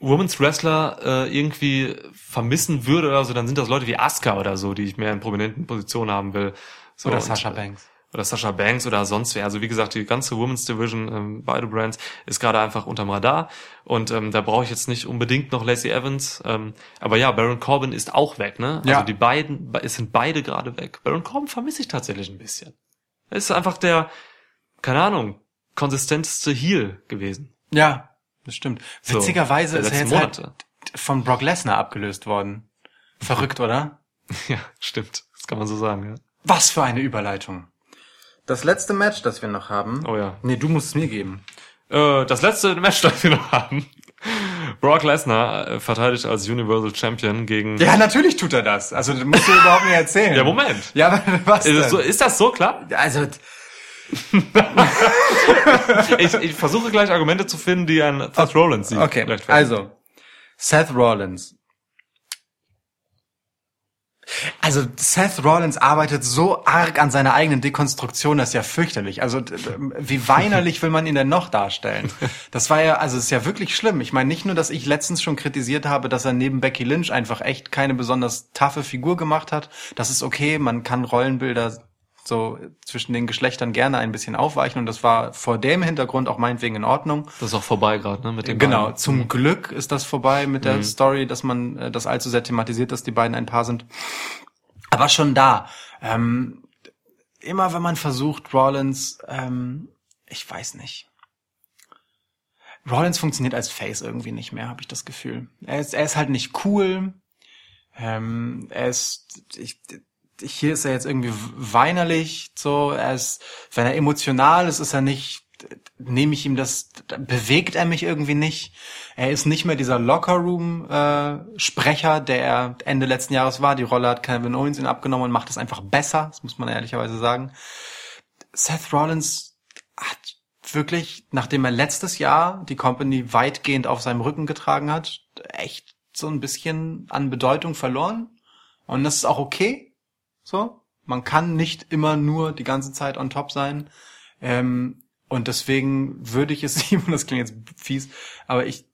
Women's Wrestler äh, irgendwie vermissen würde oder so, dann sind das Leute wie Asuka oder so, die ich mehr in prominenten Positionen haben will. So, Oder Sasha äh, Banks. Oder Sasha Banks oder sonst wer. Also wie gesagt, die ganze Women's Division, ähm, beide Brands, ist gerade einfach unterm Radar. Und ähm, da brauche ich jetzt nicht unbedingt noch Lacey Evans. Ähm, aber ja, Baron Corbin ist auch weg, ne? Also Ja. die beiden, es sind beide gerade weg. Baron Corbin vermisse ich tatsächlich ein bisschen. Er ist einfach der, keine Ahnung, konsistenteste Heel gewesen. Ja, das stimmt. So, Witzigerweise ist er jetzt halt Monate. von Brock Lesnar abgelöst worden. Verrückt, oder? Ja, stimmt. Das kann man so sagen, ja. Was für eine Überleitung. Das letzte Match, das wir noch haben. Oh ja. Nee, du musst es mir geben. Äh, das letzte Match, das wir noch haben. Brock Lesnar äh, verteidigt als Universal Champion gegen... Ja, natürlich tut er das. Also, das musst du überhaupt nicht erzählen. Ja, Moment. Ja, aber was Ist das, so, ist das so klar? also, Ich, ich versuche gleich Argumente zu finden, die ein Seth Rollins Sieg okay, also, Seth Rollins. Also Seth Rollins arbeitet so arg an seiner eigenen Dekonstruktion, das ist ja fürchterlich. Also wie weinerlich will man ihn denn noch darstellen? Das war ja, also ist ja wirklich schlimm. Ich meine nicht nur, dass ich letztens schon kritisiert habe, dass er neben Becky Lynch einfach echt keine besonders taffe Figur gemacht hat. Das ist okay, man kann Rollenbilder so zwischen den Geschlechtern gerne ein bisschen aufweichen und das war vor dem Hintergrund auch meinetwegen in Ordnung. Das ist auch vorbei gerade, ne? Mit dem Genau, beiden. zum Glück ist das vorbei mit der Story, dass man äh, das allzu sehr thematisiert, dass die beiden ein Paar sind. Aber schon da, ähm, immer wenn man versucht, Rollins, ähm, ich weiß nicht. Rollins funktioniert als Face irgendwie nicht mehr, habe ich das Gefühl. Er ist, er ist halt nicht cool. Ähm, er ist, ich, hier ist er jetzt irgendwie weinerlich, so. Er ist, wenn er emotional ist, ist er nicht, nehme ich ihm das, bewegt er mich irgendwie nicht. Er ist nicht mehr dieser Lockerroom-Sprecher, der er Ende letzten Jahres war. Die Rolle hat Kevin Owens ihn abgenommen und macht es einfach besser. Das muss man ehrlicherweise sagen. Seth Rollins hat wirklich, nachdem er letztes Jahr die Company weitgehend auf seinem Rücken getragen hat, echt so ein bisschen an Bedeutung verloren. Und das ist auch okay. So. Man kann nicht immer nur die ganze Zeit on top sein. Ähm, und deswegen würde ich es ihm, und das klingt jetzt fies, aber ich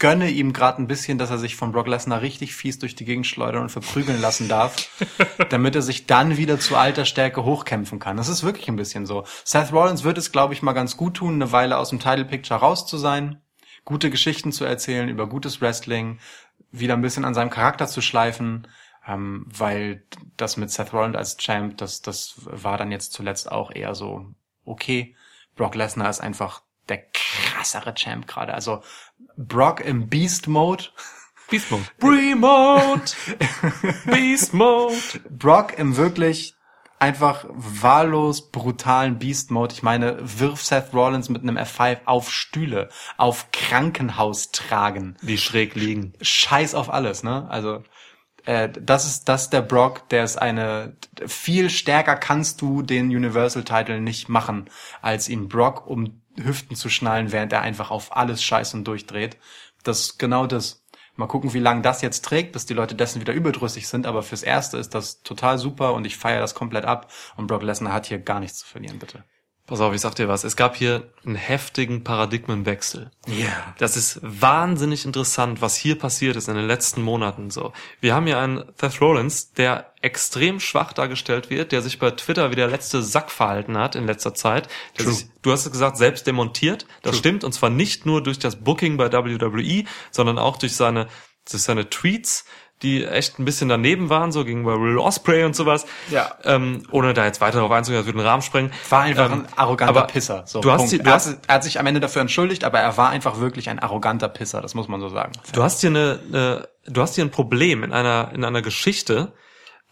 gönne ihm gerade ein bisschen, dass er sich von Brock Lesnar richtig fies durch die Gegend schleudern und verprügeln lassen darf, damit er sich dann wieder zu alter Stärke hochkämpfen kann. Das ist wirklich ein bisschen so. Seth Rollins wird es, glaube ich, mal ganz gut tun, eine Weile aus dem Title Picture raus zu sein, gute Geschichten zu erzählen über gutes Wrestling, wieder ein bisschen an seinem Charakter zu schleifen, ähm, weil das mit Seth Rollins als Champ, das, das war dann jetzt zuletzt auch eher so okay. Brock Lesnar ist einfach der krassere Champ gerade. Also Brock im Beast Mode, Beast Mode. Remote. Beast Mode. Brock im wirklich einfach wahllos brutalen Beast Mode. Ich meine, wirf Seth Rollins mit einem F5 auf Stühle, auf Krankenhaus tragen. Die schräg liegen. Scheiß auf alles, ne? Also äh, das ist das ist der Brock, der ist eine viel stärker kannst du den Universal Title nicht machen, als ihn Brock um Hüften zu schnallen, während er einfach auf alles scheißt und durchdreht. Das ist genau das. Mal gucken, wie lange das jetzt trägt, bis die Leute dessen wieder überdrüssig sind, aber fürs Erste ist das total super und ich feiere das komplett ab und Brock Lesnar hat hier gar nichts zu verlieren, bitte. Pass auf, ich sag dir was. Es gab hier einen heftigen Paradigmenwechsel. Ja. Das ist wahnsinnig interessant, was hier passiert ist in den letzten Monaten so. Wir haben hier einen Seth Rollins, der extrem schwach dargestellt wird, der sich bei Twitter wie der letzte Sack verhalten hat in letzter Zeit. True. sich, du hast es gesagt, selbst demontiert. Das stimmt. Und zwar nicht nur durch das Booking bei WWE, sondern auch durch seine, durch seine Tweets, die echt ein bisschen daneben waren, so gegenüber Will Osprey und sowas. Ja. Ähm, ohne da jetzt weiter darauf einzugehen, das würde den Rahmen sprengen. War einfach Ähm, ein arroganter Pisser. So, du hast die- du er, hast- hat, er hat sich am Ende dafür entschuldigt, aber er war einfach wirklich ein arroganter Pisser, das muss man so sagen. Du hast hier eine, eine du hast hier ein Problem in einer in einer Geschichte,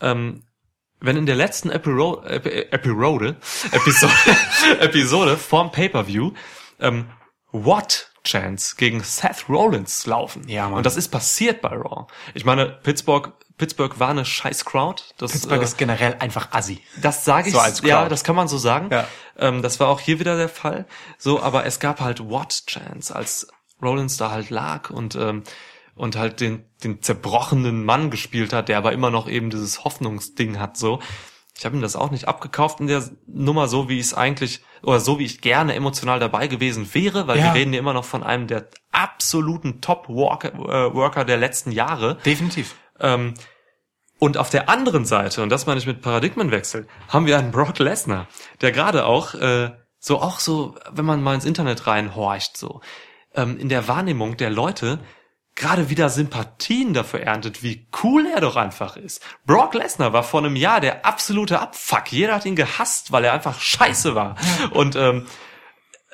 ähm, wenn in der letzten Epiro Epi Episode Episode Episode vorm Pay-per-View ähm, What Chance gegen Seth Rollins laufen. Ja, Mann. Und das ist passiert bei Raw. Ich meine, Pittsburgh Pittsburgh war eine scheiß Crowd. Das, Pittsburgh äh, ist generell einfach assi. das sage ich, So als ja, Crowd. das kann man so sagen. Ja. Ähm, das war auch hier wieder der Fall. So, aber es gab halt What Chance, als Rollins da halt lag und ähm, und halt den den zerbrochenen Mann gespielt hat, der aber immer noch eben dieses Hoffnungsding hat. So, ich habe ihm das auch nicht abgekauft in der Nummer, so wie ich es eigentlich oder so wie ich gerne emotional dabei gewesen wäre, weil Ja. wir reden ja immer noch von einem der absoluten Top-Worker äh, Worker der letzten Jahre. Definitiv. Ähm, und auf der anderen Seite, und das meine ich mit Paradigmenwechsel, haben wir einen Brock Lesnar, der gerade auch äh, so auch so, wenn man mal ins Internet reinhorcht, so ähm, in der Wahrnehmung der Leute gerade wieder Sympathien dafür erntet, wie cool er doch einfach ist. Brock Lesnar war vor einem Jahr der absolute Abfuck. Jeder hat ihn gehasst, weil er einfach scheiße war. Und ähm,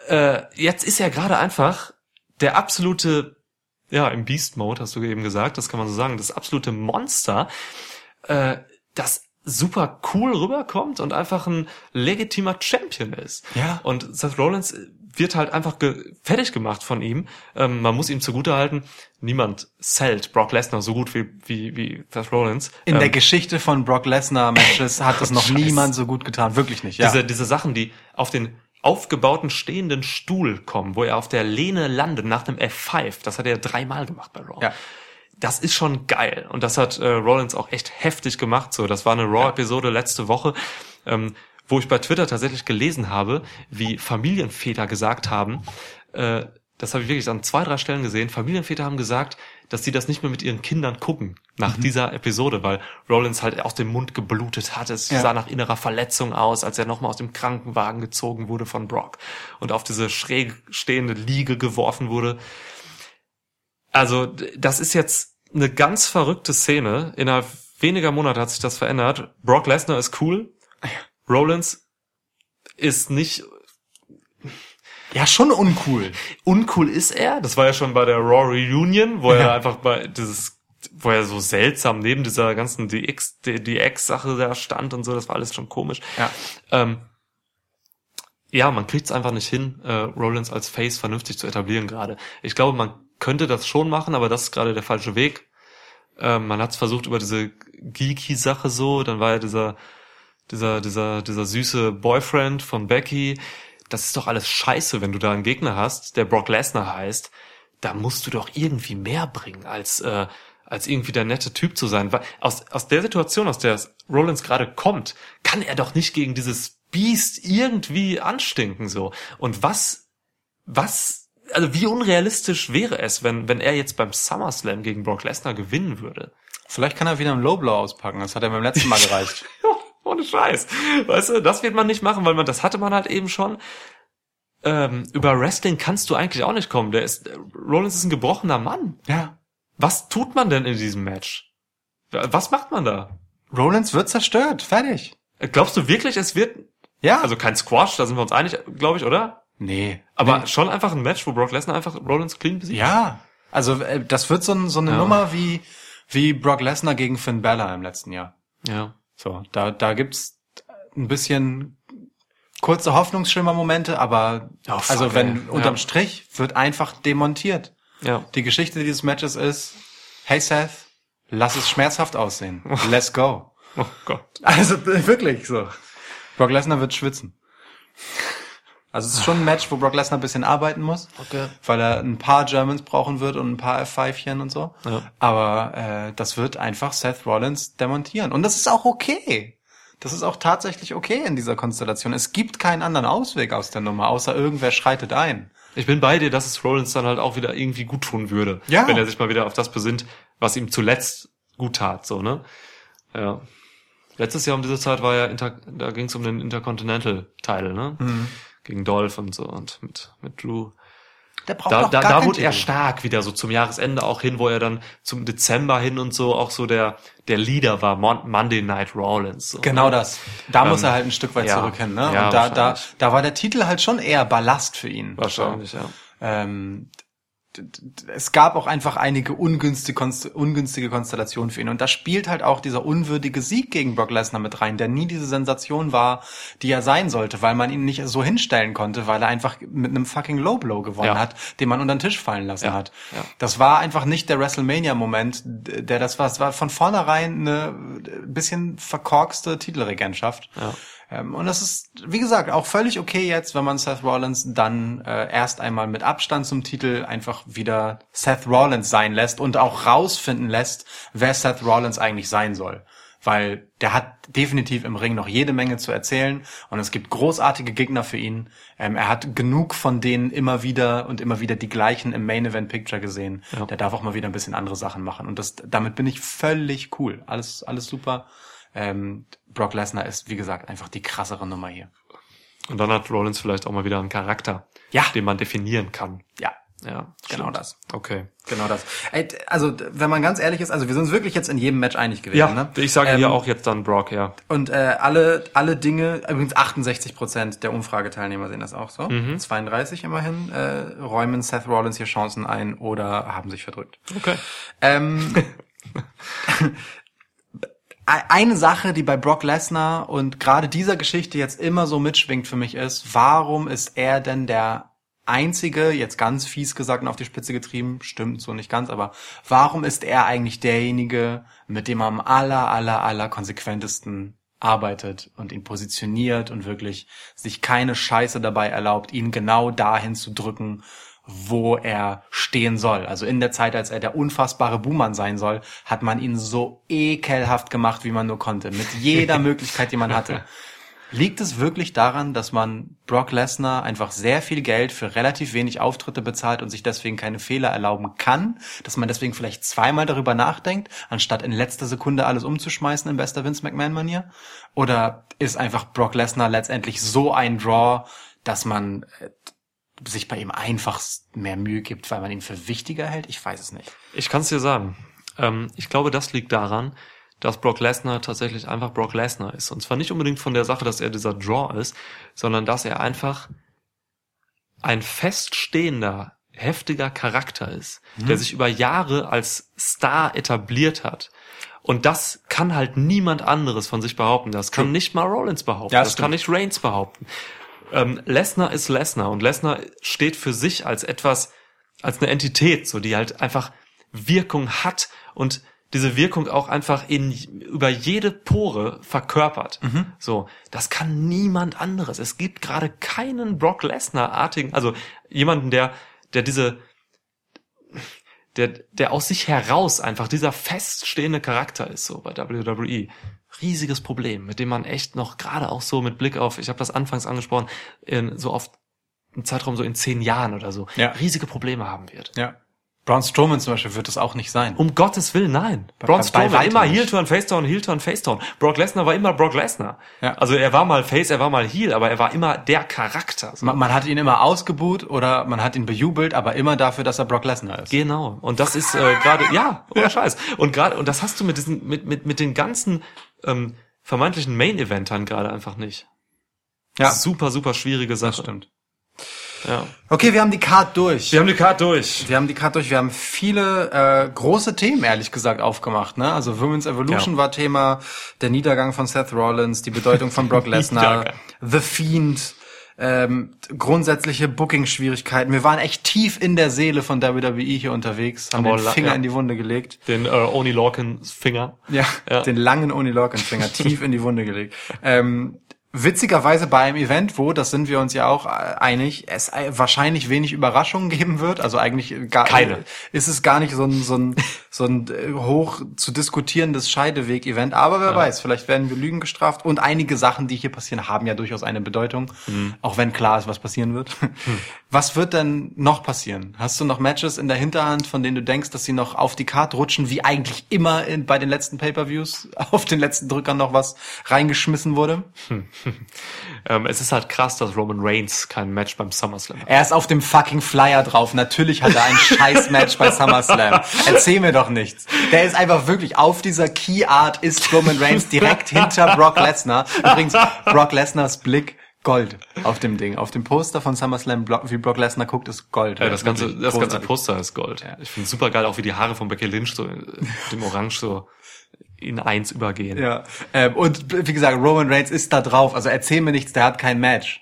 äh, jetzt ist er gerade einfach der absolute, ja, im Beast Mode, hast du eben gesagt, das kann man so sagen, das absolute Monster, äh, das super cool rüberkommt und einfach ein legitimer Champion ist. Ja. Und Seth Rollins wird halt einfach ge fertig gemacht von ihm. Ähm, man muss ihm zugutehalten, niemand zählt Brock Lesnar so gut wie, wie, wie Seth Rollins. In Ähm, der Geschichte von Brock Lesnar Matches hat es noch Scheiß. niemand so gut getan. Wirklich nicht. Ja. diese, diese Sachen, die auf den aufgebauten stehenden Stuhl kommen, wo er auf der Lehne landet nach dem F5, das hat er dreimal gemacht bei Raw. Ja. Das ist schon geil. Und das hat äh, Rollins auch echt heftig gemacht. So, das war eine Raw-Episode letzte Woche, ähm, wo ich bei Twitter tatsächlich gelesen habe, wie Familienväter gesagt haben, äh, das habe ich wirklich an zwei, drei Stellen gesehen, Familienväter haben gesagt, dass sie das nicht mehr mit ihren Kindern gucken nach dieser Episode, weil Rollins halt aus dem Mund geblutet hat. Es Ja. sah nach innerer Verletzung aus, als er nochmal aus dem Krankenwagen gezogen wurde von Brock und auf diese schräg stehende Liege geworfen wurde. Also, das ist jetzt eine ganz verrückte Szene. Innerhalb weniger Monate hat sich das verändert. Brock Lesnar ist cool. Rollins ist nicht Ja, schon uncool. uncool ist er. Das war ja schon bei der Raw Reunion, wo er Ja. einfach bei dieses, wo er so seltsam neben dieser ganzen DX, DX-Sache da stand und so. Das war alles schon komisch. Ja. Ähm, ja, man kriegt es einfach nicht hin, äh, Rollins als Face vernünftig zu etablieren gerade. Ich glaube, man könnte das schon machen, aber das ist gerade der falsche Weg. Ähm, man hat es versucht über diese Geeky-Sache so, dann war ja dieser, dieser, dieser, dieser süße Boyfriend von Becky. Das ist doch alles scheiße, wenn du da einen Gegner hast, der Brock Lesnar heißt. Da musst du doch irgendwie mehr bringen, als, äh, als irgendwie der nette Typ zu sein. Weil aus, aus der Situation, aus der Rollins gerade kommt, kann er doch nicht gegen dieses Biest irgendwie anstinken, so. Und was, was, also wie unrealistisch wäre es, wenn, wenn er jetzt beim SummerSlam gegen Brock Lesnar gewinnen würde? Vielleicht kann er wieder einen Low Blow auspacken. Das hat er beim letzten Mal gereicht. Ohne Scheiß. Weißt du, das wird man nicht machen, weil man, das hatte man halt eben schon. Ähm, über Wrestling kannst du eigentlich auch nicht kommen. Der ist, Rollins ist ein gebrochener Mann. ja. Was tut man denn in diesem Match? Was macht man da? Rollins wird zerstört. Fertig. Glaubst du wirklich, es wird, Ja. also kein Squash, da sind wir uns einig, glaube ich, oder? nee. Aber nee. schon einfach ein Match, wo Brock Lesnar einfach Rollins clean besiegt? Ja. Also, äh, das wird so, ein, so eine Ja. Nummer wie, wie Brock Lesnar gegen Finn Balor im letzten Jahr. Ja. So, da, da gibt's ein bisschen kurze Hoffnungsschimmermomente, aber Oh, fuck, also wenn ey. unterm Ja. Strich wird einfach demontiert. Ja. Die Geschichte dieses Matches ist, hey Seth, lass es schmerzhaft aussehen. Let's go. Oh Gott. Also wirklich so. Brock Lesnar wird schwitzen. Also es ist schon ein Match, wo Brock Lesnar ein bisschen arbeiten muss, Okay. weil er ein paar Germans brauchen wird und ein paar F5chen und so. Ja. Aber äh, das wird einfach Seth Rollins demontieren. Und das ist auch okay. Das ist auch tatsächlich okay in dieser Konstellation. Es gibt keinen anderen Ausweg aus der Nummer, außer irgendwer schreitet ein. Ich bin bei dir, dass es Rollins dann halt auch wieder irgendwie gut tun würde. Ja. Wenn er sich mal wieder auf das besinnt, was ihm zuletzt gut tat, so, ne? Ja. Letztes Jahr um diese Zeit war ja, Inter da ging es um den Intercontinental-Teil, ne? Mhm. Gegen Dolph und so und mit, mit Drew. Der braucht Da, da, da wurde er stark wieder, so zum Jahresende auch hin, wo er dann zum Dezember hin und so auch so der, der Leader war, Mon Monday Night Rollins. So. Genau das. Da Ähm, muss er halt ein Stück weit ja. zurück hin, ne? Ja, und da, da, da war der Titel halt schon eher Ballast für ihn. Wahrscheinlich, ja. ähm, es gab auch einfach einige ungünstige, ungünstige Konstellationen für ihn. Und da spielt halt auch dieser unwürdige Sieg gegen Brock Lesnar mit rein, der nie diese Sensation war, die er sein sollte, weil man ihn nicht so hinstellen konnte, weil er einfach mit einem fucking Low Blow gewonnen Ja. hat, den man unter den Tisch fallen lassen Ja. hat. Ja. Das war einfach nicht der WrestleMania-Moment, der das war. Es war von vornherein eine bisschen verkorkste Titelregentschaft. Ja. Ähm, und das ist, wie gesagt, auch völlig okay jetzt, wenn man Seth Rollins dann äh, erst einmal mit Abstand zum Titel einfach wieder Seth Rollins sein lässt und auch rausfinden lässt, wer Seth Rollins eigentlich sein soll. Weil der hat definitiv im Ring noch jede Menge zu erzählen und es gibt großartige Gegner für ihn. Ähm, er hat genug von denen immer wieder und immer wieder die gleichen im Main Event Picture gesehen. Ja. Der darf auch mal wieder ein bisschen andere Sachen machen und das, damit bin ich völlig cool. Alles, alles super. Ähm, Brock Lesnar ist, wie gesagt, einfach die krassere Nummer hier. Und dann hat Rollins vielleicht auch mal wieder einen Charakter, Ja. den man definieren kann. Ja, Ja, genau stimmt. das. Okay. Genau das. Also, wenn man ganz ehrlich ist, also wir sind uns wirklich jetzt in jedem Match einig gewesen. Ja, ne? ich sage Ähm, hier auch jetzt dann Brock, ja. Und äh, alle, alle Dinge, übrigens 68 Prozent der Umfrageteilnehmer sehen das auch so. Mhm. 32 immerhin äh, räumen Seth Rollins hier Chancen ein oder haben sich verdrückt. Okay. Ähm, eine Sache, die bei Brock Lesnar und gerade dieser Geschichte jetzt immer so mitschwingt für mich ist, warum ist er denn der einzige, jetzt ganz fies gesagt und auf die Spitze getrieben, stimmt so nicht ganz, aber warum ist er eigentlich derjenige, mit dem er am aller, aller, aller konsequentesten arbeitet und ihn positioniert und wirklich sich keine Scheiße dabei erlaubt, ihn genau dahin zu drücken, wo er stehen soll. Also in der Zeit, als er der unfassbare Buhmann sein soll, hat man ihn so ekelhaft gemacht, wie man nur konnte. Mit jeder Möglichkeit, die man hatte. Liegt es wirklich daran, dass man Brock Lesnar einfach sehr viel Geld für relativ wenig Auftritte bezahlt und sich deswegen keine Fehler erlauben kann? Dass man deswegen vielleicht zweimal darüber nachdenkt, anstatt in letzter Sekunde alles umzuschmeißen in bester Vince McMahon-Manier? Oder ist einfach Brock Lesnar letztendlich so ein Draw, dass man äh, sich bei ihm einfach mehr Mühe gibt, weil man ihn für wichtiger hält? Ich weiß es nicht. Ich kann es dir sagen. Ähm, ich glaube, das liegt daran, dass Brock Lesnar tatsächlich einfach Brock Lesnar ist. Und zwar nicht unbedingt von der Sache, dass er dieser Draw ist, sondern dass er einfach ein feststehender, heftiger Charakter ist, der sich über Jahre als Star etabliert hat. Und das kann halt niemand anderes von sich behaupten. Das kann nicht mal Rollins behaupten. Ja, das kann nicht Reigns behaupten. Ähm, Lesnar ist Lesnar und Lesnar steht für sich als etwas, als eine Entität, so die halt einfach Wirkung hat und diese Wirkung auch einfach in über jede Pore verkörpert. So, das kann niemand anderes. Es gibt gerade keinen Brock Lesnar artigen, also jemanden, der der diese der der aus sich heraus einfach dieser feststehende Charakter ist so bei WWE. Riesiges Problem, mit dem man echt noch gerade auch so mit Blick auf, ich habe das anfangs angesprochen, in, so auf einen Zeitraum so in zehn Jahren oder so, Ja. riesige Probleme haben wird. Ja. Braun Strowman zum Beispiel wird es auch nicht sein. Um Gottes Willen, nein. Braun bei Strowman war immer nicht. Heel-Turn, Face-Turn, Heel-Turn, Face-Turn. Brock Lesnar war immer Brock Lesnar. Ja. Also er war mal Face, er war mal Heel, aber er war immer der Charakter. So. Man, man hat ihn immer ausgebuht oder man hat ihn bejubelt, aber immer dafür, dass er Brock Lesnar ist. Genau. Und das ist äh, gerade, ja, ohne Scheiß. Und gerade, und das hast du mit diesen, mit, mit, mit den ganzen ähm, vermeintlichen Main-Eventern gerade einfach nicht. Ja, Super, super schwierige Sache. das stimmt. Ja. Okay, wir haben die Card durch. Wir haben die Karte durch. Wir haben die Card durch. Wir haben viele äh, große Themen, ehrlich gesagt, aufgemacht. Ne? Also Women's Evolution Ja. war Thema, der Niedergang von Seth Rollins, die Bedeutung von Brock Lesnar. The Fiend, ähm, grundsätzliche Booking-Schwierigkeiten. Wir waren echt tief in der Seele von WWE hier unterwegs, haben Aber den Finger ja. in die Wunde gelegt. Den äh, Oni Lorcan Finger. Ja, Ja. den langen Oni Lorcan-Finger tief in die Wunde gelegt. Ähm, witzigerweise bei einem Event, wo, das sind wir uns ja auch äh, einig, es äh, wahrscheinlich wenig Überraschungen geben wird. Also eigentlich gar Keine. ist es gar nicht so ein, so ein, so ein äh, hoch zu diskutierendes Scheideweg-Event. Aber wer weiß, vielleicht werden wir Lügen gestraft. Und einige Sachen, die hier passieren, haben ja durchaus eine Bedeutung. Mhm. Auch wenn klar ist, was passieren wird. Was wird denn noch passieren? Hast du noch Matches in der Hinterhand, von denen du denkst, dass sie noch auf die Karte rutschen, wie eigentlich immer in, bei den letzten Pay-Per-Views auf den letzten Drückern noch was reingeschmissen wurde? Ähm, es ist halt krass, dass Roman Reigns kein Match beim SummerSlam hat. Er ist auf dem fucking Flyer drauf. Natürlich hat er ein scheiß Match bei SummerSlam. Erzähl mir doch nichts. Der ist einfach wirklich auf dieser Key Art ist Roman Reigns direkt hinter Brock Lesnar. Übrigens, Brock Lesnars Blick Gold auf dem Ding. Auf dem Poster von SummerSlam, wie Brock Lesnar guckt, ist Gold. Ja, das ganze, das ganze. Poster ist Gold. Ich finde super geil, auch wie die Haare von Becky Lynch so in dem Orange so in eins übergehen. Ja. Ähm, und wie gesagt, Roman Reigns ist da drauf. Also erzähl mir nichts, der hat kein Match.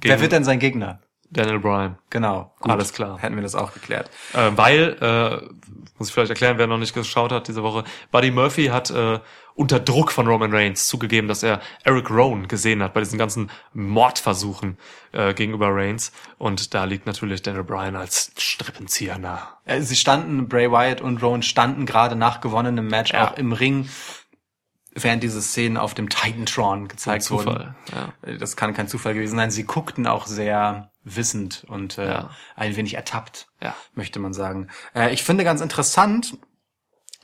Wer Gegen wird denn sein Gegner? Daniel Bryan. Genau. Alles klar. Hätten wir das auch geklärt. Äh, weil, äh, muss ich vielleicht erklären, wer noch nicht geschaut hat diese Woche, Buddy Murphy hat äh, unter Druck von Roman Reigns zugegeben, dass er Eric Rowan gesehen hat bei diesen ganzen Mordversuchen äh, gegenüber Reigns. Und da liegt natürlich Daniel Bryan als Strippenzieher nah. Äh, Sie standen, Bray Wyatt und Rowan standen gerade nach gewonnenem Match Ja. auch im Ring, während diese Szenen auf dem Titantron gezeigt wurden. Zufall. Ja. Äh, Das kann kein Zufall gewesen sein. Sie guckten auch sehr wissend und äh, Ja. ein wenig ertappt, Ja. möchte man sagen. Äh, ich finde ganz interessant,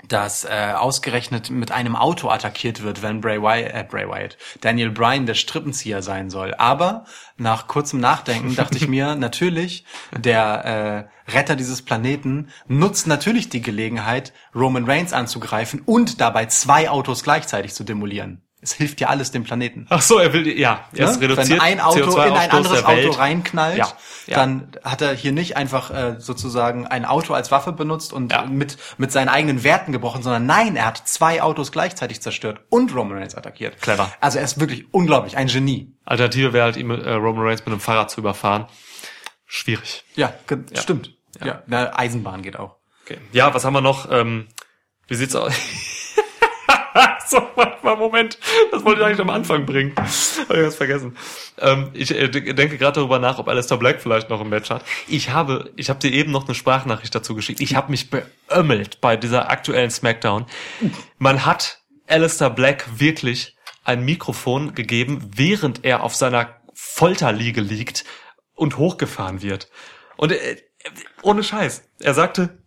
dass äh, ausgerechnet mit einem Auto attackiert wird, wenn Bray Wyatt, äh, Bray Wyatt, Daniel Bryan der Strippenzieher sein soll. Aber nach kurzem Nachdenken dachte ich mir, natürlich, der äh, Retter dieses Planeten nutzt natürlich die Gelegenheit, Roman Reigns anzugreifen und dabei zwei Autos gleichzeitig zu demolieren. Es hilft ja alles dem Planeten. Ach so, er will, ja, er ist Ne? reduziert. Wenn ein Auto in ein CO2-Ausstoß anderes der Auto reinknallt, Ja, ja. dann hat er hier nicht einfach äh, sozusagen ein Auto als Waffe benutzt und Ja. mit, mit seinen eigenen Werten gebrochen, sondern nein, er hat zwei Autos gleichzeitig zerstört und Roman Reigns attackiert. Clever. Also er ist wirklich unglaublich, ein Genie. Alternative wäre halt, ihm äh, Roman Reigns mit einem Fahrrad zu überfahren. Schwierig. Ja, stimmt. Ja. na, Eisenbahn geht auch. Okay. Ja, was haben wir noch? Ähm, wie sieht's aus? so, mal Moment. Das wollte ich eigentlich am Anfang bringen. Hab ich ganz vergessen. Ähm, ich äh, de- denke gerade darüber nach, ob Alistair Black vielleicht noch ein Match hat. Ich habe, ich habe dir eben noch eine Sprachnachricht dazu geschickt. Ich habe mich beömmelt bei dieser aktuellen Smackdown. Man hat Alistair Black wirklich ein Mikrofon gegeben, während er auf seiner Folterliege liegt und hochgefahren wird. Und äh, ohne Scheiß. Er sagte,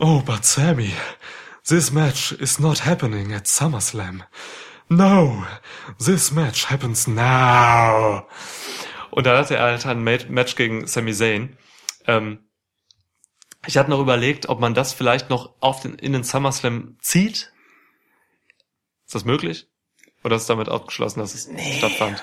Oh, but Sammy, this match is not happening at SummerSlam. No, this match happens now. Und da hatte er halt ein Ma- Match gegen Sami Zayn. Ähm, ich hatte noch überlegt, ob man das vielleicht noch auf den, in den SummerSlam zieht. Ist das möglich? Oder ist damit ausgeschlossen, dass es stattfand?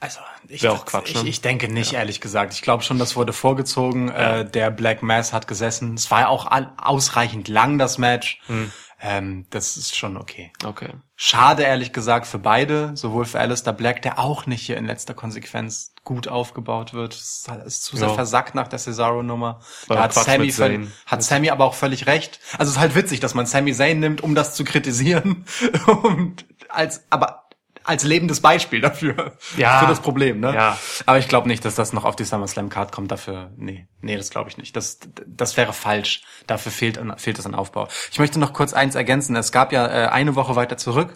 Also, ich, Wär auch Quatsch, ich, ne? ich denke nicht, ehrlich gesagt. Ich glaube schon, das wurde vorgezogen. Äh, der Black Mass hat gesessen. Es war ja auch ausreichend lang, das Match. Hm. Ähm, das ist schon okay. Okay. Schade, ehrlich gesagt, für beide. Sowohl für Alistair Black, der auch nicht hier in letzter Konsequenz gut aufgebaut wird. Es ist zu sehr Ja. versackt nach der Cesaro-Nummer. Da hat Quatsch Sammy, mit völ- Zayn. hat Sammy aber auch völlig recht. Also es ist halt witzig, dass man Sammy Zayn nimmt, um das zu kritisieren. Und als, aber als lebendes Beispiel dafür. Ja. Für das Problem, ne? Ja. Aber ich glaube nicht, dass das noch auf die SummerSlam Card kommt. Dafür, nee, nee, das glaube ich nicht. Das, das wäre falsch. Dafür fehlt, fehlt es an Aufbau. Ich möchte noch kurz eins ergänzen. Es gab ja äh, eine Woche weiter zurück,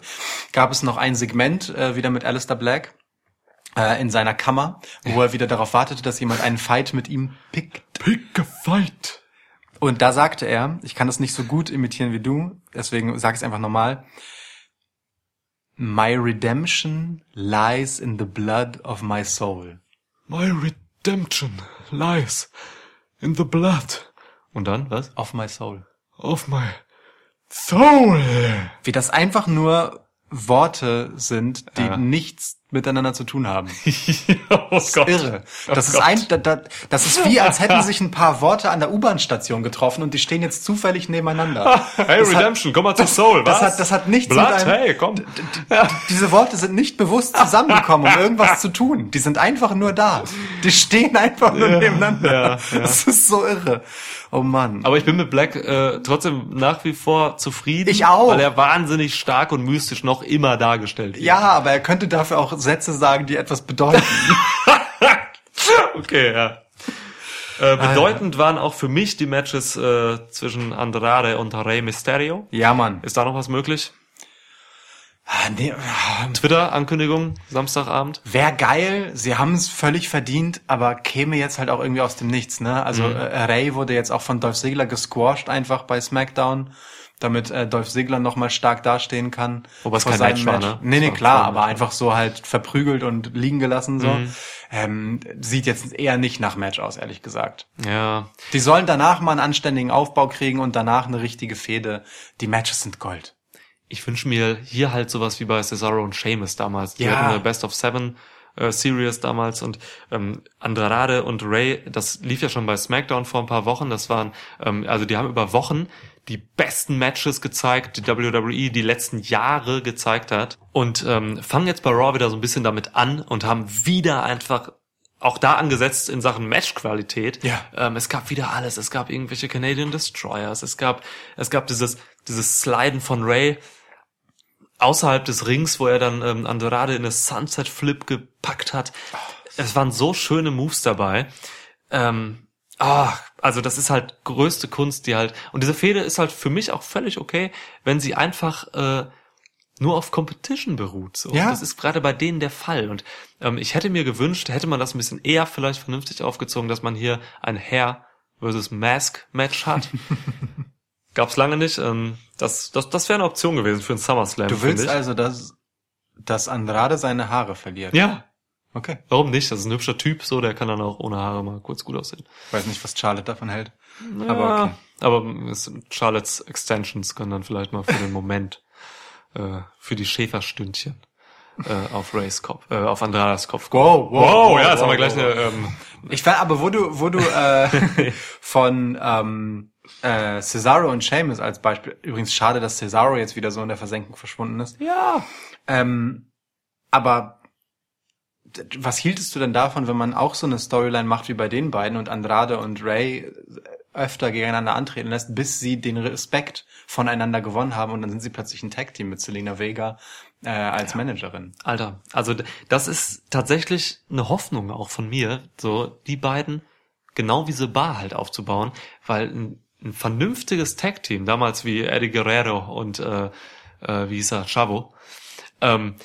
gab es noch ein Segment äh, wieder mit Alistair Black äh, in seiner Kammer, wo er wieder darauf wartete, dass jemand einen Fight mit ihm pickt. Pick a fight. Und da sagte er, ich kann das nicht so gut imitieren wie du, deswegen sage ich es einfach nochmal. My redemption lies in the blood of my soul. My redemption lies in the blood. Und dann, was? Of my soul. Of my soul. Wie das einfach nur Worte sind, die Ja. nichts miteinander zu tun haben. oh Gott. Irre. Oh Das ist Gott. ein, da, da, das ist wie, als hätten sich ein paar Worte an der U-Bahn-Station getroffen und die stehen jetzt zufällig nebeneinander. Hey, Das hat- Redemption, komm mal zur Soul, das was? hat- das hat nichts Blood, mit einem- hey, komm. Diese Worte sind nicht bewusst zusammengekommen, um irgendwas zu tun. Die sind einfach nur da. Die stehen einfach nur nebeneinander. ja, ja. Das ist so irre. Oh Mann. Aber ich bin mit Black äh, trotzdem nach wie vor zufrieden. Ich auch. Weil er wahnsinnig stark und mystisch noch immer dargestellt wird. ja, aber er könnte dafür auch Sätze sagen, die etwas bedeuten. Okay, ja. Äh, bedeutend waren auch für mich die Matches äh, zwischen Andrade und Rey Mysterio. ja, Mann. Ist da noch was möglich? Ah, nee, ah, Twitter-Ankündigung, Samstagabend. Wäre geil, sie haben es völlig verdient, aber käme jetzt halt auch irgendwie aus dem Nichts, ne? Also Mhm. äh, Ray wurde jetzt auch von Dolph Ziggler gesquashed einfach bei SmackDown, damit äh, Dolph Ziggler nochmal stark dastehen kann. Wobei es kein seinem Match war, ne? Nee, nee, klar, aber einfach so halt verprügelt und liegen gelassen so. Mhm. Ähm, sieht jetzt eher nicht nach Match aus, ehrlich gesagt. Ja. Die sollen danach mal einen anständigen Aufbau kriegen und danach eine richtige Fehde. Die Matches sind Gold. Ich wünsche mir hier halt sowas wie bei Cesaro und Sheamus damals. Die Ja. hatten eine Best of Seven äh, Series damals und ähm, Andrade und Ray, das lief ja schon bei SmackDown vor ein paar Wochen. Das waren, ähm, also die haben über Wochen die besten Matches gezeigt, die WWE die letzten Jahre gezeigt hat und ähm, fangen jetzt bei Raw wieder so ein bisschen damit an und haben wieder einfach auch da angesetzt in Sachen Matchqualität. Ja. Ähm, es gab wieder alles. Es gab irgendwelche Canadian Destroyers. Es gab, es gab dieses, dieses Sliden von Ray außerhalb des Rings, wo er dann ähm, Andrade in eine Sunset Flip gepackt hat. Es waren so schöne Moves dabei. Ähm, ah, also das ist halt größte Kunst, die halt und diese Fehde ist halt für mich auch völlig okay, wenn sie einfach äh, nur auf Competition beruht. So. Ja. Das ist gerade bei denen der Fall. Und ähm, ich hätte mir gewünscht, hätte man das ein bisschen eher vielleicht vernünftig aufgezogen, dass man hier ein Hair versus Mask Match hat. Gab's lange nicht. Ähm, das das, das wäre eine Option gewesen für einen SummerSlam. Du willst also, dass, dass Andrade seine Haare verliert? Ja, Okay. warum nicht? Das ist ein hübscher Typ, so der kann dann auch ohne Haare mal kurz gut aussehen. Weiß nicht, was Charlotte davon hält. Ja, Aber okay. aber es, Charlottes Extensions können dann vielleicht mal für den Moment, äh, für die Schäferstündchen äh, auf Rays Kopf, äh, auf Andradas Kopf. Wow, wow, wow, ja, jetzt wow, haben wir gleich wow, eine, ähm, Ich fand aber, wo du, wo du äh, von ähm, äh, Cesaro und Sheamus als Beispiel, übrigens schade, dass Cesaro jetzt wieder so in der Versenkung verschwunden ist. ja, Ähm, aber was hieltest du denn davon, wenn man auch so eine Storyline macht wie bei den beiden und Andrade und Ray öfter gegeneinander antreten lässt, bis sie den Respekt voneinander gewonnen haben und dann sind sie plötzlich ein Tag-Team mit Selena Vega äh, als Managerin. Alter, also das ist tatsächlich eine Hoffnung auch von mir, so die beiden genau wie The Bar halt aufzubauen, weil ein, ein vernünftiges Tag-Team, damals wie Eddie Guerrero und äh, äh, wie hieß er, Chavo, Ähm,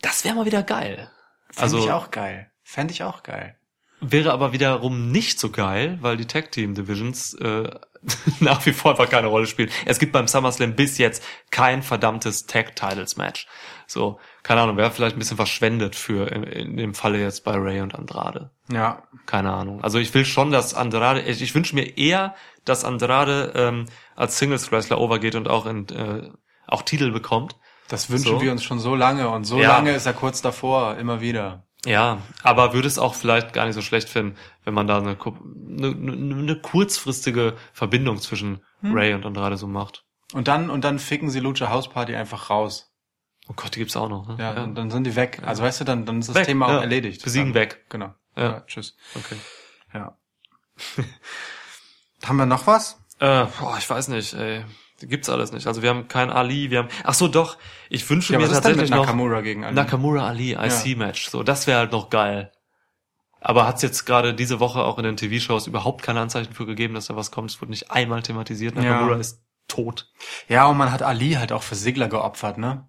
das wäre mal wieder geil. Fände Also ich auch geil. Fände ich auch geil. wäre aber wiederum nicht so geil, weil die Tag Team Divisions äh, nach wie vor einfach keine Rolle spielen. Es gibt beim SummerSlam bis jetzt kein verdammtes Tag Titles Match. So, keine Ahnung, wäre vielleicht ein bisschen verschwendet für in, in dem Falle jetzt bei Ray und Andrade. Ja. Keine Ahnung. Also ich will schon, dass Andrade, ich, ich wünsche mir eher, dass Andrade ähm, als Singles Wrestler overgeht und auch in äh, auch Titel bekommt. Das wünschen So. wir uns schon so lange und so Ja. lange ist er kurz davor, immer wieder. Ja, aber würde es auch vielleicht gar nicht so schlecht finden, wenn man da eine, eine, eine, kurzfristige Verbindung zwischen Ray und Andrade so macht. Und dann, und dann ficken sie Lucha House Party einfach raus. Oh Gott, die gibt's auch noch. Ne? Ja, Und dann sind die weg. Also weißt du, dann, dann ist das Weg, Thema auch ja. erledigt. Besiegen dann, weg. Genau. Ja. Ja. tschüss. Okay. Ja. Haben wir noch was? Äh, boah, ich weiß nicht, ey. Gibt's alles nicht. Also wir haben kein Ali, wir haben. Ach so, doch. Ich wünsche Ja, mir tatsächlich noch Nakamura gegen Ali? Nakamura Ali IC Match. So, das wäre halt noch geil. Aber hat's jetzt gerade diese Woche auch in den TV-Shows überhaupt keine Anzeichen für gegeben, dass da was kommt. Es wurde nicht einmal thematisiert. Nakamura Ja. ist tot. Ja, und man hat Ali halt auch für Sigler geopfert, ne?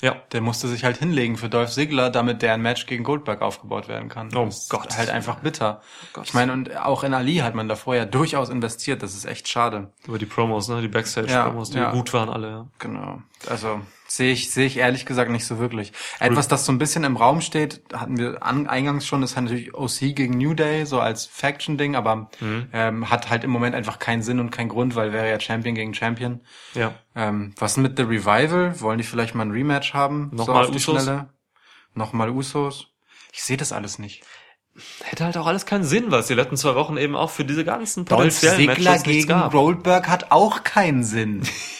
Ja. Der musste sich halt hinlegen für Dolph Ziggler, damit der ein Match gegen Goldberg aufgebaut werden kann. Oh das Gott. Ist halt einfach bitter. Gott. Ich meine, und auch in Ali hat man davor ja durchaus investiert. Das ist echt schade. Über die Promos, ne? Die Backstage-Promos, die ja. gut waren alle, ja. Genau. Also sehe ich, sehe ich ehrlich gesagt nicht so wirklich. Etwas, das so ein bisschen im Raum steht, hatten wir an, eingangs schon, ist halt natürlich OC gegen New Day, so als Faction-Ding, aber ähm, hat halt im Moment einfach keinen Sinn und keinen Grund, weil wäre ja Champion gegen Champion. Ja. Ähm, was mit The Revival? Wollen die vielleicht mal ein Rematch haben? Nochmal die Usos? Schnelle? Nochmal Usos? Ich sehe das alles nicht. Hätte halt auch alles keinen Sinn, es die letzten zwei Wochen eben auch für diese ganzen Dolph potenziellen Ziggler Matches gegen gab. Goldberg hat auch keinen Sinn.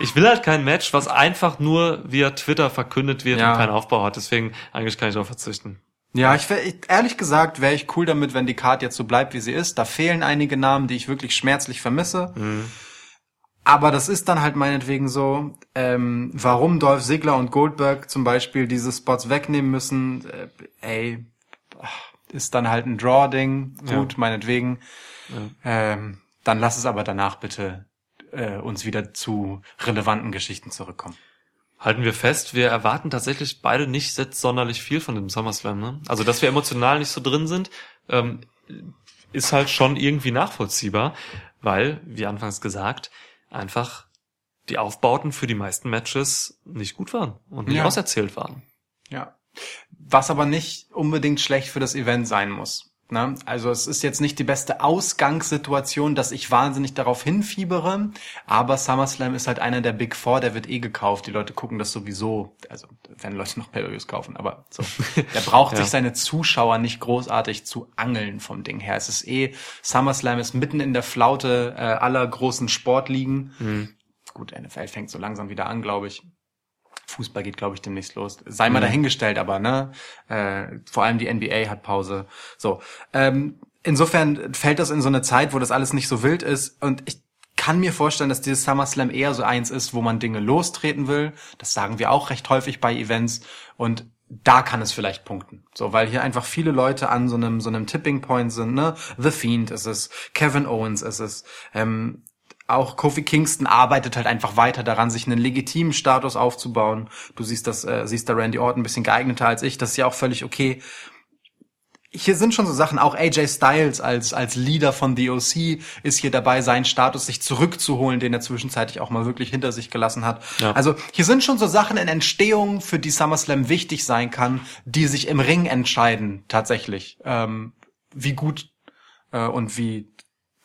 Ich will halt kein Match, was einfach nur via Twitter verkündet wird Ja. und keinen Aufbau hat. Deswegen eigentlich kann ich darauf verzichten. Ja, ich, wär, ich ehrlich gesagt wäre ich cool damit, wenn die Card jetzt so bleibt, wie sie ist. Da fehlen einige Namen, die ich wirklich schmerzlich vermisse. Aber das ist dann halt meinetwegen so, ähm, warum Dolph Ziggler und Goldberg zum Beispiel diese Spots wegnehmen müssen, äh, ey, ist dann halt ein Draw-Ding, gut, meinetwegen. Ähm, dann lass es aber danach bitte äh, uns wieder zu relevanten Geschichten zurückkommen. Halten wir fest, wir erwarten tatsächlich beide nicht jetzt sonderlich viel von dem SummerSlam. Ne? Also, dass wir emotional nicht so drin sind, ähm, ist halt schon irgendwie nachvollziehbar, weil, wie anfangs gesagt, einfach die Aufbauten für die meisten Matches nicht gut waren und nicht Ja. auserzählt waren. Ja. Was aber nicht unbedingt schlecht für das Event sein muss. Ne? Also es ist jetzt nicht die beste Ausgangssituation, dass ich wahnsinnig darauf hinfiebere, aber SummerSlam ist halt einer der Big Four, der wird eh gekauft. Die Leute gucken das sowieso, also wenn Leute noch pay kaufen, aber so. Der braucht Ja. sich seine Zuschauer nicht großartig zu angeln vom Ding her. Es ist eh, SummerSlam ist mitten in der Flaute äh, aller großen Sportligen. Gut, NFL fängt so langsam wieder an, glaube ich. Fußball geht, glaube ich, demnächst los. Sei mal dahingestellt, aber ne, äh, vor allem die NBA hat Pause. So, ähm, insofern fällt das in so eine Zeit, wo das alles nicht so wild ist und ich kann mir vorstellen, dass dieses SummerSlam eher so eins ist, wo man Dinge lostreten will. Das sagen wir auch recht häufig bei Events und da kann es vielleicht punkten. So, weil hier einfach viele Leute an so einem, so einem Tipping Point sind, ne? The Fiend ist es, Kevin Owens ist es, ähm, auch Kofi Kingston arbeitet halt einfach weiter daran, sich einen legitimen Status aufzubauen. Du siehst das, äh, siehst da Randy Orton ein bisschen geeigneter als ich. Das ist ja auch völlig okay. Hier sind schon so Sachen, auch AJ Styles als, als Leader von The OC ist hier dabei, seinen Status sich zurückzuholen, den er zwischenzeitlich auch mal wirklich hinter sich gelassen hat. Ja. Also hier sind schon so Sachen in Entstehung, für die SummerSlam wichtig sein kann, die sich im Ring entscheiden, tatsächlich. Ähm, wie gut äh, und wie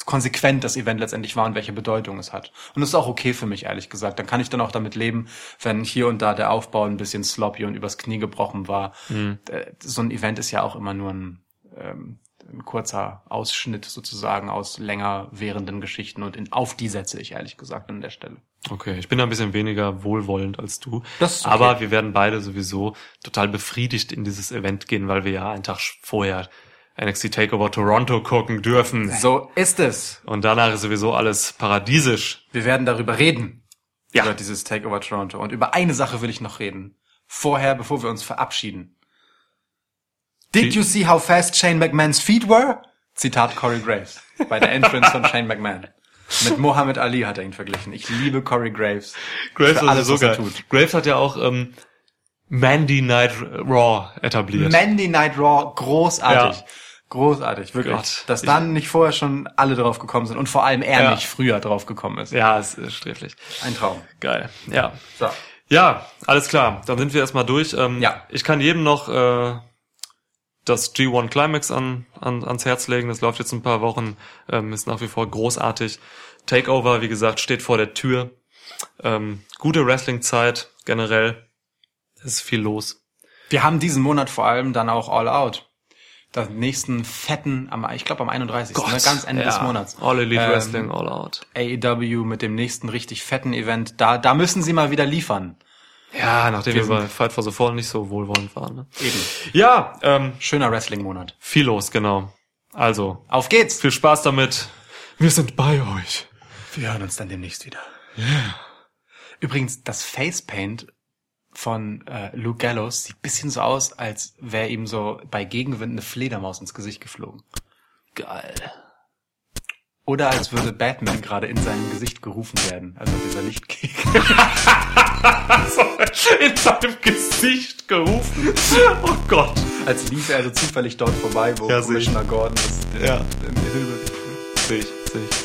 konsequent das Event letztendlich war und welche Bedeutung es hat. Und das ist auch okay für mich, ehrlich gesagt. Dann kann ich dann auch damit leben, wenn hier und da der Aufbau ein bisschen sloppy und übers Knie gebrochen war. Äh, So ein Event ist ja auch immer nur ein, ähm, ein kurzer Ausschnitt sozusagen aus länger währenden Geschichten und in, auf die setze ich ehrlich gesagt an der Stelle. Okay, ich bin da ein bisschen weniger wohlwollend als du. Das ist okay. Aber wir werden beide sowieso total befriedigt in dieses Event gehen, weil wir ja einen Tag vorher NXT Takeover Toronto gucken dürfen. So ist es. Und danach ist sowieso alles paradiesisch. Wir werden darüber reden. Ja. Über dieses Takeover Toronto. Und über eine Sache will ich noch reden. Vorher, bevor wir uns verabschieden. Did Die- you see how fast Shane McMahons feet were? Zitat Corey Graves. Bei der Entrance von Shane McMahon. Mit Muhammad Ali hat er ihn verglichen. Ich liebe Corey Graves. Graves Für alles, so was er geil. tut. Graves hat ja auch ähm, Mandy Night Raw etabliert. Mandy Night Raw, großartig. Ja. Großartig, wirklich. Gott. Dass dann nicht vorher schon alle drauf gekommen sind und vor allem er Ja. nicht früher drauf gekommen ist. ja, es ist sträflich. Ein Traum. Geil. Ja. So. Ja, alles klar. Dann sind wir erstmal durch. Ähm, Ja. Ich kann jedem noch äh, das G1 Climax an, an, ans Herz legen. Das läuft jetzt ein paar Wochen. Ähm, ist nach wie vor großartig. Takeover, wie gesagt, steht vor der Tür. Ähm, gute Wrestling-Zeit generell. Ist viel los. Wir haben diesen Monat vor allem dann auch All Out. Den nächsten fetten, am, ich glaube am 31. Ne, ganz Ende ja. des Monats. All Elite Ähm, Wrestling, All Out. AEW mit dem nächsten richtig fetten Event. Da, da müssen sie mal wieder liefern. Ja, nachdem wir, wir bei Fight for the Fallen nicht so wohlwollend waren. Ne? Eben. Ja, ähm, Schöner Wrestling-Monat. viel los, genau. Also, Auf geht's! viel Spaß damit. Wir sind bei euch. Wir hören uns dann demnächst wieder. Übrigens, das Facepaint von äh, Luke Gallows sieht bisschen so aus, als wäre ihm so bei Gegenwind eine Fledermaus ins Gesicht geflogen. Geil. Oder als würde Batman gerade in seinem Gesicht gerufen werden, also dieser Lichtkegel. In seinem Gesicht gerufen. Oh Gott. Als lief er so zufällig dort vorbei, wo Ja. Commissioner Gordon das äh, Ja. in die Hilfe. Sehe ich, sehe ich.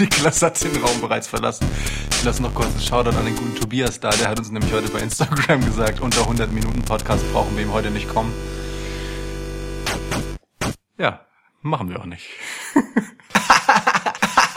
Niklas hat den Raum bereits verlassen. Ich lasse noch kurz einen Shoutout an den guten Tobias da. Der hat uns nämlich heute bei Instagram gesagt, unter 100 Minuten Podcast brauchen wir ihm heute nicht kommen. Ja, machen wir auch nicht.